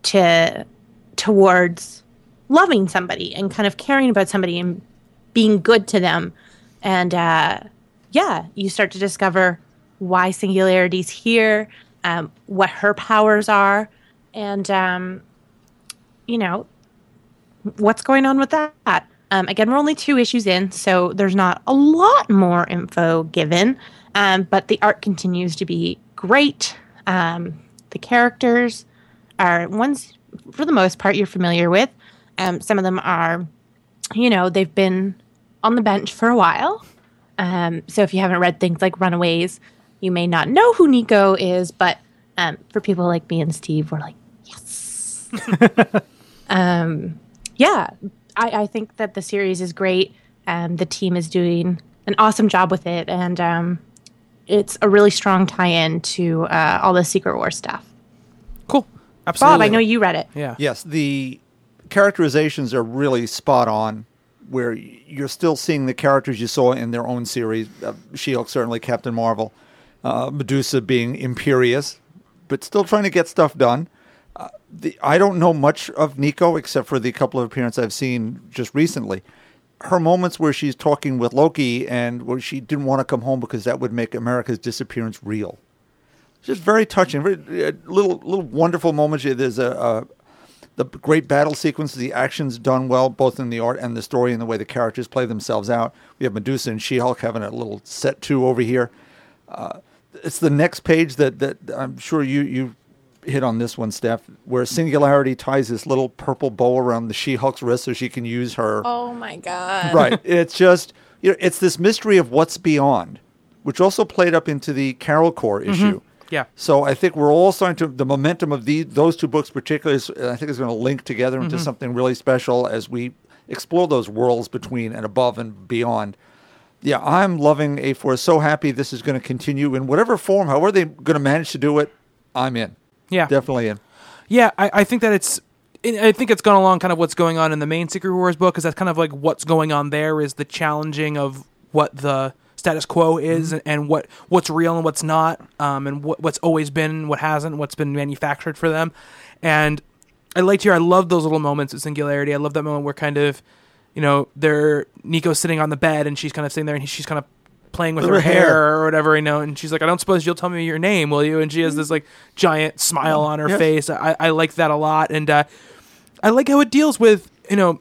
to towards loving somebody and kind of caring about somebody and being good to them. And uh, yeah, you start to discover why singularity's here, um, what her powers are, and um, you know what's going on with that. Um, again, we're only two issues in, so there's not a lot more info given, um, but the art continues to be great. Um, the characters are ones, for the most part, you're familiar with. Um, some of them are, you know, they've been on the bench for a while. Um, so if you haven't read things like Runaways, you may not know who Nico is, but um, for people like me and Steve, we're like, yes. [laughs] um, yeah, I, I think that the series is great. and the team is doing an awesome job with it, and um, it's a really strong tie-in to uh, all the Secret War stuff. Cool. Absolutely. Bob, I know you read it. Yeah. Yes, the characterizations are really spot on. Where you're still seeing the characters you saw in their own series. Uh, She-Hulk, certainly Captain Marvel, uh, Medusa being imperious, but still trying to get stuff done. Uh, the, I don't know much of Nico except for the couple of appearances I've seen just recently. Her moments where she's talking with Loki and where she didn't want to come home because that would make America's disappearance real just very touching, very uh, little little wonderful moments. There's a, a the great battle sequences, the action's done well, both in the art and the story, and the way the characters play themselves out. We have Medusa and She-Hulk having a little set two over here. Uh, it's the next page that that I'm sure you you hit on this one, Steph, where Singularity ties this little purple bow around the She-Hulk's wrist so she can use her Oh my god! right. It's just you know, it's this mystery of what's beyond, which also played up into the Carol Corps issue. Yeah. So I think we're all starting to the momentum of the those two books, particularly, is, I think is going to link together into mm-hmm. something really special as we explore those worlds between and above and beyond. Yeah, I'm loving A Force. So happy this is going to continue in whatever form, however they're going to manage to do it. I'm in. Yeah. Definitely in. Yeah, I, I think that it's. I I think it's gone along kind of what's going on in the main Secret Wars book because that's kind of like what's going on there is the challenging of what the status quo is and, and what what's real and what's not, um, and what what's always been, what hasn't, what's been manufactured for them, and I liked here. I love those little moments of singularity. I love that moment where kind of, you know, they're Nico's sitting on the bed and she's kind of sitting there and she's kind of playing with With her, her hair. hair. or whatever, you know, and she's like, I don't suppose you'll tell me your name, will you? And she has this like giant smile on her Yes. face. I, I like that a lot. And uh, I like how it deals with, you know,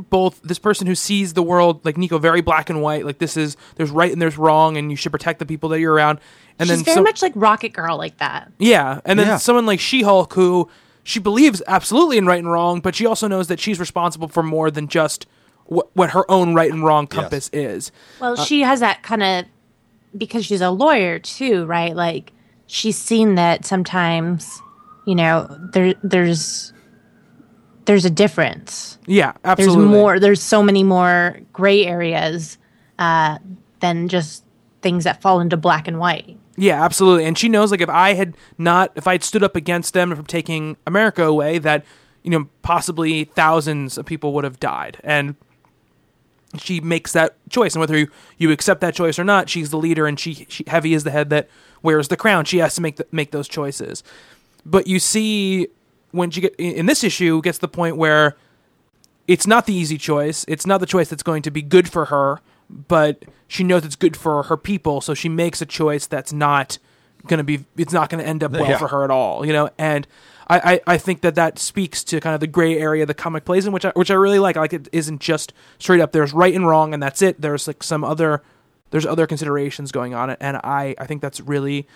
both this person who sees the world like Nico very black and white, like this is there's right and there's wrong, and you should protect the people that you're around. And She's then very some- much like Rocket Girl, like that. yeah, and then Yeah. someone like She-Hulk who she believes absolutely in right and wrong, but she also knows that she's responsible for more than just what, what her own right and wrong compass is. Well, uh, she has that kind of because she's a lawyer too, right? Like she's seen that sometimes, you know, there there's there's a difference. Yeah, absolutely. There's more. There's so many more gray areas uh, than just things that fall into black and white. Yeah, absolutely. And she knows like if I had not if I had stood up against them from taking America away, that you know possibly thousands of people would have died. And she makes that choice, and whether you, you accept that choice or not, she's the leader, and she, she heavy is the head that wears the crown. She has to make the, make those choices. But you see when she get in this issue gets to the point where it's not the easy choice. It's not the choice that's going to be good for her, but she knows it's good for her people, so she makes a choice that's not gonna be it's not gonna end up well Yeah. for her at all. You know, and I, I, I think that that speaks to kind of the gray area the comic plays in, which I, which I really like. Like it isn't just straight up. There's right and wrong, and that's it. There's like some other there's other considerations going on, and I I think that's really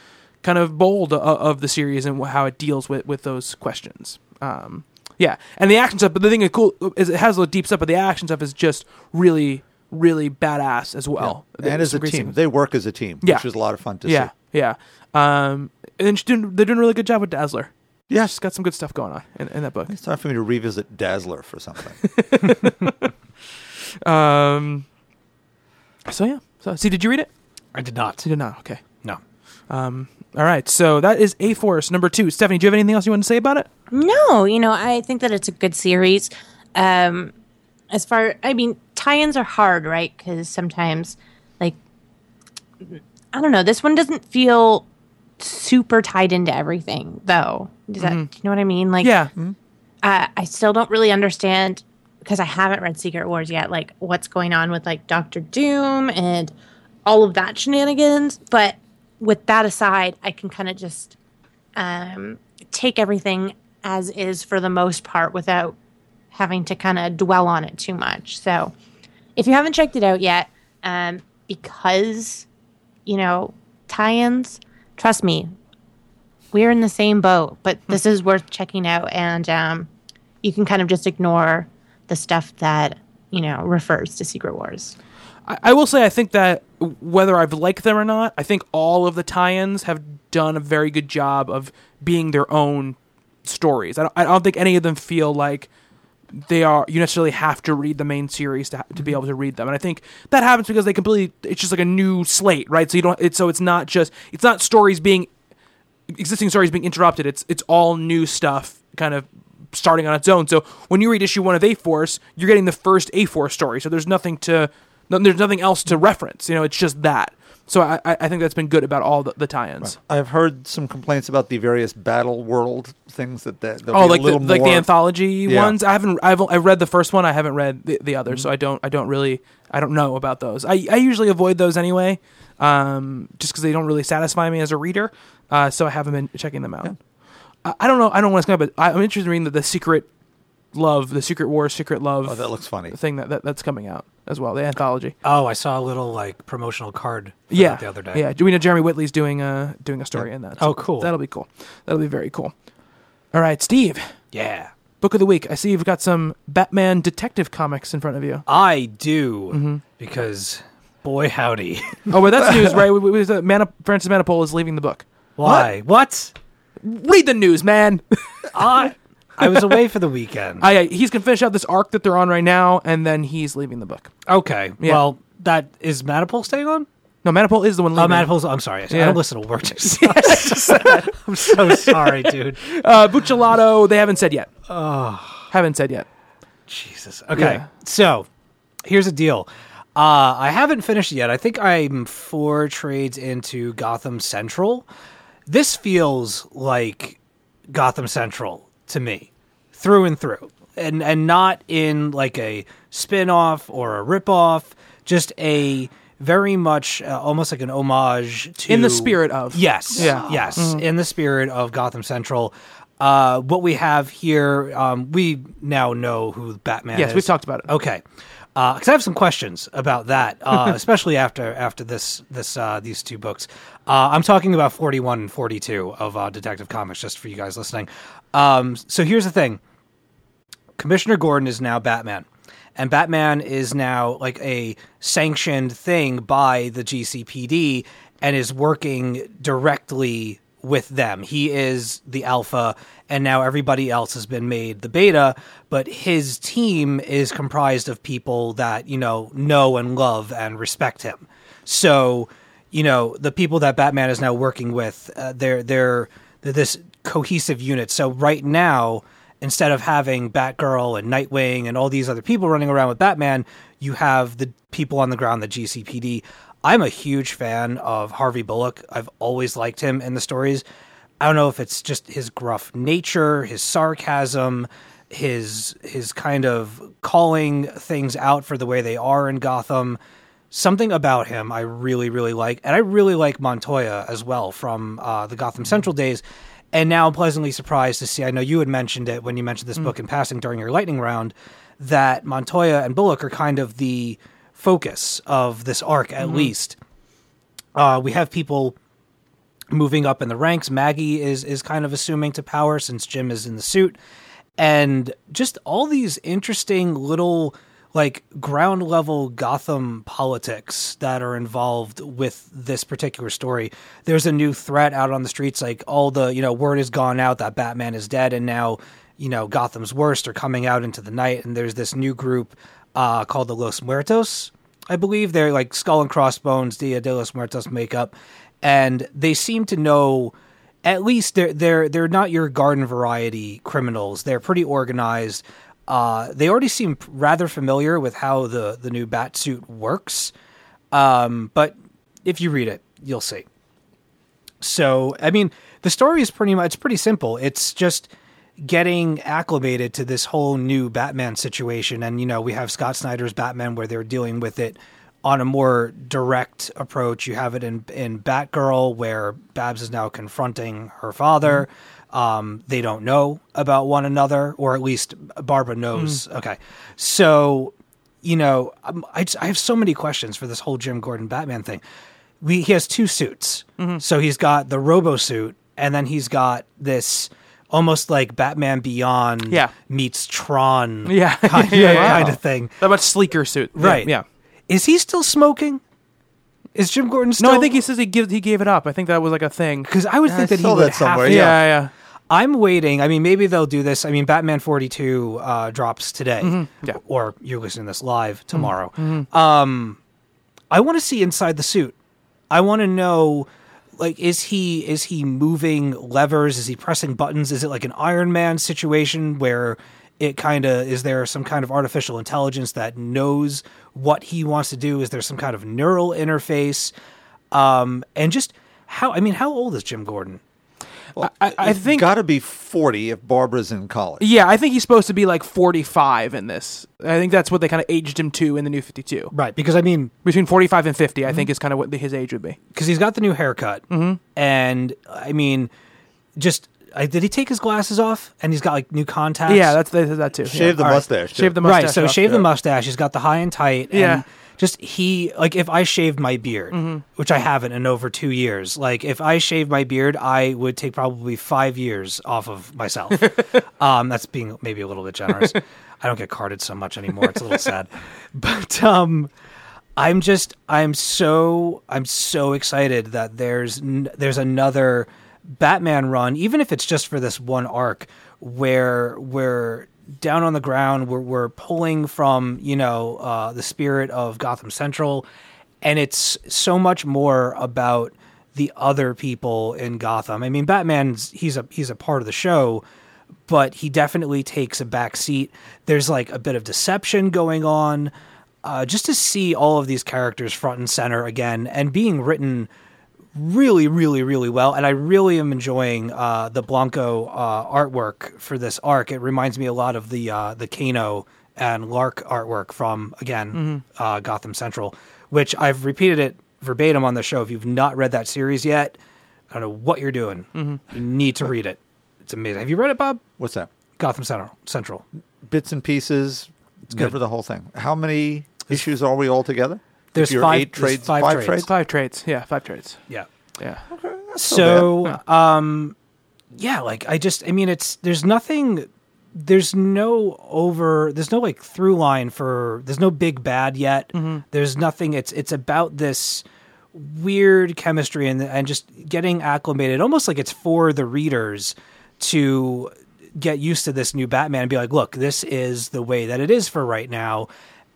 kind of bold of, of the series and how it deals with with those questions. Um, yeah, and the action stuff. But the thing is cool is it has a little deep stuff, but the action stuff is just really really badass as well. and There's as a team, scenes. they work as a team, Yeah. which is a lot of fun to yeah, see. yeah. Um, and she's doing, they're doing a really good job with Dazzler. Yes, She's got some good stuff going on in, in that book. it's time for me to revisit Dazzler for something. [laughs] Um, so yeah. So see, did you read it? I did not. You did not. Okay. No. Um. All right. So that is A Force number two. Stephanie, do you have anything else you want to say about it? No, you know, I think that it's a good series. Um, as far, I mean, tie-ins are hard, right? Because sometimes, like, I don't know, this one doesn't feel super tied into everything, though. Does that, do you know what I mean? Like, Yeah. uh, I still don't really understand because I haven't read Secret Wars yet, like what's going on with like Doctor Doom and all of that shenanigans. But with that aside, I can kind of just um, take everything as is for the most part without having to kind of dwell on it too much. So if you haven't checked it out yet, um, because you know tie-ins, trust me, we're in the same boat. But this is worth checking out, and um, you can kind of just ignore the stuff that you know refers to Secret Wars. I, I will say I think that whether I've liked them or not, I think all of the tie-ins have done a very good job of being their own stories. I don't, I don't think any of them feel like they are you necessarily have to read the main series to, to be able to read them. And i think that happens because they completely it's just like a new slate right? So you don't it's so it's not just it's not stories being existing stories being interrupted. It's it's all new stuff kind of starting on its own. So when you read issue one of a force you're getting the first a force story. So there's nothing to no, there's nothing else to reference you know it's just that so i i think that's been good about all the, the tie-ins I've heard some complaints about the various battle world things that that Oh, like the, little like the anthology Yeah. ones. I haven't. I've I read the first one. I haven't read the, the Mm-hmm. so I don't. I don't really. I don't know about those. I I usually avoid those anyway, um, just because they don't really satisfy me as a reader. Uh, so I haven't been checking them out. I, I don't know. I don't want to but I, I'm interested in reading the, the secret love, the secret war, secret love. Oh, that looks funny. Thing that, that that's coming out as well. The anthology. Oh, I saw a little like promotional card for Yeah, that the other day. Yeah, do we know Jeremy Whitley's doing a doing a story in that? Oh, cool. That'll be cool. That'll be very cool. All right, Steve. Yeah. Book of the week. I see you've got some Batman detective comics in front of you. I do Mm-hmm. because boy howdy. [laughs] Oh, but that's news, right? [laughs] We, we, we- Mana, Francis Manapul is leaving the book. Why? What? Read the news, man. [laughs] I I was away for the weekend. I, I, he's gonna finish out this arc that they're on right now, and then he's leaving the book. okay. Yeah. Well, that is Manapul staying on? No, Manapul is the one Oh, leaving. Manapul's. I'm sorry. I Yeah. don't listen to work. [laughs] [laughs] I'm so sorry, dude. [laughs] Uh, Buccellato, they haven't said yet. Uh haven't said yet. Jesus. Okay. Yeah. So here's the deal. Uh, I haven't finished yet. I think I'm four trades into Gotham Central. This feels like Gotham Central to me, through and through, and and not in like a spin-off or a rip-off. Just a very much uh, almost like an homage to In the spirit of. Yes. Yeah. Mm-hmm. Yes. In the spirit of Gotham Central. Uh, what we have here, um, we now know who Batman is. Yes, is. we've talked about it. Okay. Because I have some questions about that, uh, [laughs] especially after after this this uh, these two books. Uh, I'm talking about 41 and 42 of uh, Detective Comics, just for you guys listening. Um, so here's the thing: Commissioner Gordon is now Batman, and Batman is now like a sanctioned thing by the GCPD and is working directly with them. He is the alpha, and now everybody else has been made the beta. But his team is comprised of people that you know know and love and respect him. So you know the people that Batman is now working with, uh, they're they're they're this cohesive unit. So right now, instead of having Batgirl and Nightwing and all these other people running around with Batman, you have the people on the ground, the GCPD. I'm a huge fan of Harvey Bullock. I've always liked him in the stories. I don't know if it's just his gruff nature, his sarcasm, his his kind of calling things out for the way they are in Gotham. something about him I really, really like, and I really like Montoya as well from uh, the Gotham Central days. And now I'm pleasantly surprised to see. I know you had mentioned it when you mentioned this book in passing during your lightning round that Montoya and Bullock are kind of the focus of this arc, at least. Uh, we have people moving up in the ranks. Maggie is is kind of assuming to power since Jim is in the suit, and just all these interesting little like ground level Gotham politics that are involved with this particular story. There's a new threat out on the streets, like all the you know word has gone out that Batman is dead, and now you know Gotham's worst are coming out into the night, and there's this new group uh, called the Los Muertos. I believe they're like skull and crossbones, Dia de los Muertos makeup, and they seem to know at least they're they're they're not your garden variety criminals. They're pretty organized. Uh, they already seem rather familiar with how the the new bat suit works. Um, but if you read it, you'll see. So, I mean, the story is pretty much pretty simple. It's just getting acclimated to this whole new Batman situation, and you know, we have Scott Snyder's Batman where they're dealing with it on a more direct approach. You have it in in Batgirl where Babs is now confronting her father. Um, they don't know about one another, or at least Barbara knows. Okay, so you know, um, I, just- I have so many questions for this whole Jim Gordon Batman thing. We he has two suits, so he's got the Robo suit, and then he's got this almost like Batman Beyond Yeah. meets Tron, [laughs] Yeah. [laughs] kind, Yeah, yeah. kind of thing. That much sleeker suit. Right. Yeah. Is he still smoking? Is Jim Gordon still? No, I think he says he give, he gave it up. I think that was like a thing. because I would I think that he saw would that somewhere, have. Yeah, Yeah. yeah. I'm waiting. I mean, maybe they'll do this. I mean, Batman 42 uh, drops today, Mm-hmm. Yeah. Mm-hmm. or you're listening to this live tomorrow. Um, I want to see inside the suit. I want to know, like, is he is he moving levers? Is he pressing buttons? Is it like an Iron Man situation where it kind of is there some kind of artificial intelligence that knows what he wants to do? Is there some kind of neural interface? Um, and just how? I mean, how old is Jim Gordon? I, I think got to be 40 if Barbara's in college. Yeah, I think he's supposed to be like 45 in this. I think that's what they kind of aged him to in the new 52. Right, because I mean, Between 45 and 50, I think is kind of what the, his age would be. because he's got the new haircut, Mm-hmm. and I mean, just I, did he take his glasses off? And he's got like new contacts. Yeah, that's that, that too. Shave yeah. the All right. mustache. too. Shave the mustache. right. So off, shave the mustache. He's got the high and tight. And Yeah. Just he like if I shaved my beard, Mm-hmm. which I haven't in over two years. Like if I shaved my beard, I would take probably five years off of myself. [laughs] um, that's being maybe a little bit generous. [laughs] I don't get carded so much anymore. It's a little sad, but um, I'm just I'm so I'm so excited that there's n- there's another Batman run, even if it's just for this one arc, where we're down on the ground, we're we're pulling from you know uh, the spirit of Gotham Central, and it's so much more about the other people in Gotham. I mean, Batman's he's a he's a part of the show, but he definitely takes a back seat. There's like a bit of deception going on. Uh, just to see all of these characters front and center again and being written really, really, really well. And I really am enjoying uh, the Blanco uh, artwork for this arc. It reminds me a lot of the uh, the Kano and Lark artwork from again uh, Gotham Central, which I've repeated it verbatim on the show. If you've not read that series yet, I don't know what you're doing. You need to read it. It's amazing. Have you read it, Bob? What's that? Gotham Central. Central. Bits and pieces. It's good. for the whole thing. How many issues are we all together? There's five- eight there's trades. five Five, trades. trades. Five trades. Yeah, five trades. Yeah. Yeah. so um yeah like i just i mean it's there's nothing there's no over there's no like through line for there's no big bad yet there's nothing it's it's about this weird chemistry and and just getting acclimated almost like it's for the readers to get used to this new batman and be like look this is the way that it is for right now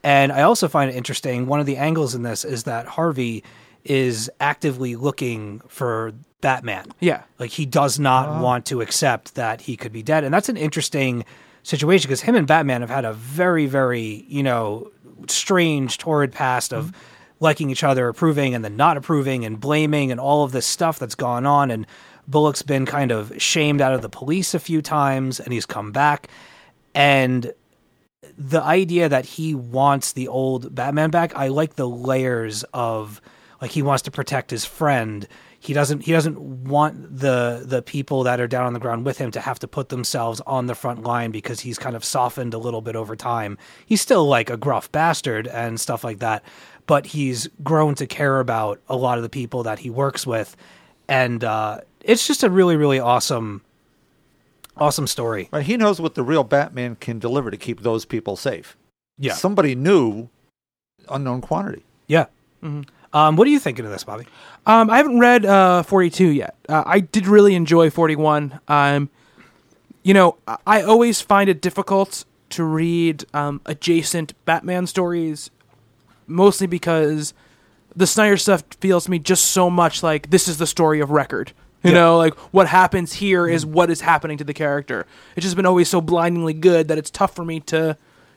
and i also find it interesting one of the angles in this is that harvey is actively looking for batman. Yeah. like he does not ah. want to accept that he could be dead, and that's an interesting situation because him and Batman have had a very, very you know strange, torrid past of mm-hmm. liking each other, approving, and then not approving, and blaming, and all of this stuff that's gone on. And Bullock's been kind of shamed out of the police a few times, and he's come back, and the idea that he wants the old Batman back, I like the layers of like he wants to protect his friend. He doesn't he doesn't want the the people that are down on the ground with him to have to put themselves on the front line because he's kind of softened a little bit over time. He's still like a gruff bastard and stuff like that, but he's grown to care about a lot of the people that he works with and uh it's just a really really awesome awesome story. Right, he knows what the real Batman can deliver to keep those people safe. Yeah. Somebody knew unknown quantity. Yeah. Um, what are you thinking of this, Bobby? Um, I haven't read uh, 42 yet. Uh, I did really enjoy 41. Um, you know, I- I always find it difficult to read um, adjacent Batman stories, mostly because the Snyder stuff feels to me just so much like this is the story of record. You Yeah. know, like what happens here is what is happening to the character. It's just been always so blindingly good that it's tough for me to,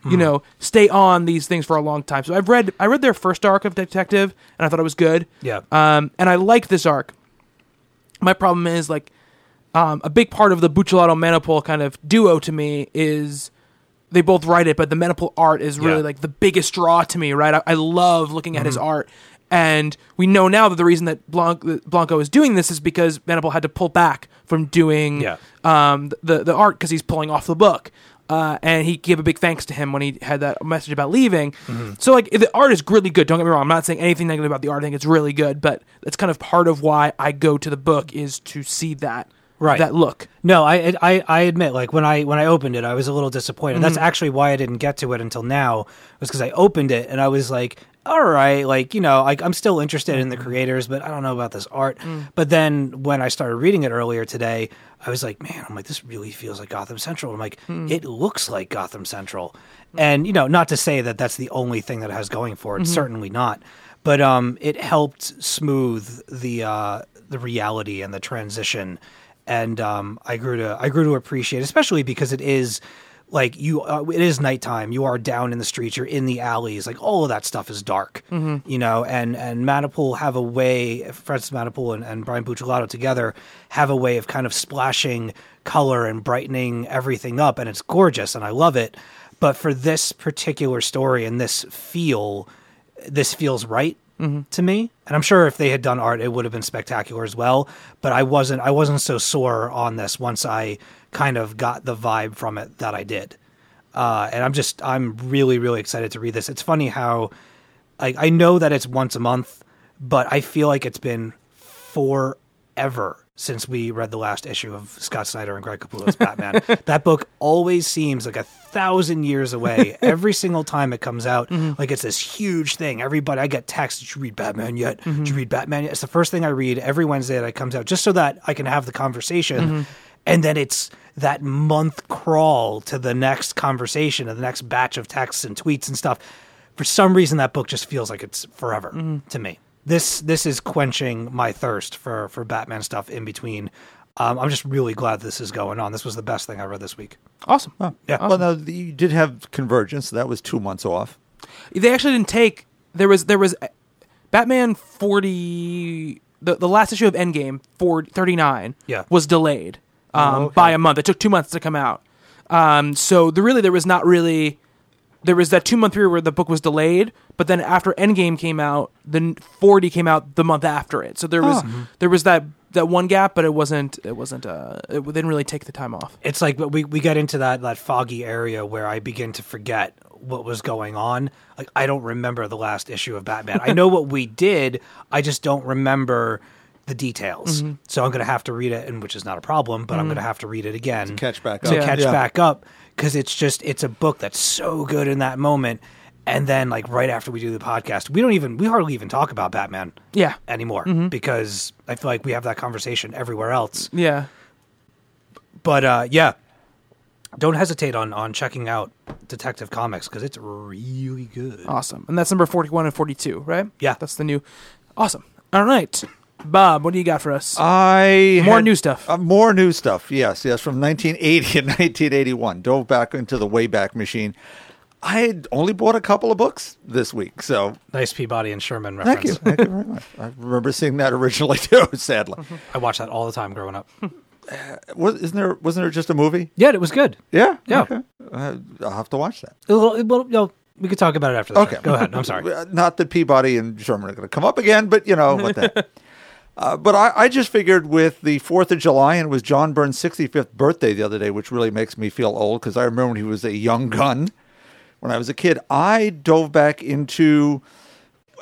you know, stay on these things for a long time. So I've read I read their first arc of Detective and I thought it was good. Yeah. Um, and I like this arc. My problem is like um, a big part of the Buccellato Manapul kind of duo to me is they both write it, but the Manapul art is really Yeah. like the biggest draw to me, right? I, I love looking at his Mm-hmm. art. And we know now that the reason that Blanc, Blanco is doing this is because Manapul had to pull back from doing Yeah. um, the, the art because he's pulling off the book. Uh, and he gave a big thanks to him when he had that message about leaving. Mm-hmm. So, like, the art is really good. Don't get me wrong. I'm not saying anything negative about the art. I think it's really good, but that's kind of part of why I go to the book is to see that Right. that look. No, I, I I admit, like when I when I opened it, I was a little disappointed. That's actually why I didn't get to it until now, was because I opened it and I was like, all right, like you know, like I'm still interested in the creators, but I don't know about this art. But then when I started reading it earlier today, I was like, man, I'm like, this really feels like Gotham Central. I'm like, it looks like Gotham Central, and you know, not to say that that's the only thing that it has going for it. Certainly not. But um, it helped smooth the uh, the reality and the transition and um, I grew to I grew to appreciate, especially because it is like you uh, it is nighttime. You are down in the streets. You're in the alleys. Like all of that stuff is dark, you know. And and Manapul have a way. Francis Manapul and, and Brian Buccellato together have a way of kind of splashing color and brightening everything up, and it's gorgeous, and I love it. But for this particular story and this feel, this feels right to me. And I'm sure if they had done art, it would have been spectacular as well. But I wasn't. I wasn't so sore on this once I kind of got the vibe from it that I did. Uh, and I'm just. I'm really, really excited to read this. It's funny how, like, I know that it's once a month, but I feel like it's been forever since we read the last issue of Scott Snyder and Greg Capullo's Batman. [laughs] that book always seems like a thousand years away [laughs] every single time it comes out. Mm-hmm. Like it's this huge thing. Everybody, I get texts, did you read Batman yet? Did you mm-hmm. read Batman yet? It's the first thing I read every Wednesday that it comes out, just so that I can have the conversation. Mm-hmm. And then it's that month crawl to the next conversation and the next batch of texts and tweets and stuff. For some reason, that book just feels like it's forever to me this this is quenching my thirst for for Batman stuff in between. Um, I'm just really glad this is going on. This was the best thing I read this week. Awesome. Yeah. Well, now you did have Convergence. So that was two months off. They actually didn't take. There was there was Batman forty. The, the last issue of Endgame, 40, 39, Yeah. was delayed um, Oh, okay. by a month. It took two months to come out. Um, so the, really, there was not really. There was that two month period where the book was delayed, but then after Endgame came out, then 40 came out the month after it. So there was mm-hmm. there was that that one gap, but it wasn't it wasn't uh it didn't really take the time off. It's like we we get into that that foggy area where I begin to forget what was going on. Like I don't remember the last issue of Batman. I know what we did. I just don't remember the details. Mm-hmm. So I'm going to have to read it, and which is not a problem. But I'm mm-hmm. going to have to read it again catch back to up. catch Yeah. back up because it's just it's a book that's so good in that moment. And then like right after we do the podcast, we don't even we hardly even talk about Batman Yeah, anymore because I feel like we have that conversation everywhere else. yeah. But uh, yeah, don't hesitate on on checking out Detective Comics because it's really good. Awesome. And that's number 41 and 42, right? Yeah. That's the new. Awesome. All right. Bob, what do you got for us? I More had- new stuff. Uh, more new stuff. Yes, yes, from 1980 [laughs] and 1981. Dove back into the Wayback Machine. I had only bought a couple of books this week, so Nice Peabody and Sherman thank you, reference. thank you very much. I remember seeing that originally [laughs] too. Sadly, I watched that all the time growing up. [laughs] Was, isn't there? Wasn't there just a movie? Yeah, it was good. Yeah. Yeah. Okay. Uh, I'll have to watch that. Well, well, no, we could talk about it after the Okay. show. Go ahead. I'm sorry. Uh, Not that Peabody and Sherman are going to come up again, but you know what the heck. Uh, but I, I just figured with the 4th of July, and it was John Byrne's 65th birthday the other day, which really makes me feel old because I remember when he was a young gun when I was a kid. I dove back into,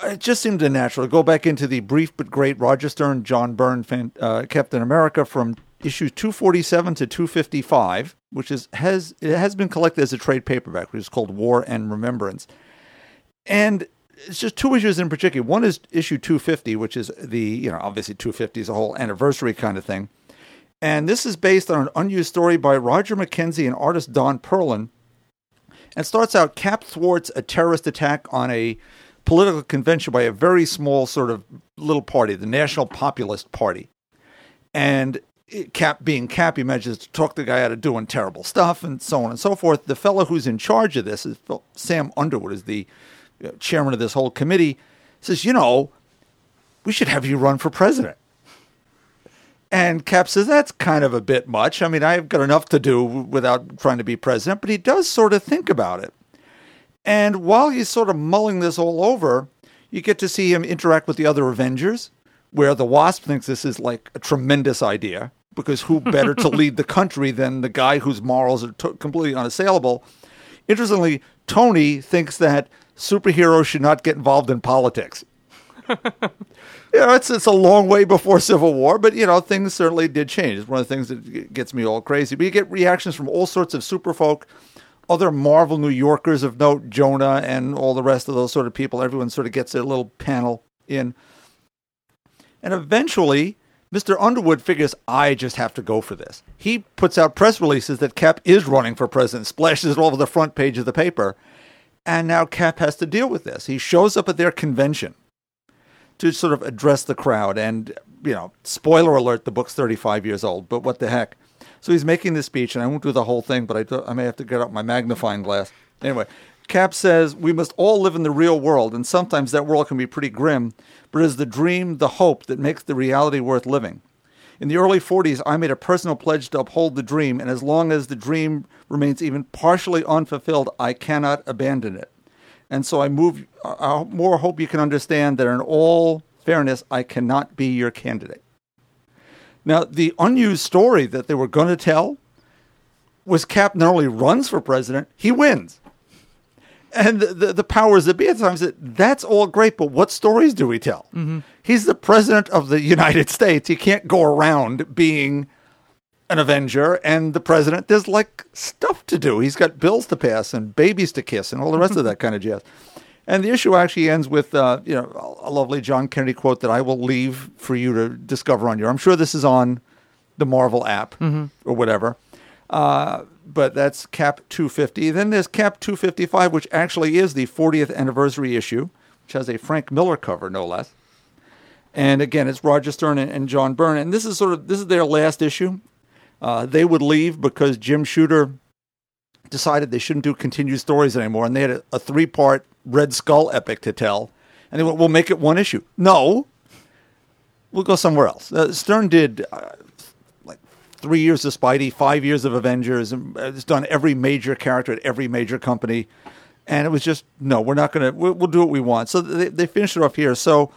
it just seemed natural to go back into the brief but great Roger Stern, John Byrne, fan, uh, Captain America from issues 247 to 255, which is has it has been collected as a trade paperback, which is called War and Remembrance. And it's just two issues in particular. One is issue 250, which is the, you know, obviously 250 is a whole anniversary kind of thing. And this is based on an unused story by Roger McKenzie and artist Don Perlin. And starts out Cap thwarts a terrorist attack on a political convention by a very small sort of little party, the National Populist Party. And it- Cap, being Cap, he manages to talk the guy out of doing terrible stuff and so on and so forth. The fellow who's in charge of this is Sam Underwood, is the chairman of this whole committee. Says, you know, we should have you run for president. And Cap says, that's kind of a bit much. I mean, I've got enough to do without trying to be president, but he does sort of think about it. And while he's sort of mulling this all over, you get to see him interact with the other Avengers, where the Wasp thinks this is like a tremendous idea, because who better to lead the country than the guy whose morals are to- completely unassailable? Interestingly, Tony thinks that superheroes should not get involved in politics. [laughs] you know, it's it's a long way before Civil War, but you know, things certainly did change. It's one of the things that gets me all crazy. But you get reactions from all sorts of super folk, other Marvel New Yorkers of note, Jonah and all the rest of those sort of people. Everyone sort of gets their little panel in. And eventually, Mr. Underwood figures, I just have to go for this. He puts out press releases that Cap is running for president, splashes it all over the front page of the paper. And now Cap has to deal with this. He shows up at their convention to sort of address the crowd. And, you know, spoiler alert, the book's 35 years old, but what the heck. So he's making this speech, and I won't do the whole thing, but I, do, I may have to get out my magnifying glass. Anyway, Cap says, We must all live in the real world, and sometimes that world can be pretty grim, but it is the dream, the hope that makes the reality worth living. In the early 40s, I made a personal pledge to uphold the dream, and as long as the dream remains even partially unfulfilled, I cannot abandon it. And so I move. I more hope you can understand that in all fairness, I cannot be your candidate. Now, the unused story that they were going to tell was Cap not only runs for president, he wins. And the, the, the powers that be at times said, that's all great, but what stories do we tell? He's the president of the United [laughs] States. He can't go around being an Avenger and the president. There's like stuff to do. He's got bills to pass and babies to kiss and all the rest of [laughs] that kind of jazz. And the issue actually ends with, uh, you know, a lovely John Kennedy quote that I will leave for you to discover on your. I'm sure this is on the Marvel app or whatever. Uh, but that's Cap 250. Then there's Cap 255, which actually is the 40th anniversary issue, which has a Frank Miller cover, no less. And again, it's Roger Stern and, John Byrne. And this is sort of this is their last issue. Uh, they would leave because Jim Shooter decided they shouldn't do continued stories anymore, and they had a, a three-part Red Skull epic to tell. And they went, "We'll make it one issue." No, we'll go somewhere else. Uh, Stern did uh, three years of Spidey, five years of Avengers, and has done every major character at every major company. And it was just no, we're not going to. We'll, we'll do what we want. So they, they finished it off here. So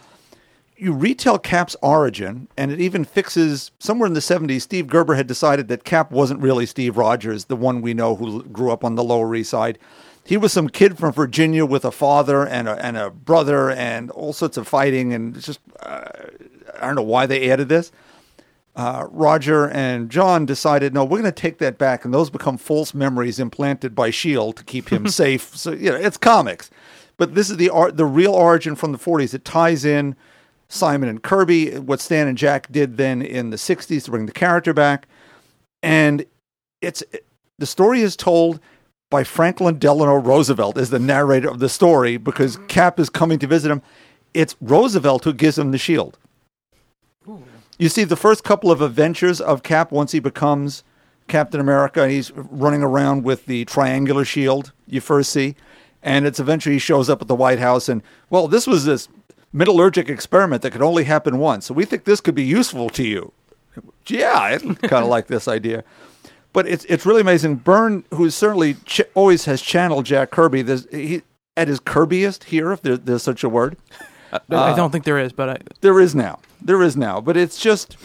you retell Cap's origin, and it even fixes somewhere in the 70s. Steve Gerber had decided that Cap wasn't really Steve Rogers, the one we know who grew up on the Lower East Side. He was some kid from Virginia with a father and a, and a brother and all sorts of fighting. And it's just, uh, I don't know why they added this. Uh, Roger and John decided, no, we're going to take that back, and those become false memories implanted by Shield to keep him [laughs] safe. So you know, it's comics, but this is the art, the real origin from the 40s. It ties in Simon and Kirby, what Stan and Jack did then in the 60s to bring the character back. And it's the story is told by Franklin Delano Roosevelt as the narrator of the story because Cap is coming to visit him. It's Roosevelt who gives him the shield. You see the first couple of adventures of Cap once he becomes Captain America and he's running around with the triangular shield you first see. And it's eventually he shows up at the White House and, well, this was this metallurgic experiment that could only happen once. So we think this could be useful to you. Yeah, I [laughs] kind of like this idea. But it's it's really amazing. Byrne, who certainly ch- always has channeled Jack Kirby, there's, he at his Kirbyest here, if there, there's such a word. [laughs] I don't uh, think there is, but I, There is now. There is now. But it's just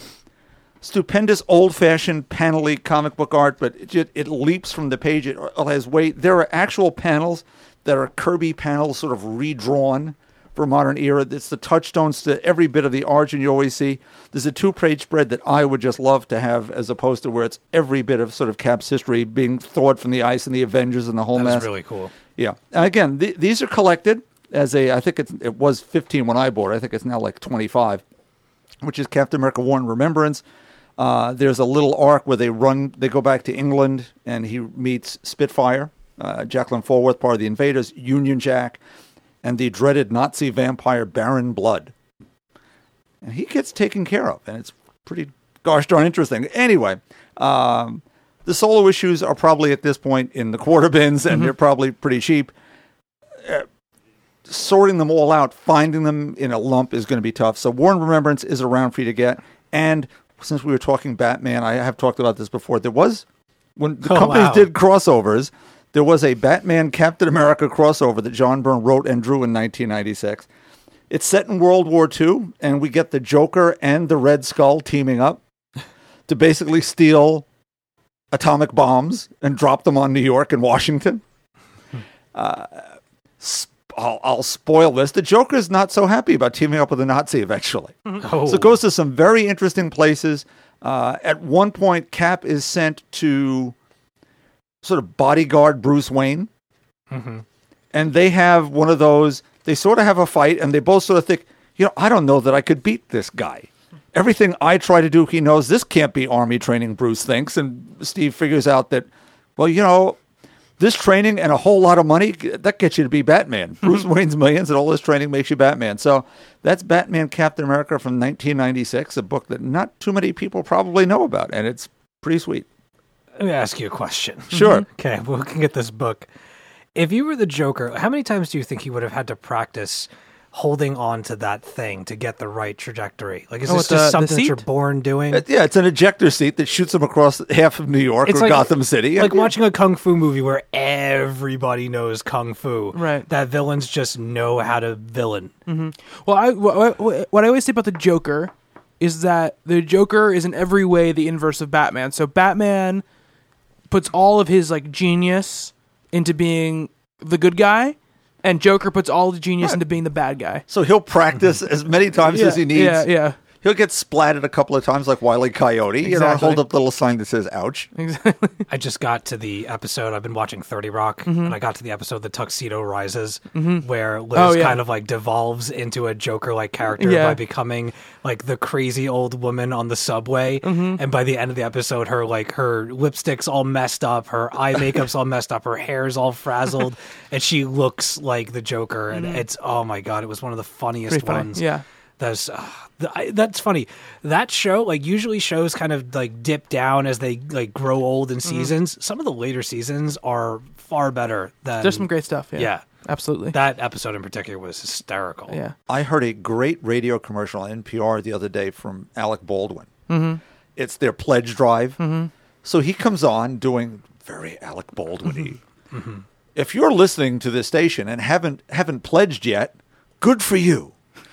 stupendous old fashioned panely comic book art, but it, it leaps from the page. It has weight. There are actual panels that are Kirby panels, sort of redrawn for modern era. It's the touchstones to every bit of the origin you always see. There's a two page spread that I would just love to have as opposed to where it's every bit of sort of Cap's history being thawed from the ice and the Avengers and the whole That mess. really cool. Yeah. And again, th- these are collected as a. I think it's, it was 15 when I bought it. I think it's now like 25, which is Captain America War and Remembrance. Uh, there's a little arc where they run. They go back to England, and he meets Spitfire, uh, Jacqueline Falsworth, part of the Invaders, Union Jack, and the dreaded Nazi vampire Baron Blood. And he gets taken care of, and it's pretty gosh darn interesting. Anyway, um, the solo issues are probably at this point in the quarter bins, and they're probably pretty cheap. Uh, sorting them all out, finding them in a lump is going to be tough. So, War and Remembrance is around for you to get. And since we were talking Batman, I have talked about this before. There was when the Oh, companies wow. did crossovers. There was a Batman Captain America crossover that John Byrne wrote and drew in 1996. It's set in World War II, and we get the Joker and the Red Skull teaming up to basically steal atomic bombs and drop them on New York and Washington. Uh, sp- I'll, I'll spoil this. The Joker is not so happy about teaming up with a Nazi eventually. Oh, So it goes to some very interesting places. Uh, at one point, Cap is sent to sort of bodyguard Bruce Wayne. And they have one of those, they sort of have a fight, and they both sort of think, you know, I don't know that I could beat this guy. Everything I try to do, he knows this can't be army training, Bruce thinks. And Steve figures out that, well, you know, this training and a whole lot of money that gets you to be Batman. Mm-hmm. Bruce Wayne's millions and all this training makes you Batman. So that's Batman Captain America from 1996, a book that not too many people probably know about, and it's pretty sweet. let me ask you a question. [laughs] Sure. [laughs] Okay, we can get this book. If you were the Joker, how many times do you think he would have had to practice holding on to that thing to get the right trajectory? Like, is Oh, this with the- just the something that you're born doing? Uh, yeah, it's an ejector seat that shoots them across half of New York or Gotham City. Like Yeah. watching a kung fu movie where everybody knows kung fu. Right. That villains just know how to villain. Well, I what, what what I always say about the Joker is that the Joker is in every way the inverse of Batman. So Batman puts all of his like genius into being the good guy, and Joker puts all the genius into being the bad guy. So he'll practice mm-hmm. as many times as he needs. Yeah, yeah, He'll get splatted a couple of times like Wile E. Coyote, you know, and Exactly. hold up the little sign that says ouch. exactly. I just got to the episode. I've been watching 30 Rock, Mm-hmm. and I got to the episode The Tuxedo Rises, where Liz Oh, yeah. kind of like devolves into a Joker like character Yeah. by becoming like the crazy old woman on the subway. Mm-hmm. And by the end of the episode, her like her lipstick's all messed up, her eye makeup's all messed up, her hair's all frazzled, [laughs] and she looks like the Joker. And it's oh my god, it was one of the funniest Mm-hmm. Pretty funny, ones. yeah. That's uh, th- I, that's funny. That show, like usually shows kind of like dip down as they like grow old in Mm-hmm. seasons. Some of the later seasons are far better than There's some great stuff. Yeah, Yeah. absolutely. That episode in particular was hysterical. yeah, I heard a great radio commercial on NPR the other day from Alec Baldwin. Mm-hmm. It's their pledge drive. Mm-hmm. So he comes on doing very Alec Baldwin y. If you're listening to this station and haven't haven't pledged yet, good for you.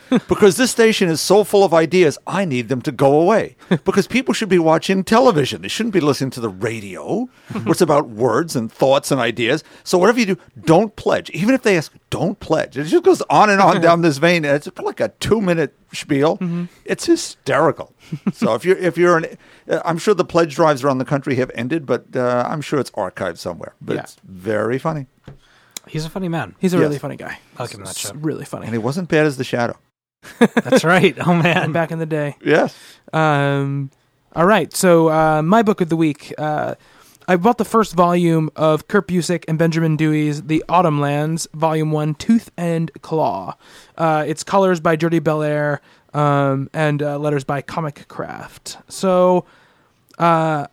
[laughs] because this station is so full of ideas, I need them to go away. [laughs] Because people should be watching television. They shouldn't be listening to the radio, [laughs] where it's about words and thoughts and ideas. So whatever you do, don't pledge. Even if they ask, don't pledge. It just goes on and on down this vein, and it's like a two-minute spiel. It's hysterical. so if you're if you're an, uh, I'm sure the pledge drives around the country have ended, but uh, I'm sure it's archived somewhere. But Yeah. it's very funny, He's a funny man. he's a Yes. really funny guy. I'll give him that It's shit. Really funny. and he wasn't bad as the Shadow. That's [laughs] right. Oh man. Back in the day. Yes. Um, all right. So uh, my book of the week. Uh, I bought the first volume of Kurt Busiek and Benjamin Dewey's The Autumn Lands, Volume One, Tooth and Claw. Uh, it's colors by Jordie Bellaire um, and uh, letters by Comicraft. So, uh,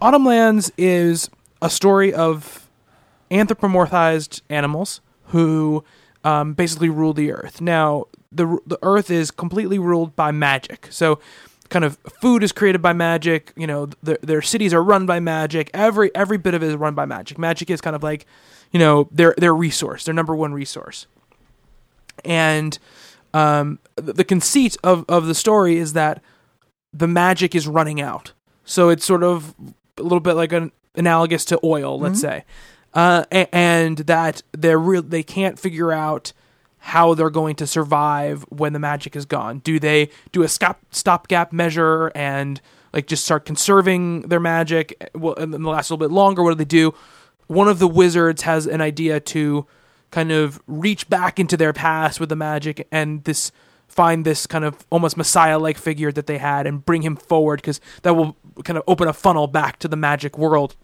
Autumn Lands is a story of anthropomorphized animals who um, basically rule the earth. Now, the the earth is completely ruled by magic. So, kind of food is created by magic. You know, their, their cities are run by magic. Every every bit of it is run by magic. Magic is kind of like, you know, their their resource, their number one resource. And um, the, the conceit of of the story is that the magic is running out. So it's sort of a little bit like an analogous to oil, let's say, uh, a- and that they're real. They can't figure out how they're going to survive when the magic is gone. Do they do a stop stopgap measure and like just start conserving their magic? Well, and then last a little bit longer. What do they do? One of the wizards has an idea to kind of reach back into their past with the magic and this find this kind of almost messiah like figure that they had and bring him forward because that will kind of open a funnel back to the magic world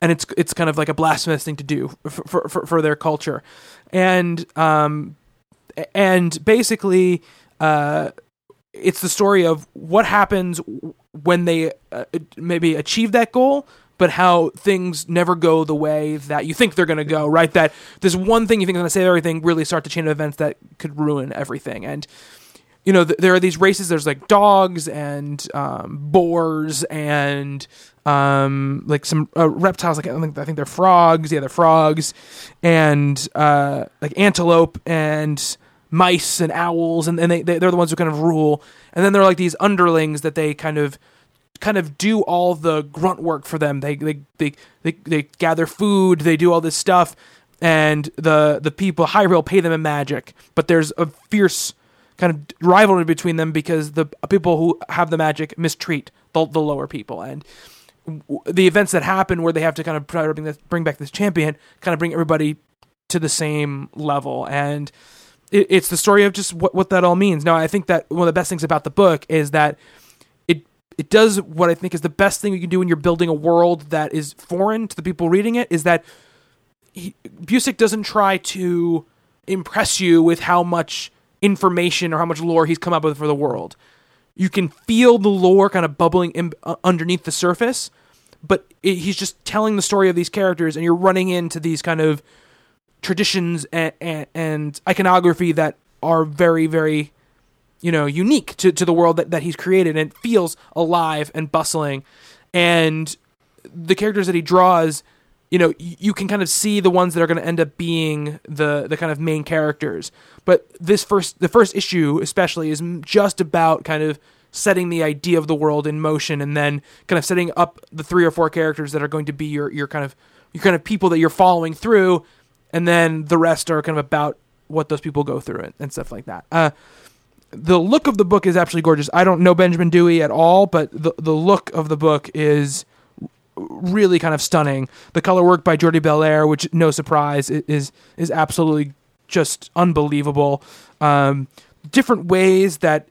and it's it's kind of like a blasphemous thing to do for, for, for their culture and um and basically uh it's the story of what happens when they uh, maybe achieve that goal but how things never go the way that you think they're going to go right that this one thing you think is going to save everything really start to chain of events that could ruin everything and you know, th- there are these races. There's like dogs and um, boars and um, like some uh, reptiles. Like I think I think they're frogs. Yeah, they're frogs, and uh, like antelope and mice and owls, and, and they, they they're the ones who kind of rule. And then there are like these underlings that they kind of kind of do all the grunt work for them. They they they they, they gather food. They do all this stuff. And the the people Hyrule pay them in magic, but there's a fierce kind of rivalry between them because the people who have the magic mistreat the, the lower people and the events that happen where they have to kind of bring, this, bring back this champion kind of bring everybody to the same level and it, it's the story of just what, what that all means now i think that one of the best things about the book is that it it does what i think is the best thing you can do when you're building a world that is foreign to the people reading it is that Busiek doesn't try to impress you with how much information or how much lore he's come up with for the world. You can feel the lore kind of bubbling in, uh, underneath the surface, but it, he's just telling the story of these characters, and you're running into these kind of traditions and, and, and iconography that are very, very, you know, unique to, to the world that, that he's created, and feels alive and bustling. And the characters that he draws you know you can kind of see the ones that are going to end up being the the kind of main characters but this first the first issue especially is just about kind of setting the idea of the world in motion and then kind of setting up the three or four characters that are going to be your your kind of your kind of people that you're following through and then the rest are kind of about what those people go through and, and stuff like that uh the look of the book is absolutely gorgeous. I don't know Benjamin Dewey at all, but the the look of the book is really kind of stunning. The color work by Jordie Bellaire, which no surprise is is absolutely just unbelievable. Um, different ways that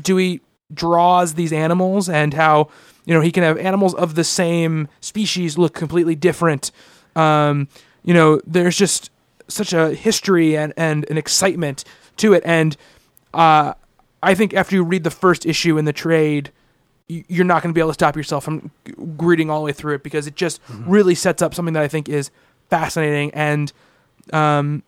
Dewey draws these animals and how you know he can have animals of the same species look completely different. Um, you know, there's just such a history and and an excitement to it, and uh, I think after you read the first issue in the trade, you're not going to be able to stop yourself from g- reading all the way through it because it just really sets up something that I think is fascinating, and um,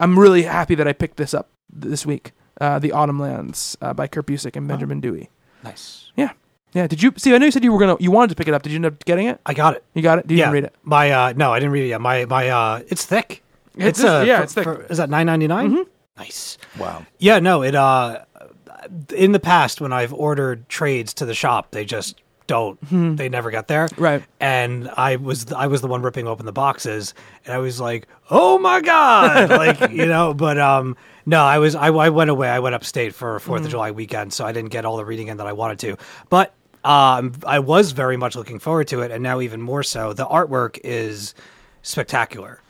I'm really happy that I picked this up this week. Uh, the Autumn Lands uh, by Kurt Busiek and Benjamin Dewey. Nice. Yeah, yeah. Did you see? I know you said you were gonna, you wanted to pick it up. Did you end up getting it? I got it. You got it. Did you yeah. read it? My uh no, I didn't read it yet. My my uh it's thick. It's- uh yeah, for- it's thick. Mm-hmm. for- is that nine ninety nine? Nice. Wow. Yeah, no, it uh in the past when I've ordered trades to the shop, they just don't they never got there. Hmm. Right. And I was I was the one ripping open the boxes and I was like, "Oh my god." [laughs] like, you know, but um no, I was I, I went away. I went upstate for 4th Hmm. of July weekend, so I didn't get all the reading in that I wanted to. But um I was very much looking forward to it and now even more so. The artwork is spectacular.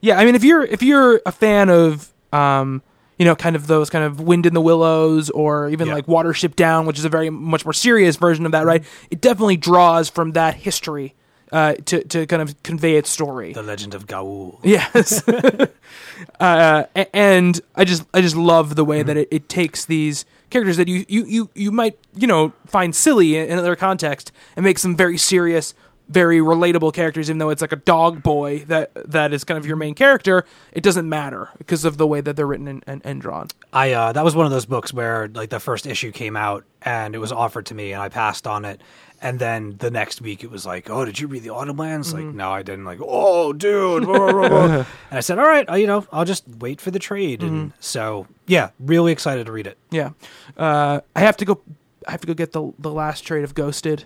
Yeah, I mean, if you're if you're a fan of um, you know, kind of those kind of Wind in the Willows, or even Yeah. like Watership Down, which is a very much more serious version of that, right? It definitely draws from that history uh, to to kind of convey its story. The Legend of Ga'Hoole. Yes. [laughs] [laughs] uh, and I just I just love the way that it, it takes these characters that you, you, you, you might you know find silly in, in another context and makes them very serious very relatable characters, even though it's like a dog boy that that is kind of your main character. It doesn't matter because of the way that they're written and, and, and drawn. I uh, that was one of those books where like the first issue came out and it was offered to me and I passed on it. And then the next week it was like, oh, did you read the Autumnlands? Like, no, I didn't. Like, oh, dude. blah, blah, blah, and I said, all right, uh, you know, I'll just wait for the trade. And so, yeah, really excited to read it. Yeah, uh, I have to go. I have to go get the the last trade of Ghosted,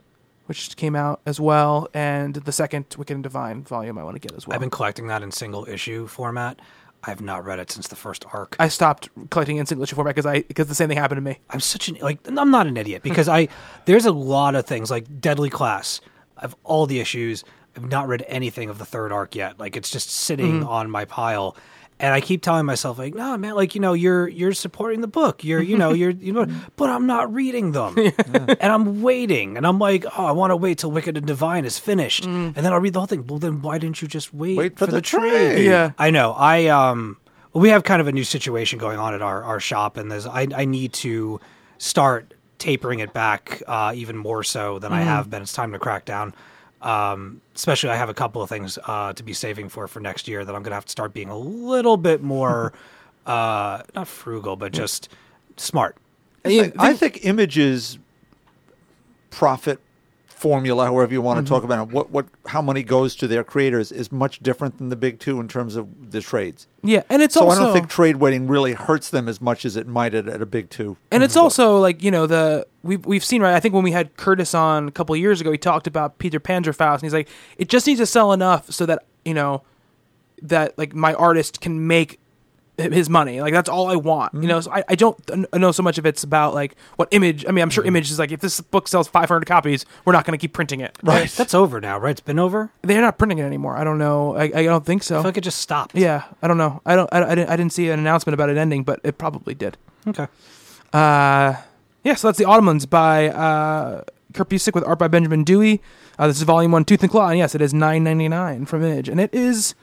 which came out as well, and the second Wicked and Divine volume I want to get as well. I've been collecting that in single issue format. I have not read it since the first arc. I stopped collecting in single issue format because I because the same thing happened to me. I'm such an like I'm not an idiot because I [laughs] there's a lot of things like Deadly Class. I've all the issues. I've not read anything of the third arc yet. Like it's just sitting mm-hmm. on my pile. And I keep telling myself like, no, man, like you know, you're you're supporting the book. You're you know, [laughs] you're you know, but I'm not reading them, and I'm waiting. And I'm like, oh, I want to wait till Wicked and Divine is finished, and then I'll read the whole thing. Well, then why didn't you just wait, Wait for the trade? trade. Yeah. I know. I um we have kind of a new situation going on at our, our shop and there's I I need to start tapering it back uh, even more so than I have been. It's time to crack down. Um, especially I have a couple of things uh, to be saving for for next year that I'm going to have to start being a little bit more [laughs] uh, not frugal but just smart. I think, I think Image's profit formula, however you want to Mm-hmm. talk about it, what what how money goes to their creators is much different than the big two in terms of the trades. Yeah, and it's so also I don't think trade waiting really hurts them as much as it might at, at a big two. and it's also like you know the we've we've seen right. I think when we had Kurtis on a couple of years ago, he talked about Peter Panzerfaust, and he's like, it just needs to sell enough so that you know that like my artist can make his money. Like that's all I want. You know, so I, I don't know so much of it's about like what image. I mean, I'm sure image is like if this book sells 500 copies, we're not going to keep printing it. Right. That's over now, right? It's been over. They're not printing it anymore. I don't know. I, I don't think so. I feel like it just stopped. yeah, I don't know. I don't. I, I, didn't, I didn't see an announcement about it ending, but it probably did. Okay. Uh, yeah, so that's the Autumnlands by uh, Kurt Busiek with art by Benjamin Dewey. Uh, this is Volume One, Tooth and Claw, and yes, it is nine ninety nine from Image, and it is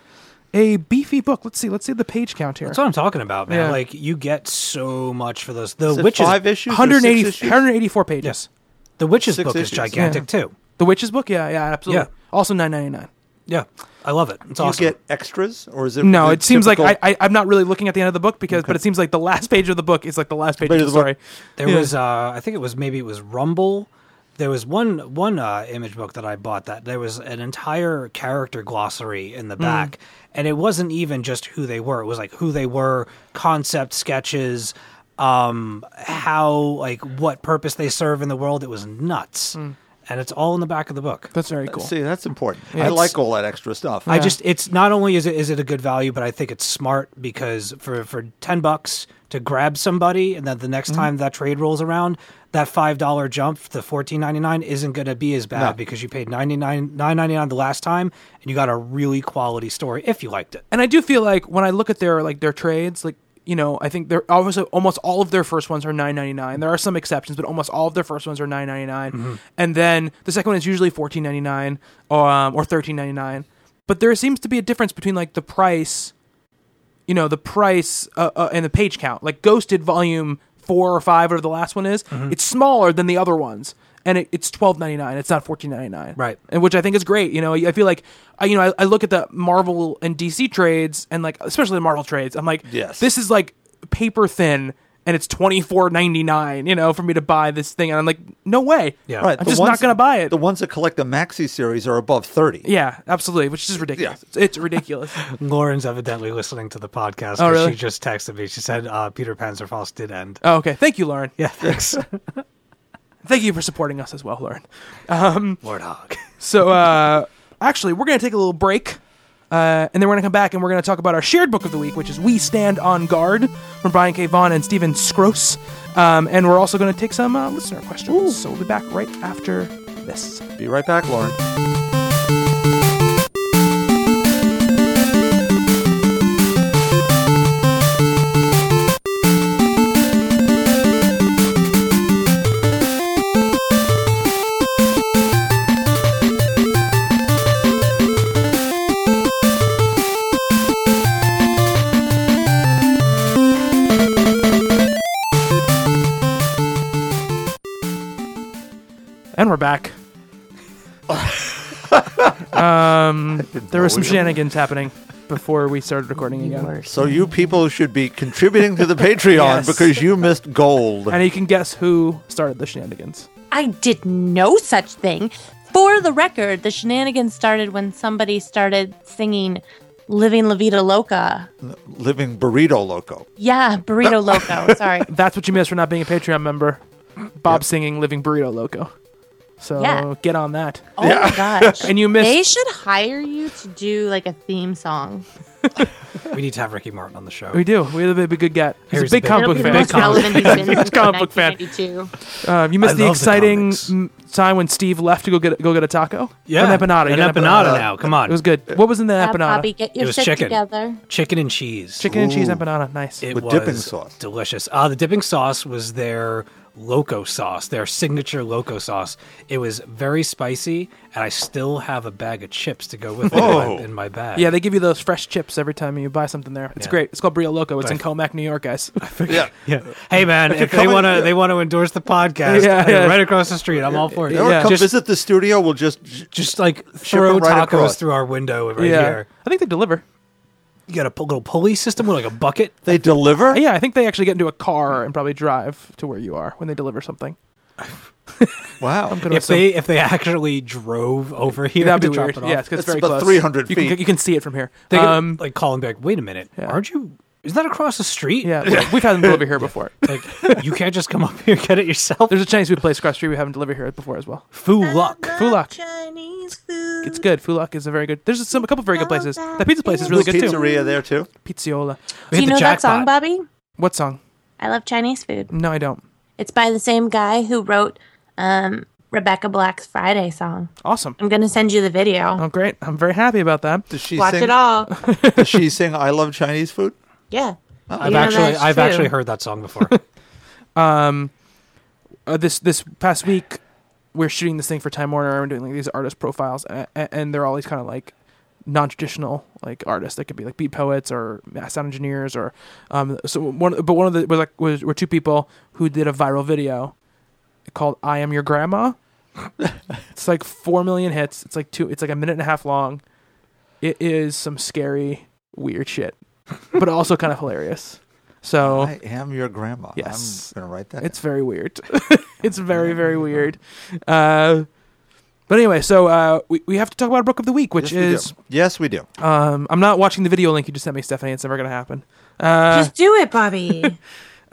a beefy book. Let's see. Let's see the page count here. That's what I'm talking about, man. Yeah. Like you get so much for those. The Is witches, five issues? or 180, six issues? 184 pages. Yes. the witches Six book is issues. gigantic too. The Witches book, yeah, yeah, absolutely. Yeah. Also nine ninety nine. Yeah, I love it. It's Do you get extras or is it No, it seems like I, I, I'm not really looking at the end of the book because, but it seems like the last page of the book is like the last page Page of of the the book. story. There Yeah. was, uh, I think it was maybe it was Rumble. There was one one uh, image book that I bought that there was an entire character glossary in the Hmm. back, and it wasn't even just who they were. It was like who they were, concept sketches, um, how like what purpose they serve in the world. It was nuts, Hmm. and it's all in the back of the book. That's very cool. See, that's important. Yeah, I like all that extra stuff. I just it's not only is it is it a good value, but I think it's smart because for for ten bucks to grab somebody, and then the next Mm-hmm. time that trade rolls around, that five dollar jump to fourteen ninety nine isn't going to be as bad No. because you paid ninety nine nine ninety nine the last time, and you got a really quality story if you liked it. and I do feel like when I look at their like their trades, like you know, I think they're also almost all of their first ones are nine ninety nine. There are some exceptions, but almost all of their first ones are nine and then the second one is usually fourteen ninety nine um, or thirteen ninety nine. But there seems to be a difference between like the price, you know, the price uh, uh, and the page count. Like Ghosted Volume four or five, whatever the last one is, mm-hmm. it's smaller than the other ones. And it, it's twelve ninety nine. It's not fourteen ninety nine Right. and which I think is great. You know, I feel like I, you know, I, I look at the Marvel and DC trades, and like especially the Marvel trades, I'm like, Yes. this is like paper thin, and it's twenty four ninety nine. You know, for me to buy this thing, and I'm like, no way. Yeah. Right, I'm the just ones- not gonna buy it. The ones that collect the maxi series are above thirty. yeah, absolutely, which is ridiculous. It's, it's ridiculous. [laughs] Lauren's evidently listening to the podcast. Oh, really? She just texted me. She said uh, Peter Panzerfaust did end. oh, okay, thank you, Lauren. Yeah, thanks, [laughs] Thank you for supporting us as well, Lauren. Lord Hog. So, uh, actually, we're going to take a little break. Uh, and then we're going to come back and we're going to talk about our shared book of the week, which is We Stand on Guard from Brian K. Vaughan and Stephen Skroce. Um, and we're also going to take some uh, listener questions. So we'll be back right after this. Be right back, Lauren. And we're back. [laughs] Um, there were some shenanigans happening before we started recording again. So you people should be contributing to the [laughs] Patreon Yes. because you missed gold. And you can guess who started the shenanigans. I did no such thing. For the record, the shenanigans started when somebody started singing Living La Vida Loca. Living burrito loco. Yeah, Burrito [laughs] Loco. Sorry. That's what you missed for not being a Patreon member. Bob singing "Living Burrito Loco." So Yeah. get on that. Oh my gosh. [laughs] And you missed. They should hire you to do like a theme song. [laughs] We need to have Ricky Martin on the show. We do. We have a big good get. He's Here's a big big- comic book fan. most relevant he's been since comic book fan. 1992. Uh, you missed I the love the exciting comics. mm, time when Steve left to go get go get a taco. Yeah, an empanada. You An got empanada now. Come on. It was good. What was in the Yeah, empanada? Bobby, get your It was shit chicken. together. Chicken and cheese. Chicken and cheese Ooh. empanada. Nice. It With was dipping sauce. Delicious. Uh, the dipping sauce was their loco sauce, their signature loco sauce. It was very spicy, and I still have a bag of chips to go with it in Oh. my, in my bag. yeah, they give you those fresh chips every time you buy something there. It's Yeah. great. It's called Brio Loco. It's in Right. Commack, New York, guys. Yeah. yeah. Hey man, if they want to, yeah. they want to endorse the podcast. Yeah, hey, yeah. right across the street. I'm all for it. Yeah. come Just, visit the studio? We'll just just like throw right tacos across. through our window right yeah, here. I think they deliver. You got a little pulley system with like a bucket. they deliver. [laughs] Yeah, I think they actually get into a car and probably drive to where you are when they deliver something. [laughs] Wow. Gonna If assume- they if they actually drove over here that'd to be drop weird. it off, Yeah, it's, 'cause it's It's very about close. 300 You can, feet. you can see it from here. they could, um, like calling back. Wait a minute, Yeah. aren't you? Is that across the street? yeah, we've had them deliver here before. [laughs] Like you can't just come up here and get it yourself. There's a Chinese food place across the street we haven't delivered here before as well. Foo luck. Fulak. Chinese food. It's good. Fulak is a very good. There's some, a couple of very good places. That pizza place is really good too. Pizzeria there too. Pizziola. We Do hit you the know that song, jackpot. Bobby? What song? I love Chinese food. No, I don't. It's by the same guy who wrote um, Rebecca Black's Friday song. Awesome. I'm going to send you the video. Oh, great. I'm very happy about that. Does she Watch sing? it all. [laughs] Does she sing "I love Chinese food"? Yeah. I've actually I've true. actually heard that song before. [laughs] Um, uh, this this past week, we're shooting this thing for Time Warner. and doing like these artist profiles, and, and they're all these kind of like non-traditional like artists. that could be like beat poets or sound engineers or um. So one, but one of the was like was were two people who did a viral video called "I Am Your Grandma." [laughs] it's like four million hits. It's like two. It's like a minute and a half long. It is some scary, weird shit, but also kind of hilarious. So I am your grandma. Yes. I'm gonna write that. it's very weird. [laughs] it's very very weird. Uh, but anyway, so uh, we we have to talk about book of the week, which yes, we do. is yes, we do. um, I'm not watching the video link you just sent me, Stephanie. It's never gonna happen. Uh, Just do it, Bobby. [laughs]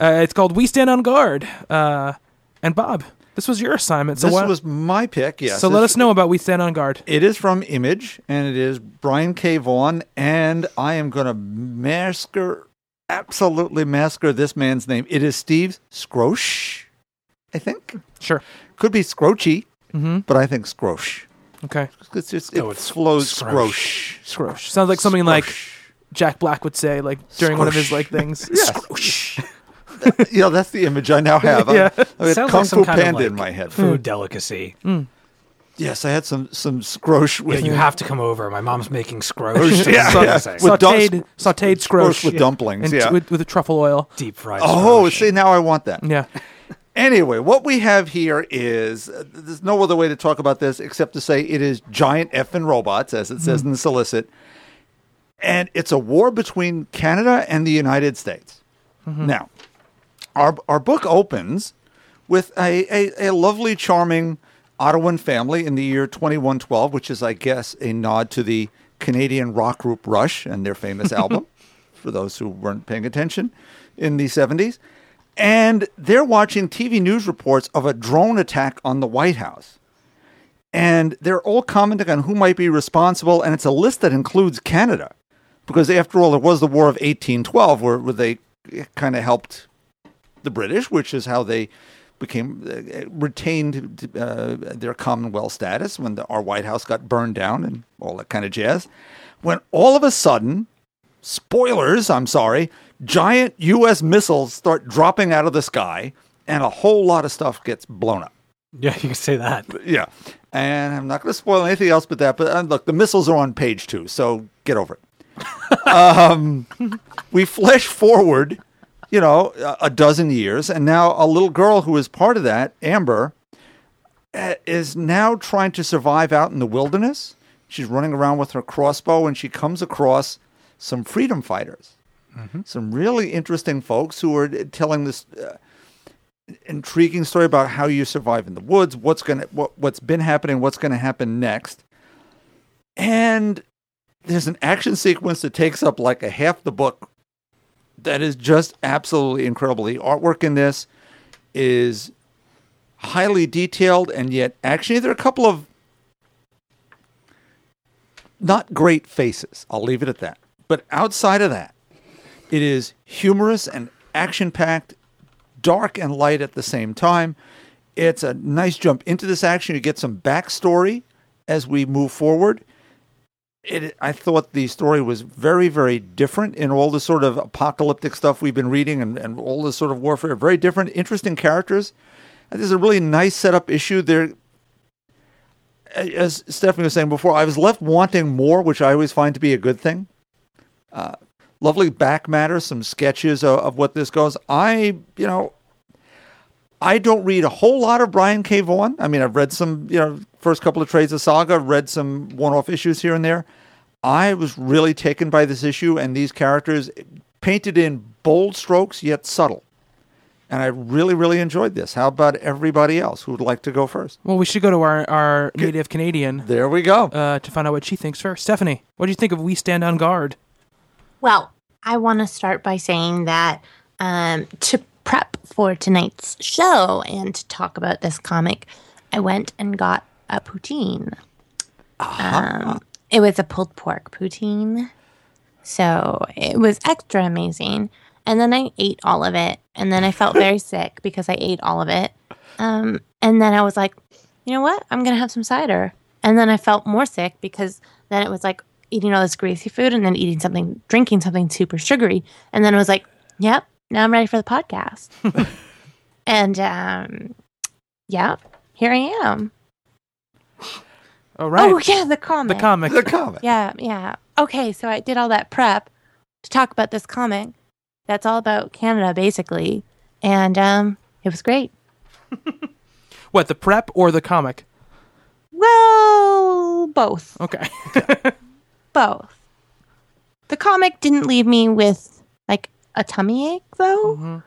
uh, it's called We Stand on Guard. Uh, and Bob, this was your assignment. So this what, was my pick. Yes. so let us know about We Stand on Guard. It is from Image, and it is Brian K. Vaughan, and I am going to massacre, absolutely massacre this man's name. It is Steve Scroche, I think. Sure. Could be Scroachy, Mm-hmm. but I think Scroche. Okay. It's just, go it with flows Scroche. Scroche. Scrosh. Sounds like something like Jack Black would say, like during one of his like things. Yes. [laughs] [laughs] you know, that's the image I now have. [laughs] Yeah. I, I had Sounds Kung like some Fu kind of, Panda in my head. Food delicacy. Hmm. Yes, I had some some Scroche Yeah, you have to come over. My mom's making scroche. Oh, yeah, Sau- yeah. Amazing. With dum- sauteed, sauteed Scroche scrosh with dumplings, and yeah. with, with truffle oil. deep fried. Oh, scroche. see, now I want that. Yeah. [laughs] Anyway, what we have here is uh, there's no other way to talk about this except to say it is giant effing robots, as it says hmm. in the solicit. And it's a war between Canada and the United States. Mm-hmm. Now, our, our book opens with a, a, a lovely, charming Ottawan family in the year 2112, which is, I guess, a nod to the Canadian rock group Rush and their famous [laughs] album, for those who weren't paying attention in the 70s. And they're watching TV news reports of a drone attack on the White House. And they're all commenting on who might be responsible. And it's a list that includes Canada. Because after all, it was the War of 1812 where, where they eh, kind of helped the British, which is how they became uh, retained uh, their Commonwealth status when the, our White House got burned down and all that kind of jazz. When all of a sudden, spoilers, I'm sorry, giant U.S. missiles start dropping out of the sky, and a whole lot of stuff gets blown up. Yeah, you can say that. Yeah, and I'm not going to spoil anything else but that. But uh, look, the missiles are on page two, so get over it. [laughs] um, we flash forward, you know, a, dozen years, and now a little girl who is part of that, Amber, uh, is now trying to survive out in the wilderness. She's running around with her crossbow, and she comes across some freedom fighters, some really interesting folks who are telling this uh, intriguing story about how you survive in the woods, what's gonna what, what's been happening, what's gonna happen next, and there's an action sequence that takes up like a half the book that is just absolutely incredible. The artwork in this is highly detailed and yet actually there are a couple of not great faces. I'll leave it at that. But outside of that, it is humorous and action packed, dark and light at the same time. It's a nice jump into this action. You get some backstory as we move forward. It, I thought the story was very, very different in all the sort of apocalyptic stuff we've been reading and, and all this sort of warfare. Very different, interesting characters. And is a really nice setup issue there. As Stephanie was saying before, I was left wanting more, which I always find to be a good thing. Uh, lovely back matter, some sketches of, of what this goes. I, you know, I don't read a whole lot of Brian K. Vaughan. I mean, I've read some, you know, first couple of trades of Saga, read some one-off issues here and there. I was really taken by this issue and these characters painted in bold strokes yet subtle. And I really, really enjoyed this. How about everybody else who would like to go first? Well, we should go to our, our native Canadian There we go. uh, to find out what she thinks first. Stephanie, what do you think of We Stand on Guard? Well, I want to start by saying that um, to prep for tonight's show and to talk about this comic, I went and got a poutine. Um, it was a pulled pork poutine. So it was extra amazing. And then I ate all of it. And then I felt [laughs] very sick because I ate all of it. Um, and then I was like, you know what? I'm going to have some cider. And then I felt more sick because then it was like eating all this greasy food and then eating something, drinking something super sugary. And then I was like, yep, now I'm ready for the podcast. [laughs] and um, yeah, here I am. [laughs] All right. Oh, yeah, the comic. the comic. The comic. Yeah, yeah. Okay, so I did all that prep to talk about this comic. That's all about Canada, basically, and um, it was great. [laughs] What, the prep or the comic? Well, both, Okay. [laughs] both. The comic didn't leave me with like a tummy ache, though,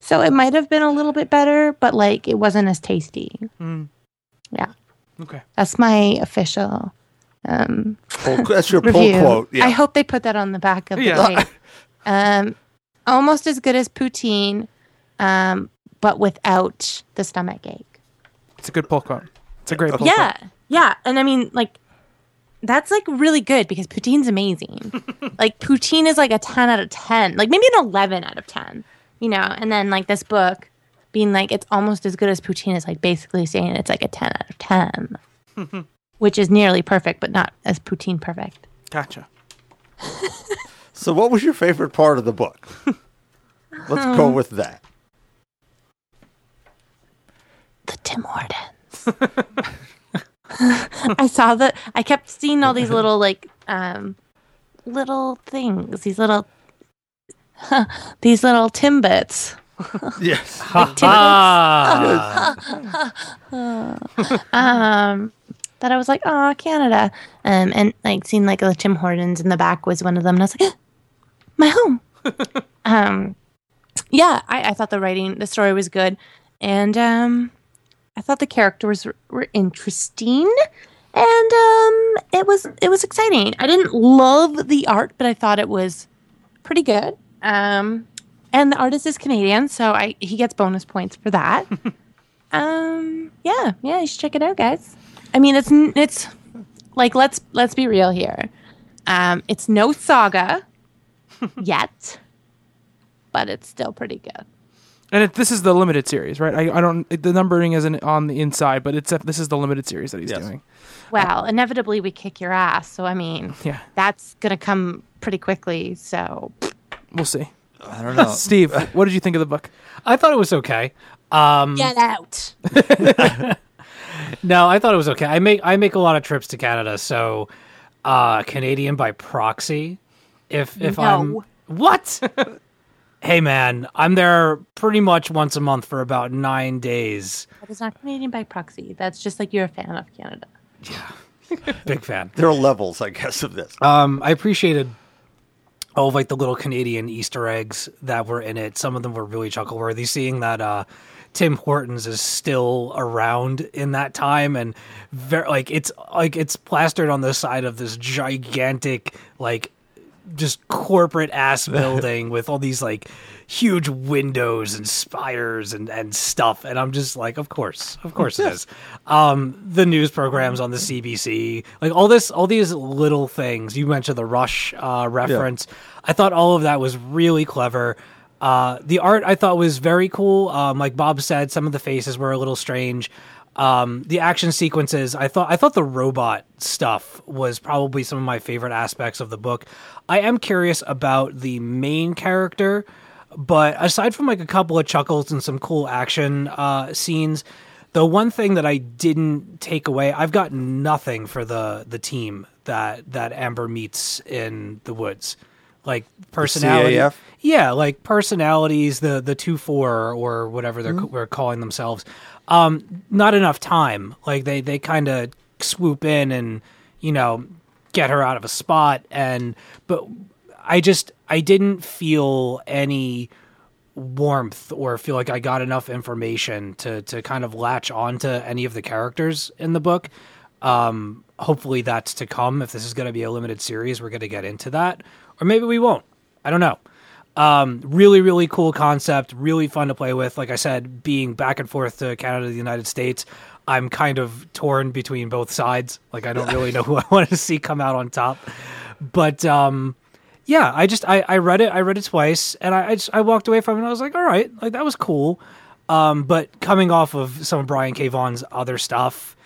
so it might have been a little bit better, but like it wasn't as tasty. Mm. Yeah, okay. that's my official um, Pull- that's your pull quote. Yeah. I hope they put that on the back of the Yeah. tape. um, almost as good as poutine, um, but without the stomach ache. It's a good pull quote. It's a great pull Yeah, quote. yeah, and I mean, like, that's like really good because poutine's amazing. [laughs] like, poutine is like a ten out of ten, like maybe an eleven out of ten, you know. And then like this book being like it's almost as good as poutine is like basically saying it's like a ten out of ten, [laughs] which is nearly perfect, but not as poutine perfect. Gotcha. [laughs] So, what was your favorite part of the book? Let's go with that. [laughs] the Tim Hortons. I saw that. I kept seeing all these little like um little things. These little these little timbits. Yes. [laughs] Ah, [laughs] Um that I was like, oh, Canada. Um and like seeing like the Tim Hortons in the back was one of them and I was like my home. [laughs] um yeah, I, I thought the writing the story was good. And um I thought the characters were, were interesting, and um, it was it was exciting. I didn't love the art, but I thought it was pretty good. Um, and the artist is Canadian, so I he gets bonus points for that. [laughs] um, yeah, yeah, you should check it out, guys. I mean, it's it's like let's let's be real here. Um, it's no saga [laughs] yet, but it's still pretty good. And it, this is the limited series, right? I, I don't. The numbering isn't on the inside, but it's a, this is the limited series that he's Yes. doing. Well, inevitably we kick your ass, so I mean, [laughs] Yeah, that's gonna come pretty quickly. So we'll see. I don't know. [laughs] Steve, [laughs] what did you think of the book? I thought it was okay. Um, get out. [laughs] No, I thought it was okay. I make I make a lot of trips to Canada, so uh Canadian by proxy. If if I'm what? hey man, I'm there pretty much once a month for about nine days. That is not Canadian by proxy. That's just like you're a fan of Canada. Yeah. Big fan. There are levels, I guess, of this. Um, I appreciated all of like the little Canadian Easter eggs that were in it. Some of them were really chuckle worthy. Seeing that uh, Tim Hortons is still around in that time, and very like it's like it's plastered on the side of this gigantic like just corporate ass [laughs] building with all these like huge windows and spires and, and stuff. And i'm just like of course of course it [laughs] is. Um the news programs on the cbc like all this all these little things. You mentioned the rush uh reference. I thought all of that was really clever. Uh the art i thought was very cool. Um like bob said some of the faces were a little strange um the action sequences i thought i thought the robot stuff was probably some of my favorite aspects of the book. I am curious about the main character but aside from like a couple of chuckles and some cool action uh scenes the one thing that i didn't take away i've got nothing for the the team that that amber meets in the woods. Like personality CAF? yeah like personalities the the two four or whatever they're we're calling themselves um not enough time. Like they they kind of swoop in and you know get her out of a spot and but i just i didn't feel any warmth or feel like i got enough information to to kind of latch onto any of the characters in the book. Um hopefully that's to come. If this is going to be a limited series we're going to get into that. Or maybe we won't. I don't know um, really, really cool concept. Really fun to play with. Like I said, being back and forth to Canada, the United States, I'm kind of torn between both sides. Like I don't really know who I [laughs] want to see come out on top. But um, yeah, I just I, I read it. I read it twice, and I I, just, I walked away from it. and I was like, all right, like that was cool. Um, but coming off of some of Brian K. Vaughan's other stuff,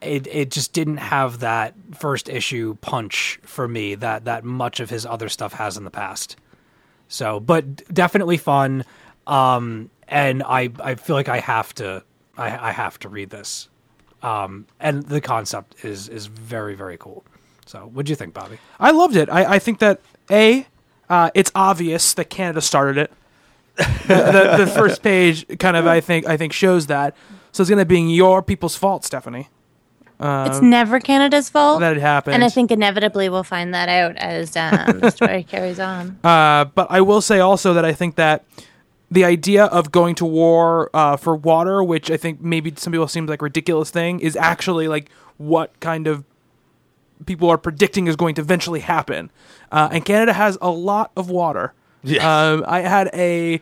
it it just didn't have that first issue punch for me that that much of his other stuff has in the past. So, but definitely fun. Um, and I, I feel like I have to, I, I have to read this. Um, and the concept is, is very, very cool. So what'd you think, Bobby? I loved it. I, I think that a, uh, it's obvious that Canada started it. [laughs] the, the, the first page kind of I think I think shows that. So it's going to be your people's fault, Stephanie, it's never Canada's fault. that it happened. and I think inevitably we'll find that out as um, [laughs] the story carries on. Uh, but I will say also that I think that the idea of going to war uh, for water, which I think maybe some people seems like a ridiculous thing, is actually like what kind of people are predicting is going to eventually happen. Uh, and Canada has a lot of water. Yes. Um, I had a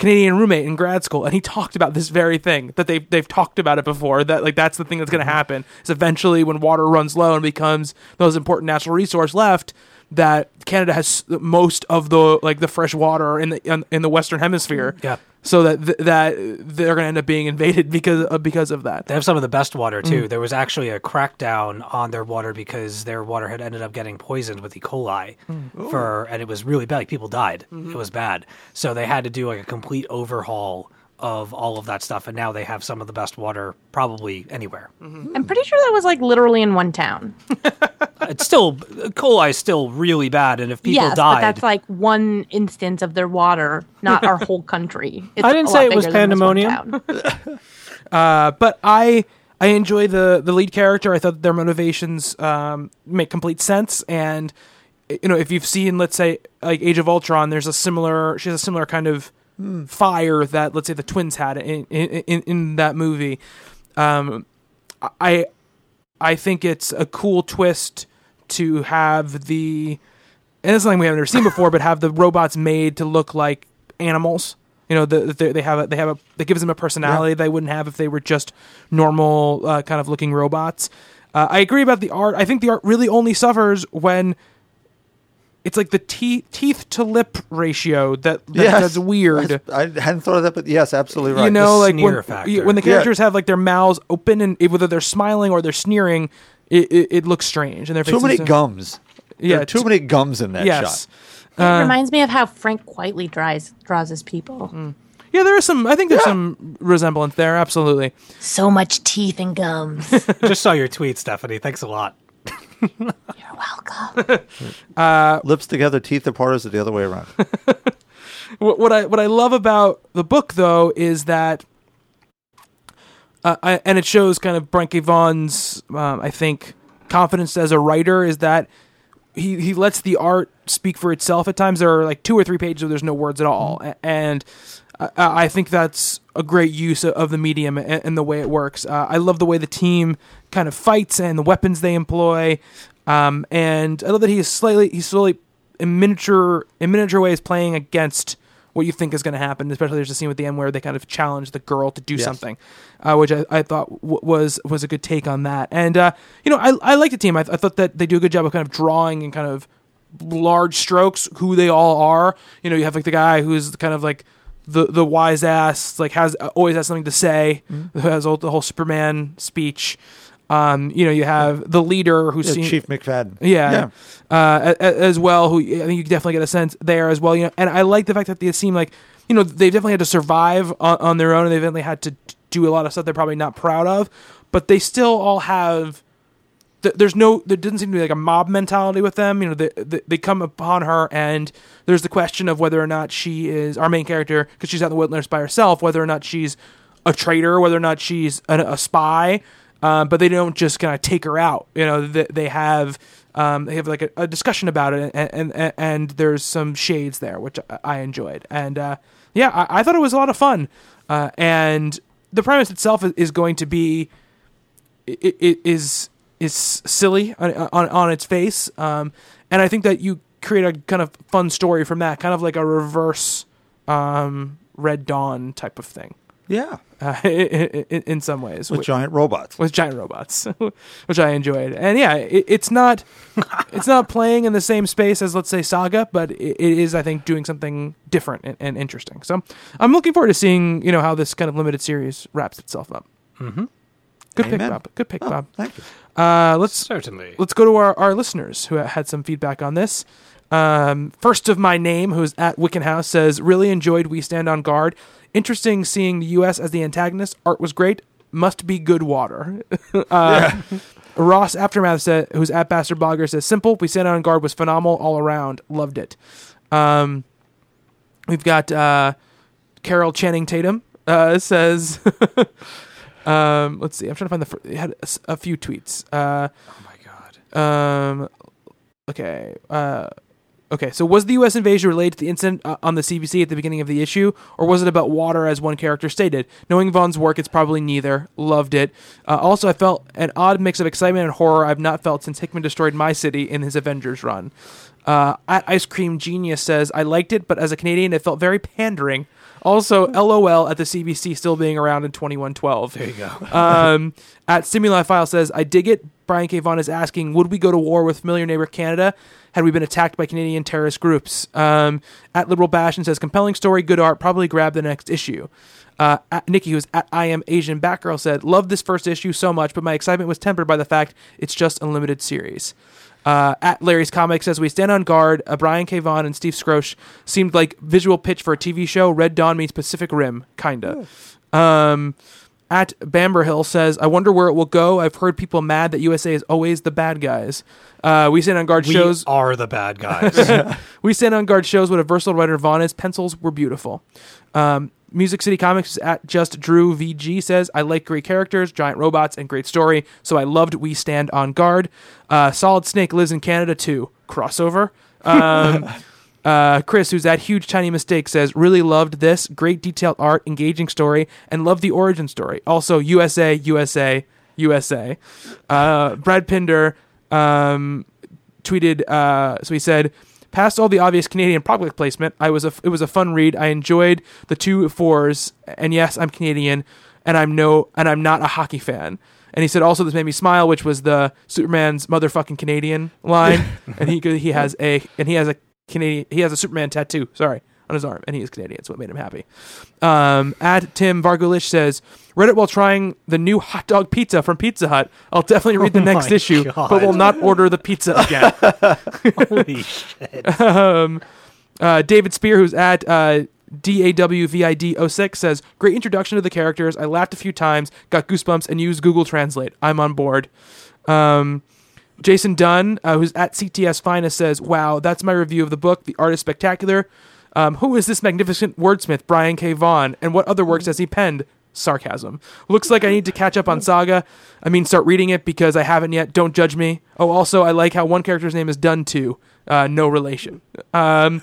Canadian roommate in grad school, and he talked about this very thing that they've they've talked about it before. That like that's the thing that's going to mm-hmm. happen. Is eventually when water runs low and becomes the most important natural resource left, that Canada has most of the like the fresh water in the in, in the Western Hemisphere. Yeah. So that th- that they're going to end up being invaded because of, because of that. They have some of the best water mm. too. There was actually a crackdown on their water because their water had ended up getting poisoned with E. coli mm. for, and it was really bad. Like people died. Mm-hmm. It was bad. So they had to do like a complete overhaul of all of that stuff, and now they have some of the best water probably anywhere. I'm pretty sure that was like literally in one town. [laughs] it's still coli is still really bad, and if people yes, died, but that's like one instance of their water, not our whole country. [laughs] It's I didn't say it was bigger than this one pandemonium. [laughs] Uh, but I I enjoy the the lead character. I thought their motivations um, make complete sense. And you know, if you've seen, let's say, like Age of Ultron, there's a similar. She has a similar kind of fire that let's say the twins had in in, in, that movie. Um, I I think it's a cool twist to have the and it's something we haven't ever seen before, but have the robots made to look like animals. You know, the, the, they have a, they have a that gives them a personality they wouldn't have if they were just normal uh, kind of looking robots. Uh, I agree about the art. I think the art really only suffers when it's like the teeth teeth to lip ratio that, that Yes. that's weird. I hadn't thought of that, but yes, absolutely right. You know, The like sneer when, factor. when the Yeah. characters have like their mouths open and whether they're smiling or they're sneering, it, it, it looks strange. And their too many are- gums. Yeah, There are too t- many gums in that Yes. shot. it reminds me of how Frank Quitely draws draws his people. Mm. Yeah, there is some. I think there's some resemblance there. Absolutely. So much teeth and gums. [laughs] just saw your tweet, Stephanie. Thanks a lot. You're welcome. [laughs] Lips together, teeth apart, is it the other way around? [laughs] What, what I what I love about the book though is that, uh, I, and it shows kind of Brian K. Vaughan's, um, I think, confidence as a writer is that he he lets the art speak for itself at times. There are like two or three pages where there's no words at all, A- and I, I think that's a great use of, of the medium and, and the way it works. Uh, I love the way the team kind of fights and the weapons they employ, um, and I love that he is slightly he's slowly in miniature in miniature ways playing against what you think is going to happen. Especially there's a scene with the end where they kind of challenge the girl to do Yes. something, uh, which I, I thought w- was was a good take on that. And uh, you know, I I like the team. I, th- I thought that they do a good job of kind of drawing and kind of large strokes who they all are. You know, you have like the guy who's kind of like the the wise ass, like has always has something to say, Mm-hmm. has all, the whole Superman speech. Um, you know, you have the leader who's Yeah, seen, Chief McFadden. yeah, Uh, a- a- as well. Who I think you definitely get a sense there as well. You know, and I like the fact that they seem like you know they've definitely had to survive on, on their own, and they've definitely had to do a lot of stuff they're probably not proud of, but they still all have. Th- There's no, there doesn't seem to be like a mob mentality with them. You know, they, they, they come upon her, and there's the question of whether or not she is our main character because she's out in the wilderness by herself, whether or not she's a traitor, whether or not she's a, a spy. Um, but they don't just kind of take her out. You know, they, they have um, they have like a, a discussion about it, and, and and there's some shades there, which I- enjoyed. And uh, yeah, I, I thought it was a lot of fun. Uh, and the premise itself is, going to be it is is silly on, on on its face, um, and I think that you create a kind of fun story from that, kind of like a reverse um, Red Dawn type of thing, Yeah. uh, [laughs] in, in, in some ways With giant robots. with giant robots, [laughs] which I enjoyed. And yeah, it, it's not [laughs] it's not playing in the same space as let's say Saga, but it, it is I think doing something different and, and interesting. So I'm looking forward to seeing you know how this kind of limited series wraps itself up. Mm-hmm. Good pick, Amen. Bob. Good pick, Oh, Bob. thank you. Uh, let's Certainly. let's go to our, our listeners who had some feedback on this. Um, first of my name, who's at Wickenhouse, says, Really enjoyed We Stand on Guard. Interesting seeing the U.S. as the antagonist. Art was great. Must be good water. [laughs] uh, Ross Aftermath, said, who's at Bastard Blogger, says, Simple. We Stand on Guard was phenomenal all around. Loved it. Um, we've got uh, Carol Channing Tatum uh, says, [laughs] um, Let's see. I'm trying to find the. Fir- it had a few tweets. Uh, oh my god. um, okay. Uh, okay. So was the U.S. invasion related to the incident uh, on the CBC at the beginning of the issue, or was it about water, as one character stated? Knowing Vaughan's work, it's probably neither. Loved it. Uh, also, I felt an odd mix of excitement and horror I've not felt since Hickman destroyed my city in his Avengers run. Uh, at Ice Cream Genius says, I liked it, but as a Canadian, it felt very pandering. Also, LOL at the CBC still being around in 2112. There you go. [laughs] Um, at Stimuli File says, I dig it. Brian K. Vaughan is asking, would we go to war with familiar neighbor Canada had we been attacked by Canadian terrorist groups? Um, at Liberal Bastion says, compelling story, good art, probably grab the next issue. Uh, at Nikki, who's at I am Asian Batgirl, said, love this first issue so much, but my excitement was tempered by the fact it's just a limited series. Uh, at Larry's Comics says, we stand on guard. Uh, Brian K. Vaughan and Steve Skroce seemed like visual pitch for a TV show. Red Dawn meets Pacific Rim, kinda. Um, at Bamber Hill says, I wonder where it will go. I've heard people mad that USA is always the bad guys. Uh, we stand on guard We shows. are the bad guys. [laughs] We stand on guard shows what a versatile writer Vaughan is. Pencils were beautiful. Um, Music City Comics at just Drew VG says, I like great characters, giant robots, and great story, so I loved We Stand on Guard. Uh, Solid Snake lives in Canada too. Crossover. Um, [laughs] uh, Chris, who's at Huge Tiny Mistake, says, really loved this. Great detailed art, engaging story, and loved the origin story. Also, USA, USA, USA. Uh, Brad Pinder um, tweeted, uh, so he said, Past all the obvious Canadian product placement, I was a, it was a fun read. I enjoyed the two fours, and yes, I'm Canadian, and I'm no, and I'm not a hockey fan. And he said also this made me smile, which was the Superman's motherfucking Canadian line, [laughs] and he he has a and he has a Canadian he has a Superman tattoo. Sorry. On his arm, and he is Canadian, so it made him happy. Um, at Tim Vargulish says, "Read it while trying the new hot dog pizza from Pizza Hut. I'll definitely read the [laughs] Oh next issue, God. but will not order the pizza again." [laughs] [laughs] Holy shit. um, uh, David Spear, who's at uh, DAWVID06, says, Great introduction to the characters. I laughed a few times, got goosebumps, and used Google Translate. I'm on board. Um, Jason Dunn, uh, who's at CTS Finest, says, Wow, that's my review of the book. The art is spectacular. Um, who is this magnificent wordsmith, Brian K. Vaughan, and what other works has he penned? sarcasm. Looks like I need to catch up on Saga. I mean, start reading it because I haven't yet. Don't judge me. Oh, also, I like how one character's name is Done to. Uh, no relation. Um,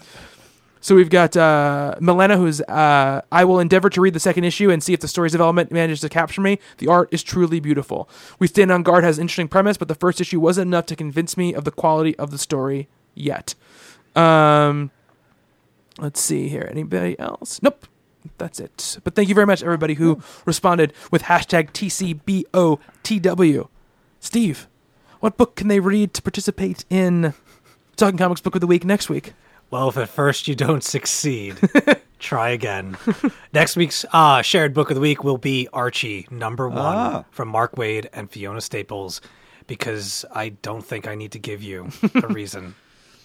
so we've got uh, Milena, who's uh, I will endeavor to read the second issue and see if the story's development manages to capture me. The art is truly beautiful. We Stand on Guard has an interesting premise, but the first issue wasn't enough to convince me of the quality of the story yet. Um, let's see here. Anybody else? Nope. That's it. But thank you very much, everybody who responded with hashtag TCBOTW. Steve, what book can they read to participate in Talking Comics Book of the Week next week? Well, if at first you don't succeed, [laughs] try again. [laughs] Next week's uh, shared book of the week will be Archie, number one, Ah. from Mark Waid and Fiona Staples, because I don't think I need to give you a [laughs] reason.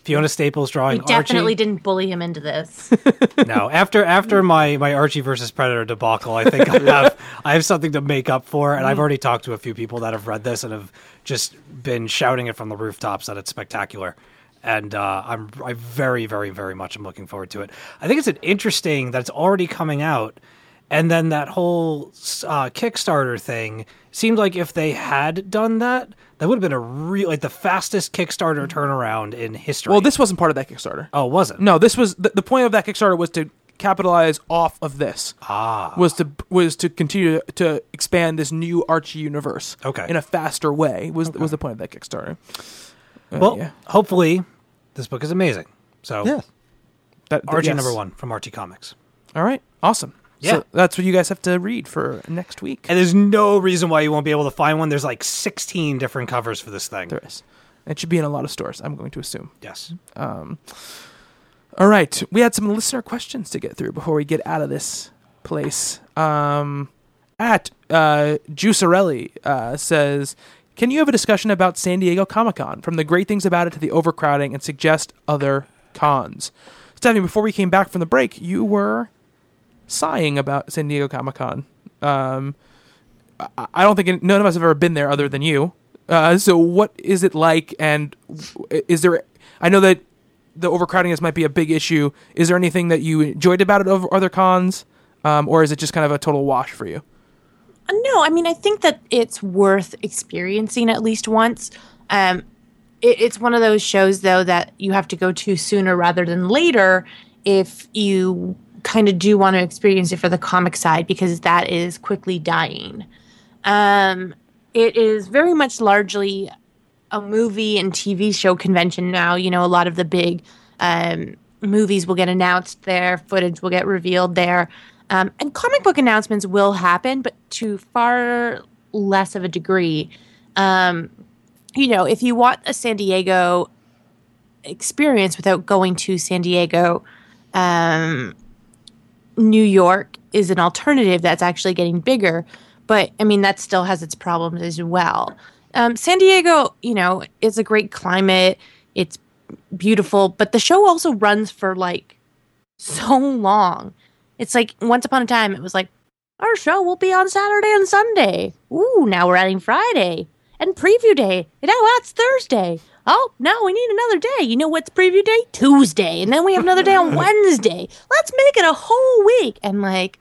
Fiona Staples drawing We definitely Archie. didn't bully him into this. [laughs] No, after after my, my Archie versus Predator debacle, I think I have I have something to make up for, and I've already talked to a few people that have read this and have just been shouting it from the rooftops that it's spectacular. And uh, I'm I very very very much am looking forward to it. I think it's an interesting that it's already coming out, and then that whole uh, Kickstarter thing seemed like if they had done that, that would have been a real like the fastest Kickstarter turnaround in history. Well, this wasn't part of that Kickstarter. oh was it? No, this was the, the point of that Kickstarter was to capitalize off of this. Ah. Was to was to continue to expand this new Archie universe. Okay. In a faster way was was the point of that Kickstarter. Uh, Well, yeah. hopefully, this book is amazing. So, Yes. That, Archie yes. number one from Archie Comics. All right. Awesome. Yeah. So that's what you guys have to read for next week. And there's no reason why you won't be able to find one. There's like 16 different covers for this thing. there is. It should be in a lot of stores. I'm going to assume. Yes. All right, we had some listener questions to get through before we get out of this place. Um, at uh, Juicerelli uh, says, "Can you have a discussion about San Diego Comic Con, from the great things about it to the overcrowding, and suggest other cons?" Stephanie, before we came back from the break, you were sighing about San Diego Comic Con. Um, I, I don't think none of us have ever been there other than you. Uh, so, what is it like? And is there? I know that the overcrowding is might be a big issue. Is there anything that you enjoyed about it over other cons, um, or is it just kind of a total wash for you? Uh, No, I mean, I think that it's worth experiencing at least once. Um, it, it's one of those shows, though, that you have to go to sooner rather than later if you kind of do want to experience it for the comic side, because that is quickly dying. Um, it is very much largely a movie and TV show convention now. You know, a lot of the big um, movies will get announced there, footage will get revealed there, um, and comic book announcements will happen, but to far less of a degree. Um, you know, if you want a San Diego experience without going to San Diego, um, New York is an alternative that's actually getting bigger. But I mean, that still has its problems as well. Um, San Diego, you know, is a great climate. It's beautiful, but the show also runs for like so long. It's like once upon a time, it was like our show will be on Saturday and Sunday. Ooh, now we're adding Friday and preview day. Now that's Thursday. Oh, no, we need another day. You know what's preview day? Tuesday. And then we have another day on [laughs] Wednesday. Let's make it a whole week. And like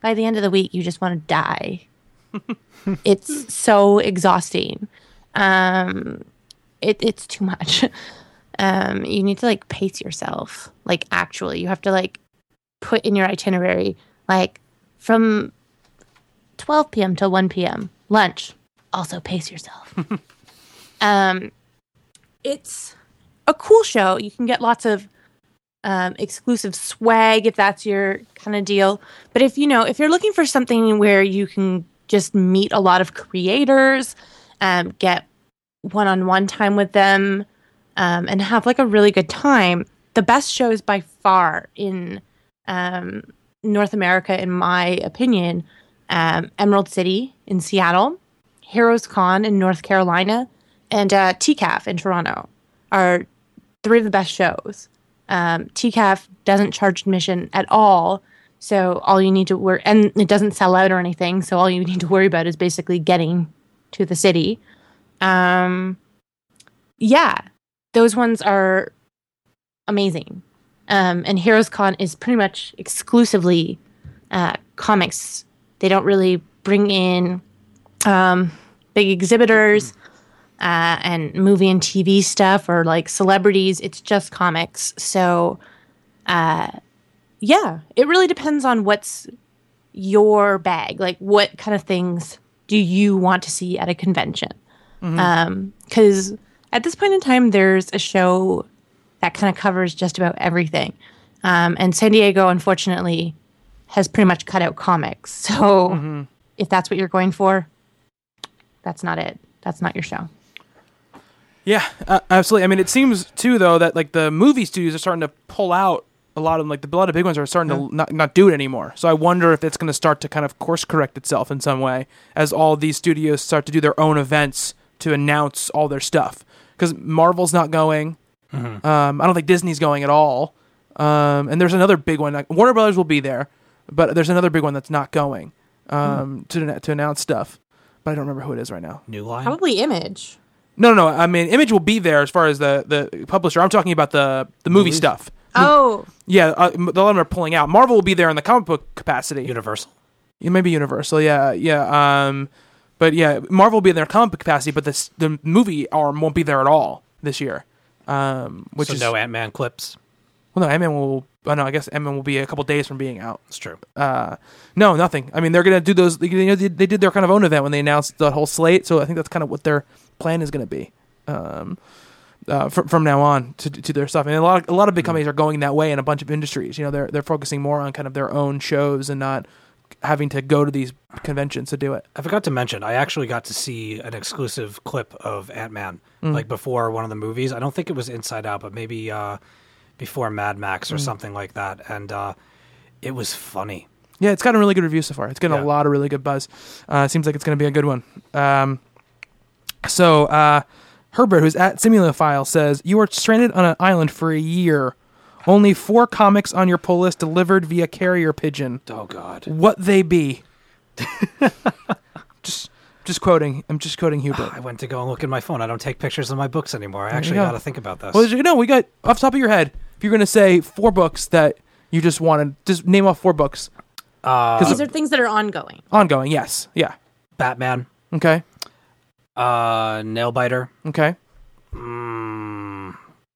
by the end of the week, you just want to die. [laughs] it's so exhausting. Um, it, it's too much. [laughs] Um, you need to like pace yourself. Like actually, you have to like put in your itinerary like from 12 p.m. to 1 p.m. lunch. Also pace yourself. um, it's a cool show. You can get lots of um, exclusive swag if that's your kind of deal. But if you know, if you're looking for something where you can just meet a lot of creators, um, get one-on-one time with them, um, and have like a really good time, the best shows by far in um, North America, in my opinion, um, Emerald City in Seattle, Heroes Con in North Carolina, and uh, TCAF in Toronto are three of the best shows. Um, TCAF doesn't charge admission at all, so all you need to worry, and it doesn't sell out or anything. So all you need to worry about is basically getting to the city. Um, yeah, those ones are amazing. Um, and Heroes Con is pretty much exclusively uh, comics They don't really bring in um, big exhibitors uh, and movie and TV stuff or like celebrities. It's just comics. So, uh, yeah, it really depends on what's your bag. Like, what kind of things do you want to see at a convention? Because at this point in time, there's a show that kind of covers just about everything. Um, and San Diego, unfortunately, has pretty much cut out comics. [laughs] So if that's what you're going for, that's not it. That's not your show. Yeah, uh, absolutely. I mean, it seems too though that like the movie studios are starting to pull out a lot of them. Like the a lot of big ones are starting to not not do it anymore. So I wonder if it's going to start to kind of course correct itself in some way as all these studios start to do their own events to announce all their stuff. Because Marvel's not going. Um, I don't think Disney's going at all. Um, and there's another big one. Like, Warner Brothers will be there, but there's another big one that's not going um, to to announce stuff. But I don't remember who it is right now. New line. Probably Image. No, no, no. I mean, Image will be there as far as the, the publisher. I'm talking about the the movie stuff. Oh, Yeah, uh, m- the lot of them are pulling out. Marvel will be there in the comic book capacity. Universal. Yeah, maybe Universal. Yeah, yeah. Um, but yeah, Marvel will be in their comic book capacity, but this the movie arm won't be there at all this year. Um, which so is no Ant Man clips. well, no, Ant-Man will. Oh no, I guess Ant-Man will be a couple days from being out. It's true. Uh, no, nothing. I mean, they're gonna do those. They, you know, they, they did their kind of own event when they announced the whole slate. So I think that's kind of what their plan is gonna be. Um, uh, from from now on to to their stuff, and a lot of, a lot of big companies are going that way in a bunch of industries. You know, they're they're focusing more on kind of their own shows and not having to go to these conventions to do it. I forgot to mention, I actually got to see an exclusive clip of Ant Man, like before one of the movies. I don't think it was Inside Out, but maybe uh, before Mad Max or something like that. And uh, it was funny. Yeah, it's gotten really good reviews so far. It's getting Yeah. a lot of really good buzz. Uh, seems like it's going to be a good one. Um, so uh, Herbert, who's at Simulophile, says you are stranded on an island for a year. Only four comics on your pull list delivered via carrier pigeon. Oh, God. What they be? [laughs] just, just quoting. I'm just quoting Hubert. I went to go and look at my phone. I don't take pictures of my books anymore. I actually go. got to think about this. Well, you know, we got off the top of your head. If you're going to say four books that you just wanted, just name off four books. Uh, these are things that are ongoing. Ongoing, yes, yeah. Batman, Okay, uh, nail biter. okay.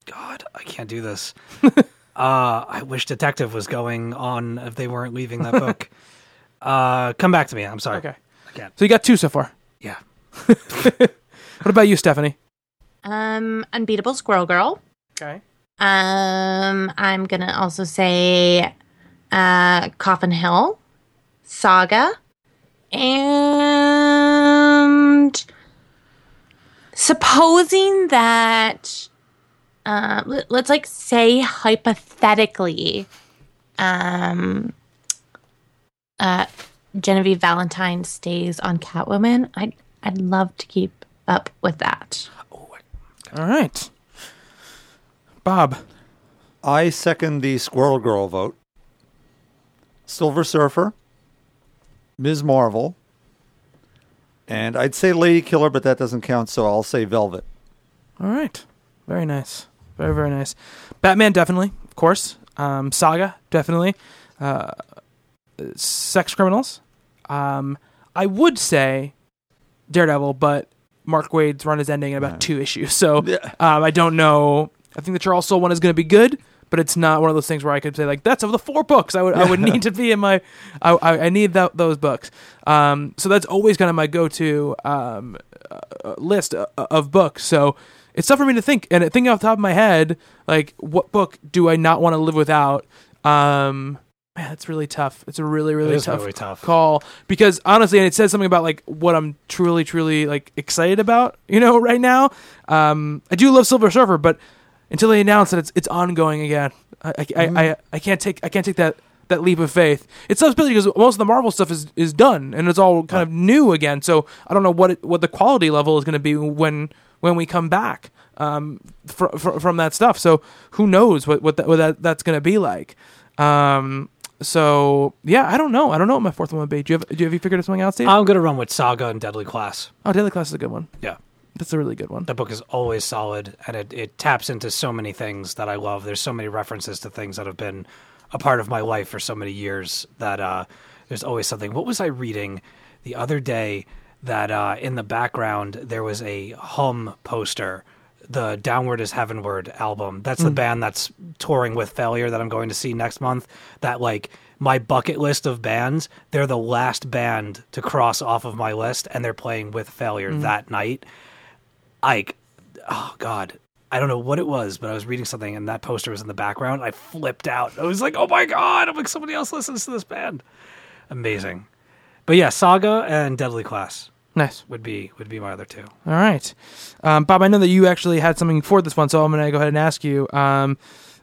God, I can't do this. [laughs] uh, I wish Detective was going on if they weren't leaving that book. [laughs] uh, come back to me. I'm sorry. Okay. I can't. So you got two so far. Yeah. [laughs] What about you, Stephanie? Um, Unbeatable Squirrel Girl. Okay. Um, I'm gonna also say uh, Coffin Hill, Saga, and supposing that uh, let, let's like say hypothetically, um, uh, Genevieve Valentine stays on Catwoman. I'd I'd love to keep up with that. All right. Bob. I second the Squirrel Girl vote. Silver Surfer, Ms. Marvel, and I'd say Lady Killer, but that doesn't count, so I'll say Velvet. All right. Very nice. Very, very nice. Batman, definitely, of course. Um, Saga, definitely. Uh, sex criminals. Um, I would say Daredevil, but Mark Waid's run is ending in about two issues. So um, I don't know. I think the Charles Soule one is going to be good, but it's not one of those things where I could say like that's of the four books I would I would need to be in my I I, I need that those books. Um, so that's always kind of my go to um, uh, list uh, of books. So it's tough for me to think and thinking off the top of my head like what book do I not want to live without. Um, man, that's really tough. It's a really really tough, really tough. call because honestly, and it says something about like what I'm truly truly like excited about. You know, [laughs] right now, um, I do love Silver Surfer, but until they announce that it's it's ongoing again, I I, Mm-hmm. I, I, I can't take I can't take that. That leap of faith. It's so especially because most of the Marvel stuff is, is done and it's all kind of new again. So I don't know what it, what the quality level is going to be when when we come back um, fr- fr- from that stuff. So who knows what what, that, what that, that's going to be like. Um, so yeah, I don't know. I don't know what my fourth one would be. Do you have do you have you figured something out, Steve? I'm going to run with Saga and Deadly Class. oh, Deadly Class is a good one. Yeah. That's a really good one. The book is always solid and it, it taps into so many things that I love. There's so many references to things that have been a part of my life for so many years that uh, there's always something. What was I reading the other day that uh, in the background there was a hum poster the downward is heavenward album that's the band that's touring with failure that i'm going to see next month that like my bucket list of bands they're the last band to cross off of my list and they're playing with failure that night like oh god i don't know what it was but i was reading something and that poster was in the background i flipped out i was like oh my god i'm like somebody else listens to this band amazing but yeah saga and deadly class Nice. would be would be my other two All right, um, Bob. I know that you actually had something for this one, so I'm going to go ahead and ask you. Um,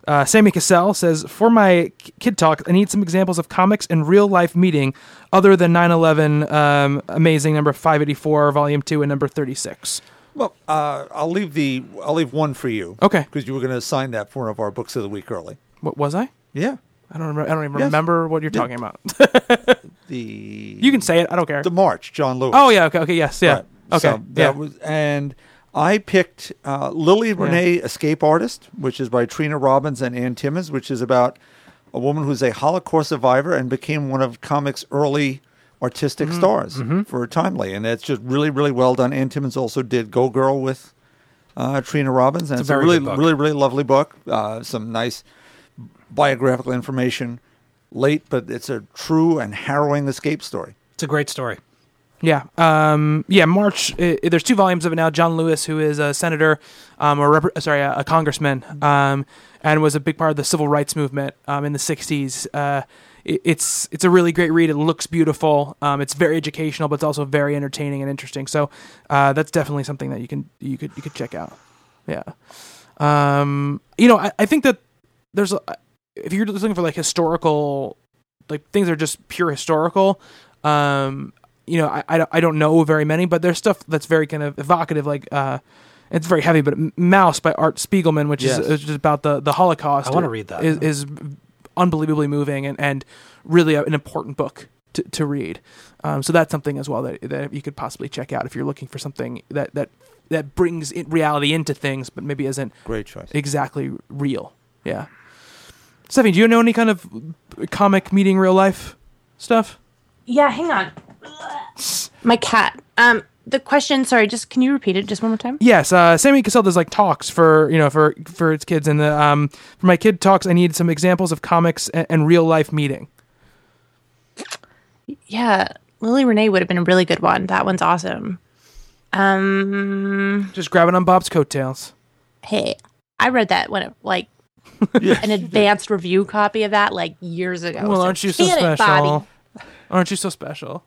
uh, Sammy Cassell says, "For my kid talk, I need some examples of comics and real life meeting, other than 9/11, um, amazing number 584, volume two, and number 36." Well, uh, I'll leave the I'll leave one for you. Okay. Because you were going to assign that for one of our books of the week early. What was I? Yeah. I don't. Remember, I don't even Yes. remember what you're talking about. The [laughs] you can say it. I don't care. the March, John Lewis. oh yeah. Okay. Okay. Yes. Yeah. Right. Okay. So that yeah. was and I picked uh, Lily Renee, Escape Artist, which is by Trina Robbins and Anne Timmons, which is about a woman who's a Holocaust survivor and became one of comics' early artistic Mm-hmm. stars for Timely, and that's just really, really well done. Anne Timmons also did Go Girl with uh, Trina Robbins, and It's a it's, a, really, really, really lovely book. Uh, some nice biographical information. Late, but it's a true and harrowing escape story. it's a great story Yeah. Um, yeah. March. i i- there's two volumes of it now. John Lewis, who is a senator, um, or rep- sorry, a, a congressman, um, and was a big part of the civil rights movement um, in the '60s. Uh, it, it's it's a really great read. It looks beautiful. Um, it's very educational, but it's also very entertaining and interesting. So uh, that's definitely something that you can you could you could check out. Yeah. Um, you know, I, I think that there's a, if you're looking for like historical, like things that are just pure historical. Um, you know, I, I, don't- I don't know very many, but there's stuff that's very kind of evocative, like uh, it's very heavy. But Maus by Art Spiegelman, which Yes. is, is just about the the Holocaust. I wanna read that. Is, is unbelievably moving and, and really an important book to, to read. Um, so that's something as well that that you could possibly check out if you're looking for something that that that brings in reality into things, but maybe isn't Great choice. exactly real. Yeah. Stephanie, do you know any kind of comic meeting real life stuff? Yeah, hang on. My cat. Um, the question. Sorry, just can you repeat it just one more time? Yes, uh, Sammy Cassell does like talks for you know for for its kids, and the, um, for my kid talks, I need some examples of comics and, and real life meeting. Yeah, Lily Renee would have been a really good one. That one's awesome. Um, Just grabbing on Bob's coattails. hey, I read that when it like [laughs] an advanced review copy of that like years ago. Well, so aren't you so get it, special? Aren't you so special?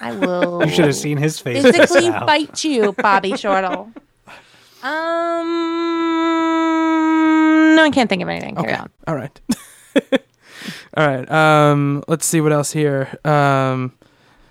I will. you should have seen his face physically Sal. fight you, Bobby Shortle. Um, no, I can't think of anything. Carry on. All right. [laughs] All right. Um, let's see what else here. Um,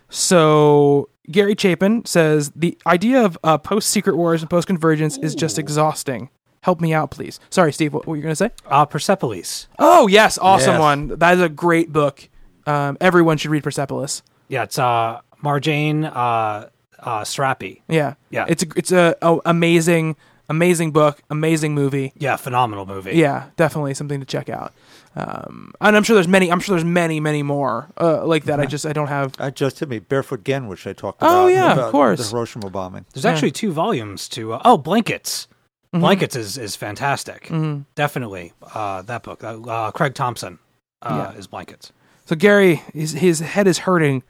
so Gary Chapin says the idea of uh, post Secret Wars and post Convergence is just exhausting. Help me out, please. Sorry, Steve. What, what were you gonna say? uh, persepolis Oh yes, awesome Yes. one. That is a great book. Um, everyone should read Persepolis. Yeah it's uh marjane uh uh Satrapi Yeah, Yeah. It's a it's a, a amazing amazing book, amazing movie. yeah phenomenal movie Yeah, definitely something to check out. Um, and I'm sure there's many. I'm sure there's many, many more uh, like that. I just I don't have. I just hit me. Barefoot Gen, which I talked about. Oh, yeah, of course. The Hiroshima bombing. There's actually two volumes to uh, oh blankets. Mm-hmm. Blankets is is fantastic. Definitely uh, that book. Uh, uh, Craig Thompson uh, is blankets. So Gary, his his head is hurting,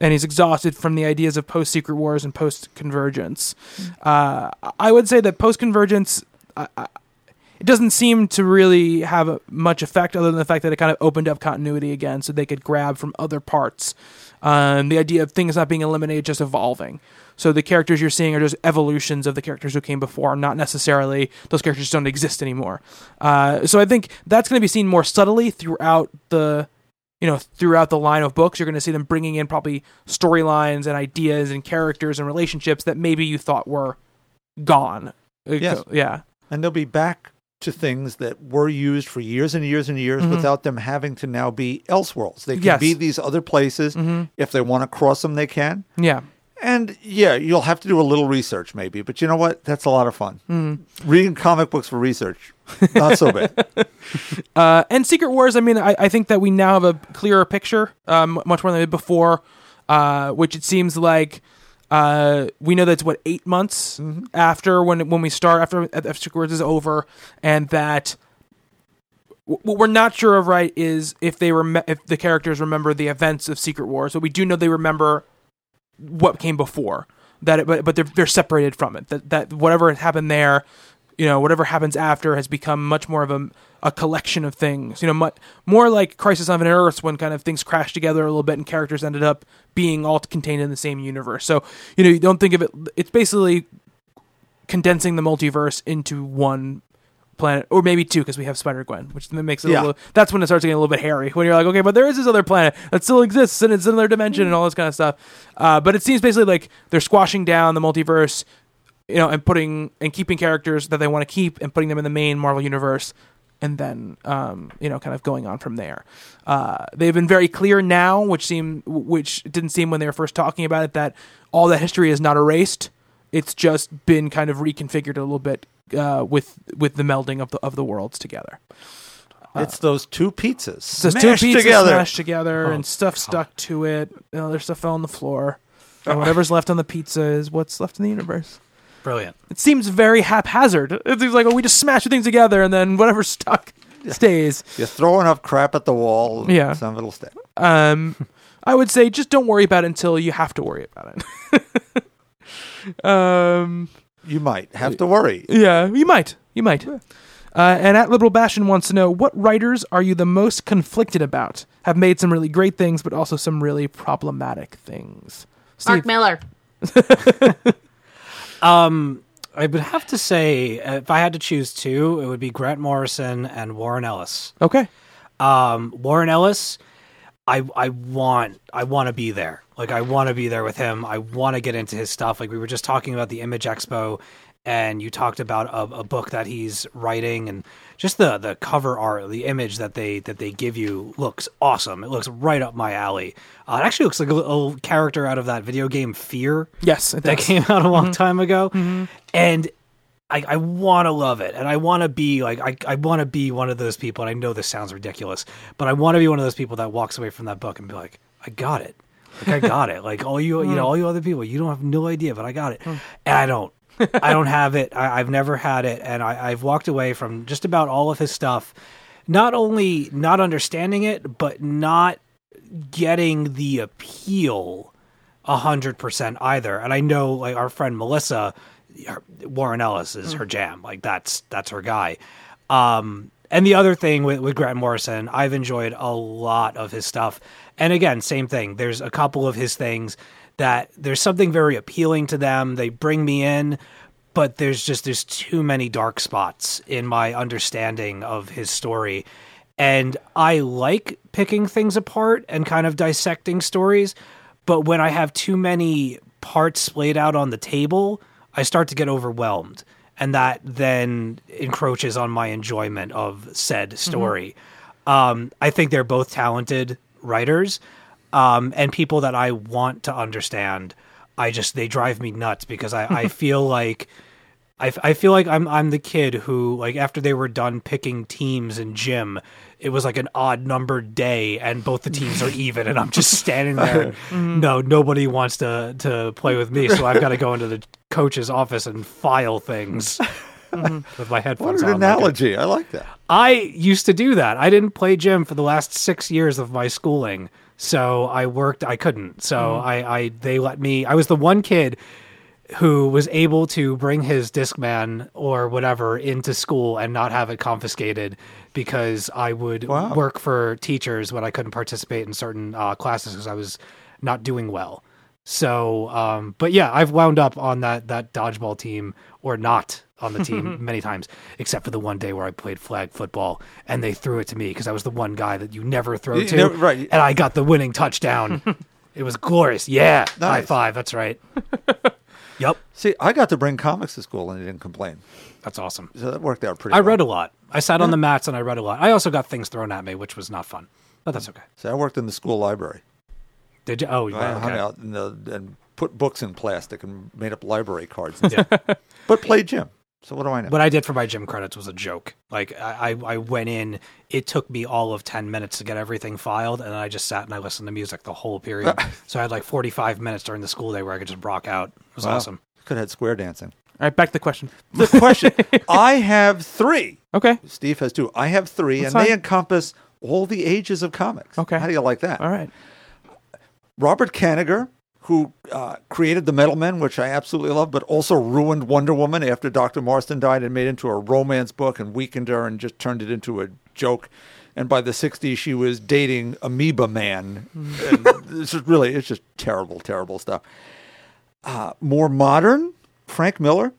and he's exhausted from the ideas of post Secret Wars and post Convergence. Uh, I would say that post Convergence. It doesn't seem to really have a, much effect other than the fact that it kind of opened up continuity again so they could grab from other parts. Um, the idea of things not being eliminated, just evolving. So the characters you're seeing are just evolutions of the characters who came before, not necessarily those characters don't exist anymore. Uh, so I think that's going to be seen more subtly throughout the, you know, throughout the line of books. You're going to see them bringing in probably storylines and ideas and characters and relationships that maybe you thought were gone. Yes. Yeah. And they'll be back to things that were used for years and years and years mm-hmm. without them having to now be elseworlds. They can Yes. be these other places. Mm-hmm. If they want to cross them, they can. Yeah. And yeah, you'll have to do a little research maybe, but you know what? That's a lot of fun. Reading comic books for research, not so bad. [laughs] Uh, and Secret Wars, I mean, I, I think that we now have a clearer picture, um, much more than we did before, uh, which it seems like uh, we know that's what eight months after when when we start after, after Secret Wars is over, and that wh- what we're not sure of right is if they rem- if the characters remember the events of Secret Wars, but we do know they remember what came before that, it, but but they're they're separated from it. That that whatever happened there, you know, whatever happens after has become much more of a a collection of things. You know, much, more like Crisis on Infinite Earths when kind of things crashed together a little bit and characters ended up being all contained in the same universe. So you know, you don't think of it. It's basically condensing the multiverse into one planet or maybe two because we have Spider Gwen, which makes it Yeah. a little. That's when it starts getting a little bit hairy. When you're like, okay, but there is this other planet that still exists and it's in another dimension and all this kind of stuff. Uh, but it seems basically like they're squashing down the multiverse, you know, and putting and keeping characters that they want to keep and putting them in the main Marvel universe. And then, um, you know, kind of going on from there. Uh, they've been very clear now, which seem, which didn't seem when they were first talking about it, that all that history is not erased it's just been kind of reconfigured a little bit uh, with with the melding of the of the worlds together. it's those two pizzas So it's smashed two pizzas together. smashed together and stuff stuck to it. You know, there's stuff fell on the floor. And whatever's left on the pizza is what's left in the universe. Brilliant. It seems very haphazard. It seems like oh, we just smash things together and then whatever's stuck stays. You're throwing up crap at the wall, Yeah. some of it'll stay. Um, I would say just don't worry about it until you have to worry about it. [laughs] um, You might have to worry. Yeah, you might. You might. Uh, and at Liberal Bastion wants to know what writers are you the most conflicted about? Have made some really great things, but also some really problematic things. Mark Steve, Millar. [laughs] I would have to say, if I had to choose two, it would be Grant Morrison and Warren Ellis. okay. Um, Warren Ellis, I I want I want to be there. Like I want to be there with him. I want to get into his stuff. Like we were just talking about the Image Expo, and you talked about a, a book that he's writing, and just the the cover art, the image that they that they give you looks awesome. It looks right up my alley. Uh, it actually looks like a little character out of that video game Fear Yes, that does. came out a long time ago, and I, I want to love it, and I want to be like I, I want to be one of those people. And I know this sounds ridiculous, but I want to be one of those people that walks away from that book and be like, I got it, like I got it. Like all you, you know, hmm. all you other people, you don't have no idea, but I got it, hmm. and I don't. I don't [laughs] have it. I, I've never had it, and I, I've walked away from just about all of his stuff. Not only not understanding it, but not getting the appeal a hundred percent either. And I know like our friend Melissa, her- Warren Ellis is hmm. her jam. Like that's that's her guy. Um, and the other thing with, with Grant Morrison, I've enjoyed a lot of his stuff. And again, same thing. There's a couple of his things that there's something very appealing to them. They bring me in, but there's just there's too many dark spots in my understanding of his story. And I like picking things apart and kind of dissecting stories, but when I have too many parts laid out on the table, I start to get overwhelmed. And that then encroaches on my enjoyment of said story. Um, I think they're both talented writers um, and people that I want to understand. I just they drive me nuts because I, I [laughs] feel like I, I feel like I'm I'm the kid who like after they were done picking teams in gym, it was like an odd numbered day and both the teams are even and I'm just [laughs] standing there. No, nobody wants to to play with me, so I've got to go into the coach's office and file things [laughs] [laughs] with my What headphones an on. like a- analogy. I like that. I used to do that. I didn't play gym for the last six years of my schooling, so I worked. I couldn't. So I, I, they let me. I was the one kid who was able to bring his Discman or whatever into school and not have it confiscated because I would Wow. work for teachers when I couldn't participate in certain uh, classes because I was not doing well. So, um, but yeah, I've wound up on that that dodgeball team or not on the team [laughs] many times, except for the one day where I played flag football and they threw it to me because I was the one guy that you never throw You to, never- right. And I got the winning touchdown. [laughs] it was glorious. Yeah, high five. That's right. [laughs] yep, See, I got to bring comics to school and they didn't complain. that's awesome. So that worked out pretty I well. read a lot. I sat on the mats and I read a lot. I also got things thrown at me, which was not fun, but that's okay. So I worked in the school library. Did you? Oh, I wow, hung okay. out the, and put books in plastic and made up library cards. and stuff. but played gym. So what do I know? What I did for my gym credits was a joke. Like I, I I went in, it took me all of ten minutes to get everything filed, and I just sat and I listened to music the whole period. [laughs] so I had like forty five minutes during the school day where I could just rock out. It was Wow. awesome. Could have had square dancing. All right, back to the question. The question [laughs] I have three. Okay. Steve has two. I have three, That's and they encompass all the ages of comics. Okay. How do you like that? All right. Robert Kanigher, who uh, created The Metal Men, which I absolutely love, but also ruined Wonder Woman after Dr. Marston died and made it into a romance book and weakened her and just turned it into a joke. And by the 60s, she was dating Amoeba Man. and this is really, it's just terrible, terrible stuff. Uh, more modern, Frank Miller,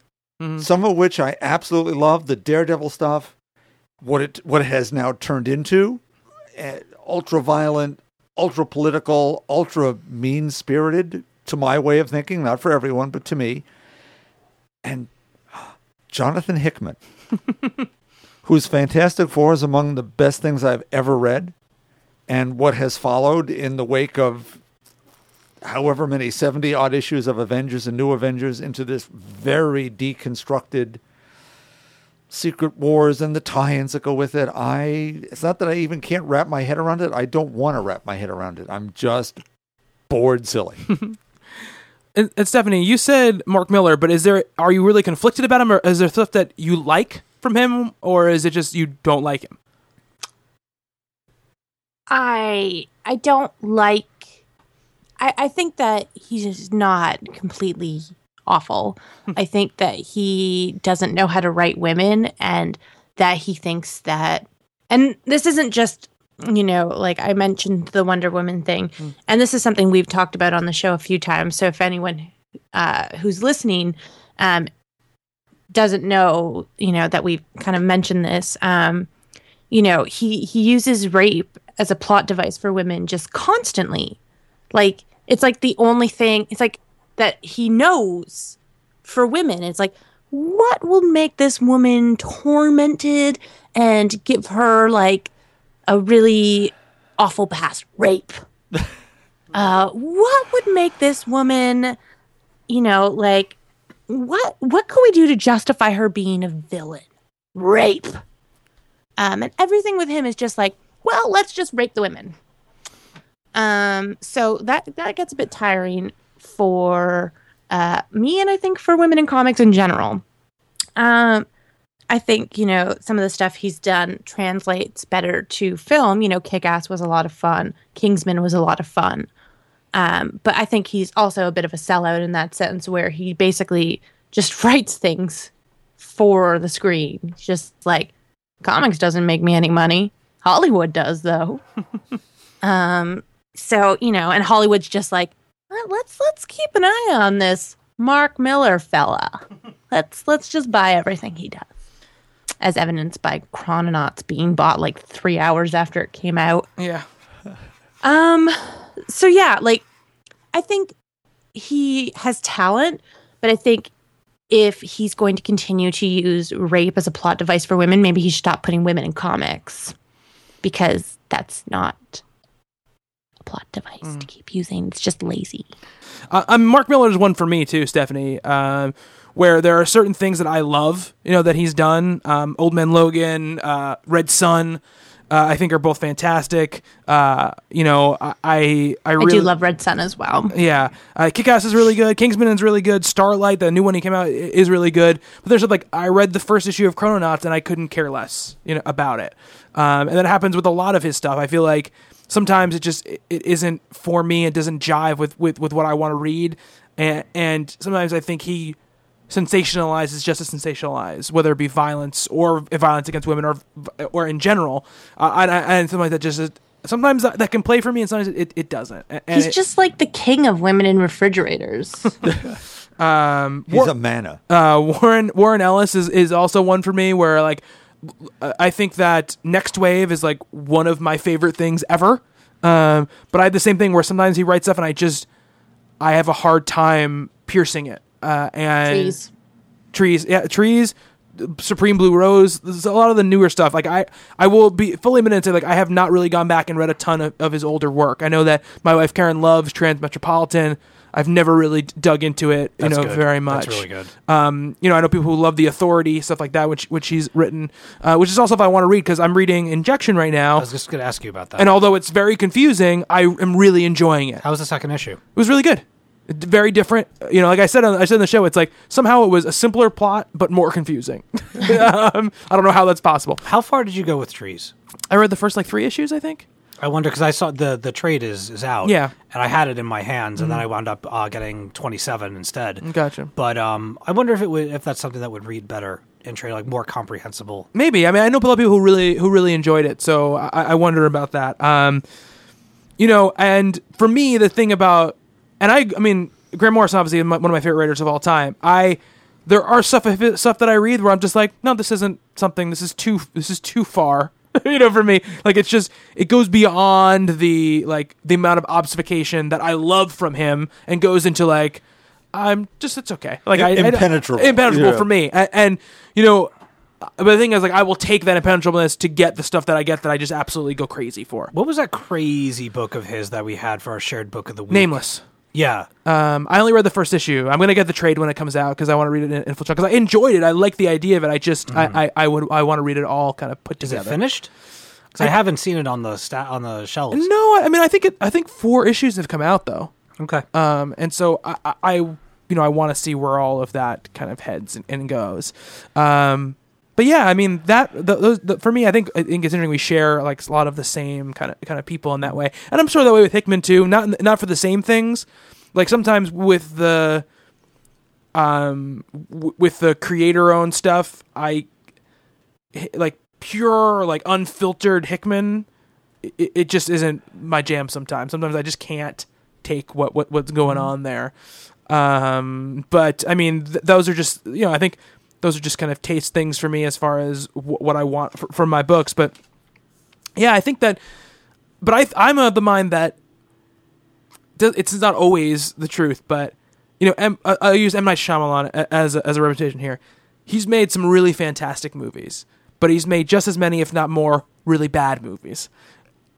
some of which I absolutely love, the Daredevil stuff, what it what it has now turned into, uh, ultra violent, ultra political, ultra mean spirited to my way of thinking, not for everyone, but to me. And ah, Jonathan Hickman, [laughs] whose Fantastic Four is among the best things I've ever read, and what has followed in the wake of however many 70 odd issues of Avengers and New Avengers into this very deconstructed Secret Wars and the tie-ins that go with it. I it's not that I even can't wrap my head around it. I don't want to wrap my head around it. I'm just bored silly. [laughs] And, and Stephanie, you said Mark Millar, but is there are you really conflicted about him, or is there stuff that you like from him, or is it just you don't like him? I I don't like. I I think that he's just not completely awful. I think that he doesn't know how to write women, and that he thinks that. And this isn't just you know like I mentioned the Wonder Woman thing, and this is something we've talked about on the show a few times. So if anyone uh, who's listening um, doesn't know, you know that we've kind of mentioned this. Um, you know he he uses rape as a plot device for women just constantly like it's like the only thing it's like that he knows for women. It's like what will make this woman tormented and give her like a really awful past? Rape. [laughs] Uh what would make this woman you know like what what could we do to justify her being a villain? Rape. Um, and everything with him is just like, well, let's just rape the women. Um, so that that gets a bit tiring for uh, me, and I think for women in comics in general. Um, I think you know some of the stuff he's done translates better to film. You know, Kick Ass was a lot of fun. Kingsman was a lot of fun. Um, but I think he's also a bit of a sellout in that sense, where he basically just [laughs] writes things for the screen. Just like comics doesn't make me any money. Hollywood does though. [laughs] um so, you know, and Hollywood's just like, "Uh, let's let's keep an eye on this Mark Millar fella. [laughs] Let's let's just buy everything he does. As evidenced by Chrononauts being bought like 3 hours after it came out. Yeah. Um so yeah, like I think he has talent, but I think if he's going to continue to use rape as a plot device for women, maybe he should stop putting women in comics because that's not plot device to keep using. It's just lazy. Uh, um, Mark Millar is one for me too, Stephanie. Um, where there are certain things that I love, you know, that he's done. Um, Old Man Logan, uh, Red Sun, uh, I think are both fantastic. Uh, you know, I I, I I really do love Red Sun as well. Yeah, uh, Kick-Ass is really good. Kingsman is really good. Starlight, the new one he came out, is really good. But there's like I read the first issue of Chrononauts and I couldn't care less, you know, about it. Um, and that happens with a lot of his stuff. I feel like sometimes it just it, it isn't for me. It doesn't jive with with, with what I want to read, and and sometimes I think he sensationalizes just to sensationalize, whether it be violence or violence against women or or in general. Uh, and, and something like that just sometimes that, that can play for me, and sometimes it, it doesn't. And He's it- just like the king of women in refrigerators. [laughs] [laughs] um, He's a mana. uh, Warren Warren Ellis is, is also one for me where like I think that Next Wave is like one of my favorite things ever. Um, but I have the same thing where sometimes he writes stuff and I just I have a hard time piercing it. Uh, and Trees. trees, yeah, trees. Supreme Blue Rose. There's a lot of the newer stuff. Like I, I will be fully admitted and say like I have not really gone back and read a ton of, of his older work. I know that my wife Karen loves Transmetropolitan. I've never really dug into it, you That's know, good. very much. That's really good. Um, you know, I know people who love the Authority stuff like that, which which he's written, uh, which is also if I want to read because I'm reading Injection right now. I was just going to ask you about that. and although it's very confusing, I am really enjoying it. How was the second issue? It was really good. Very different. You know, like I said, on, I said in the show, it's like somehow it was a simpler plot but more confusing. [laughs] [laughs] um, I don't know how that's possible. How far did you go with trees? I read the first like three issues, I think. I wonder because I saw the the trade is is out. Yeah. Mm-hmm. and I had it in my hands, and then I wound up uh, getting twenty seven instead. Gotcha. But um, I wonder if it would if that's something that would read better in trade, like more comprehensible. Maybe. I mean, I know a lot of people who really who really enjoyed it, so I, I wonder about that. Um, you know, and for me, the thing about and I, I mean, Grant Morrison obviously one of my favorite writers of all time. I there are stuff stuff that I read where I'm just like, no, this isn't something. This is too this is too far. [laughs] you know, for me, like it's just it goes beyond the like the amount of obfuscation that I love from him, and goes into like. I'm just it's okay. Like I, I Impenetrable. impenetrable Yeah. for me. And, and you know, but the thing is, like, I will take that impenetrableness to get the stuff that I get that I just absolutely go crazy for. What was that crazy book of his that we had for our shared book of the week? Nameless. Yeah, Um, I only read the first issue. I'm gonna get the trade when it comes out because I want to read it in, in full. Because I enjoyed it. I like the idea of it. I just, I, I, I would, I want to read it all kind of put is together. it finished? Because I, haven't seen it on the sta- on the shelves. No, I mean, I think it. I think four issues have come out though. Okay. Um, and so I, I, I you know, I want to see where all of that kind of heads and, and goes. Um, but yeah, I mean that the, those, the, for me, I think I think it's interesting. We share like a lot of the same kind of kind of people in that way, and I'm sure that way with Hickman too. Not not for the same things. Like sometimes with the um w- with the creator owned stuff, I like pure like unfiltered Hickman. It, it just isn't my jam. Sometimes, sometimes I just can't take what, what what's going on there. Um, but I mean, th- those are just you know, I think those are just kind of taste things for me as far as w- what I want f- from my books. But yeah, I think that. But I I'm of the mind that it's not always the truth, but you know, M, I'll use M Night Shyamalan as a, as a reputation here. He's made some really fantastic movies, but he's made just as many, if not more, really bad movies.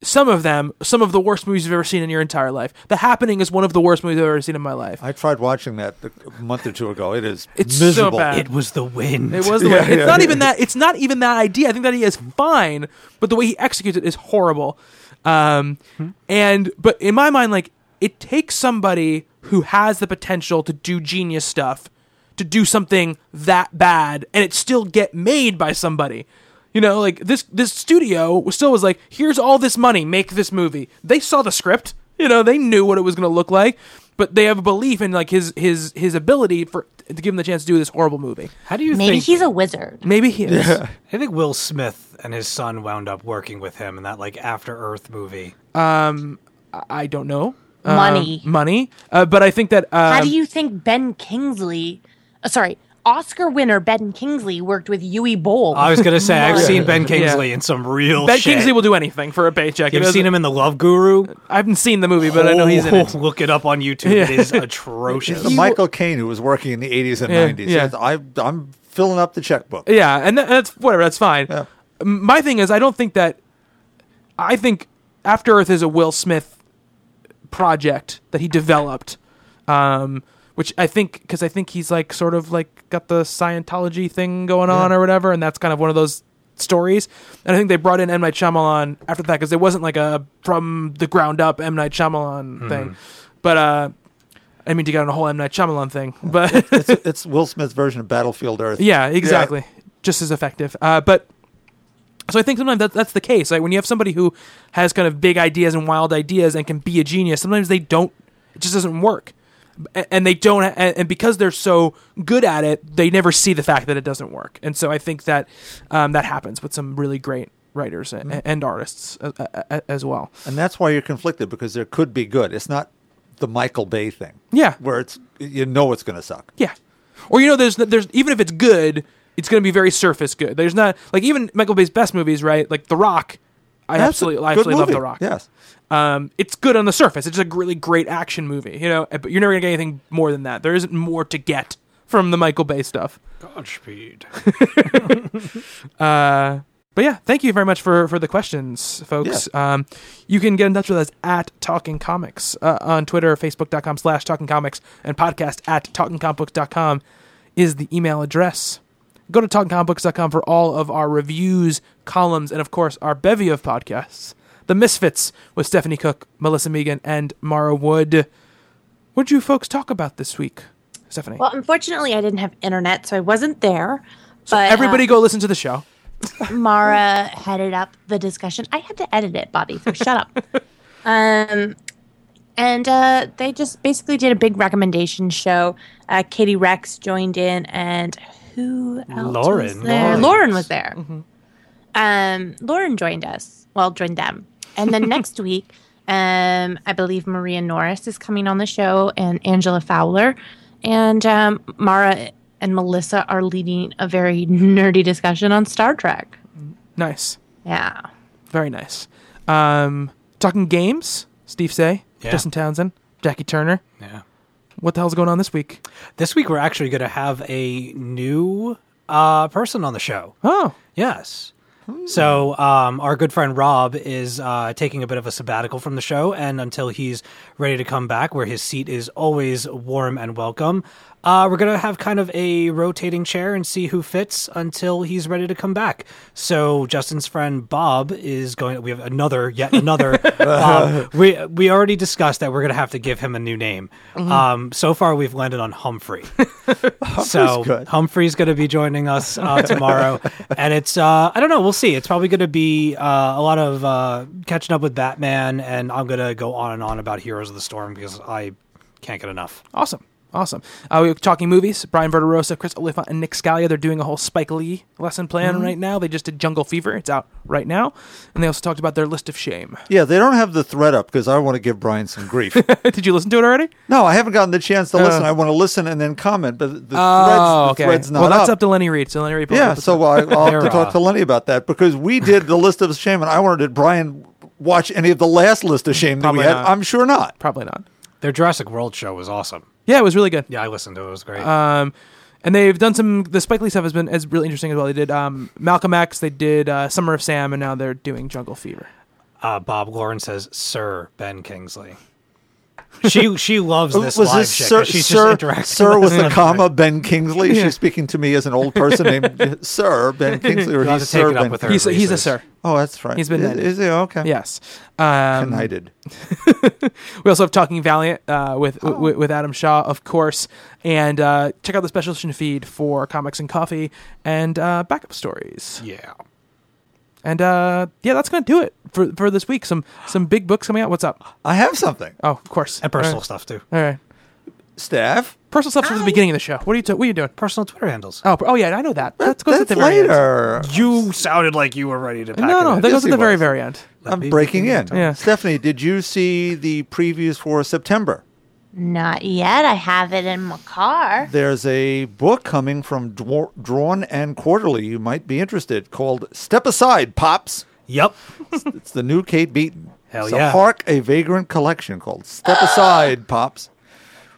Some of them, some of the worst movies you've ever seen in your entire life. The Happening is one of the worst movies I've ever seen in my life. I tried watching that a month or two ago. It is It's so bad. it was the wind. It was the [laughs] way. It's not even that. It's not even that idea. I think that he is fine, but the way he executes it is horrible. Um, and but in my mind, like it takes somebody who has the potential to do genius stuff to do something that bad, and it still get made by somebody. You know, like this this studio was still was like, here's all this money, make this movie. They saw the script. You know, they knew what it was going to look like, but they have a belief in like his his his ability for to give him the chance to do this horrible movie. How do you Maybe think? he's a wizard. Maybe he is. [laughs] I think Will Smith and his son wound up working with him in that like After Earth movie. Um, I don't know. Money. Um, money. Uh, but I think that. Um, How do you think Ben Kingsley, uh, sorry, Oscar winner Ben Kingsley worked with Uwe Boll? I was gonna say I've seen Ben Kingsley in some real. Ben shit. Kingsley will do anything for a paycheck. It You've seen him in The Love Guru. I haven't seen the movie, but I know he's in it. Oh, [laughs] Look it up on YouTube. It is atrocious. The Michael Caine who was working in the 80s and 90s. yeah. Yes, I, I'm filling up the checkbook. Yeah, and that, that's whatever. That's fine. Yeah. My thing is, I don't think that. I think After Earth is a Will Smith project that he developed, um, which I think because I think he's like sort of like got the Scientology thing going on or whatever, and that's kind of one of those stories. And I think they brought in M Night Shyamalan after that because it wasn't like a from the ground up M Night Shyamalan thing, but uh. I mean to get on a whole M Night Shyamalan thing, but It's, [laughs] it's Will Smith's version of Battlefield Earth. yeah, exactly. Just as effective. Uh, but so I think sometimes that, that's the case. Like when you have somebody who has kind of big ideas and wild ideas and can be a genius, sometimes they don't. It just doesn't work, and they don't. And because they're so good at it, they never see the fact that it doesn't work. And so I think that um, that happens with some really great writers and, and artists as well. And that's why you're conflicted because there could be good. It's not the Michael Bay thing. Yeah. Where it's you know it's going to suck. Yeah. Or you know, there's there's even if it's good, it's going to be very surface good. There's not like even Michael Bay's best movies, right? Like The Rock. I That's absolutely, I absolutely love movie. The Rock. Yes. Um, it's good on the surface. It's a really great action movie, you know. But you're never gonna get anything more than that. There isn't more to get from the Michael Bay stuff. Godspeed. [laughs] [laughs] Uh, but yeah, thank you very much for for the questions, folks. Um, you can get in touch with us at Talking Comics uh, on Twitter, Facebook.com slash Talking Comics, and podcast at TalkingComicBooks.com is the email address. Go to TalkingComicBooks.com for all of our reviews, columns, and of course our bevy of podcasts. The Misfits with Stephanie Cooke, Melissa Megan, and Mara Wood. What'd you folks talk about this week, Stephanie? Well, unfortunately, I didn't have internet, so I wasn't there. But Everybody go listen to the show. uh, [laughs] Mara headed up the discussion. I had to edit it, Bobby, so shut up. [laughs] Um, and uh, they just basically did a big recommendation show. Uh, Katie Rex joined in, and who else Lauren. was there? Lauren. Lauren was there. Um, Lauren joined us. Well, joined them. And then [laughs] next week, um, I believe Maria Norris is coming on the show, and Angela Fowler, and um, Mara and Melissa are leading a very nerdy discussion on Star Trek. Nice. Yeah. Very nice. Um, talking games, Steve Seigh, Yeah. Justin Townsend, Jackie Turner. Yeah. What the hell's going on this week? This week we're actually going to have a new uh, person on the show. Oh, Yes. So um, our good friend Rob is uh, taking a bit of a sabbatical from the show, and until he's ready to come back, where his seat is always warm and welcome, uh, we're gonna have kind of a rotating chair and see who fits until he's ready to come back. So Justin's friend Bob is going. We have another, yet another. Bob. [laughs] We we already discussed that we're gonna have to give him a new name. Um, so far, we've landed on Humphrey. [laughs] so good. Humphrey's going to be joining us uh, tomorrow, [laughs] and it's uh, I don't know. We'll see. It's probably going to be uh, a lot of uh, catching up with Batman, and I'm going to go on and on about Heroes of the Storm because I can't get enough. awesome. Awesome. Uh, we were talking movies. Brian Verderosa, Chris Oliphant, and Nick Scalia. They're doing a whole Spike Lee lesson plan right now. They just did Jungle Fever. It's out right now. And they also talked about their list of shame. Yeah, they don't have the thread up because I want to give Brian some grief. [laughs] did you listen to it already? no, I haven't gotten the chance to listen. I want to listen and then comment, but the Oh, thread's, the okay. thread's not well, that's up. up. to Lenny Reed. So Lenny Reed. yeah, so I, I'll have to talk uh, to Lenny about that because we did the list of shame, and I wondered did Brian watch any of the last list of shame that we had? not. I'm sure not. probably not. Their Jurassic World show was awesome. Yeah, it was really good. Yeah, I listened to it. It was great. Um, and they've done some. The Spike Lee stuff has been is really interesting as well. They did um, Malcolm X. They did uh, Summer of Sam, and now they're doing Jungle Fever. uh, Bob Lauren says, "Sir Ben Kingsley." She [laughs] she loves this was live this shit. sir, 'cause she's sir, just interacting sir with with the comma Ben Kingsley? She's speaking to me as an old person named [laughs] Sir Ben Kingsley, or he's Sir Ben. with her. He's a, he's a sir. Oh, that's right. He's been is, knighted. is he okay? Yes. Um, knighted. [laughs] we also have Talking Valiant uh, with, Oh. with with Adam Shaw, of course, and uh, check out the special edition feed for comics and coffee and uh, backup stories. Yeah. And uh, yeah, that's gonna do it for for this week. Some some big books coming out. What's up? I have something. Oh, of course. And personal All right. stuff too. All right. Staff. Personal stuff from the beginning of the show. What are you do- What are you doing? Personal Twitter handles. Oh, oh yeah, I know that. That's goes at That's the very end. later. You sounded like you were ready to pack No, no, it that Yes, goes at the very was. very end. I'm breaking in. Yeah. Stephanie, did you see the previews for September? Not yet. I have it in my car. There's a book coming from Dwar- Drawn and Quarterly. You might be interested called Step Aside, Pops. Yep. It's the new Kate Beaton. Hell it's yeah. a Hark a Vagrant collection called Step Aside, [gasps] Pops.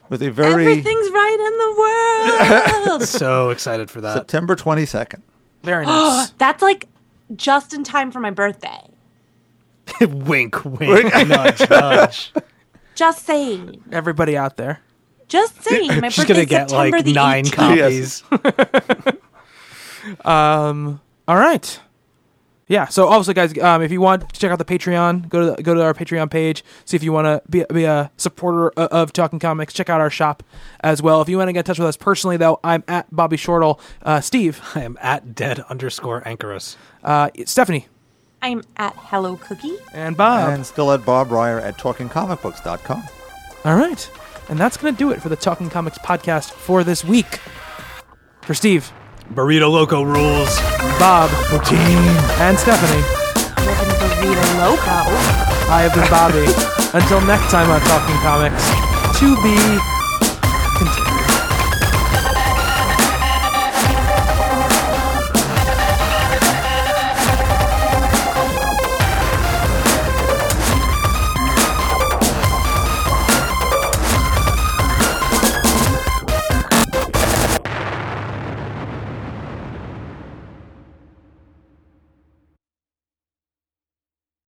With a very Everything's right in the world. [laughs] so excited for that. September 22nd. Very [gasps] nice. That's like just in time for my birthday. [laughs] wink, wink, [laughs] nudge, nudge. Just saying. Everybody out there. Just saying. My She's gonna get September like the nine 18th. copies. Um. All right. Yeah. So also, guys, um, if you want to check out the Patreon, go to the, go to our Patreon page. See if you want to be, be a supporter of, of Talking Comics. Check out our shop as well. If you want to get in touch with us personally, though, I'm at Bobby Shortle. Uh, Steve, I am at dead underscore anchorus. uh, Stephanie, I'm at Hello Cookie. and Bob. and still at Bob Reyer at TalkingComicBooks.com. All right. And that's going to do it for the Talking Comics podcast for this week. For Steve, Burrito Loco rules. Bob, Poutine. and Stephanie, Living Burrito Loco. I have been Bobby. Until next time on Talking Comics, to be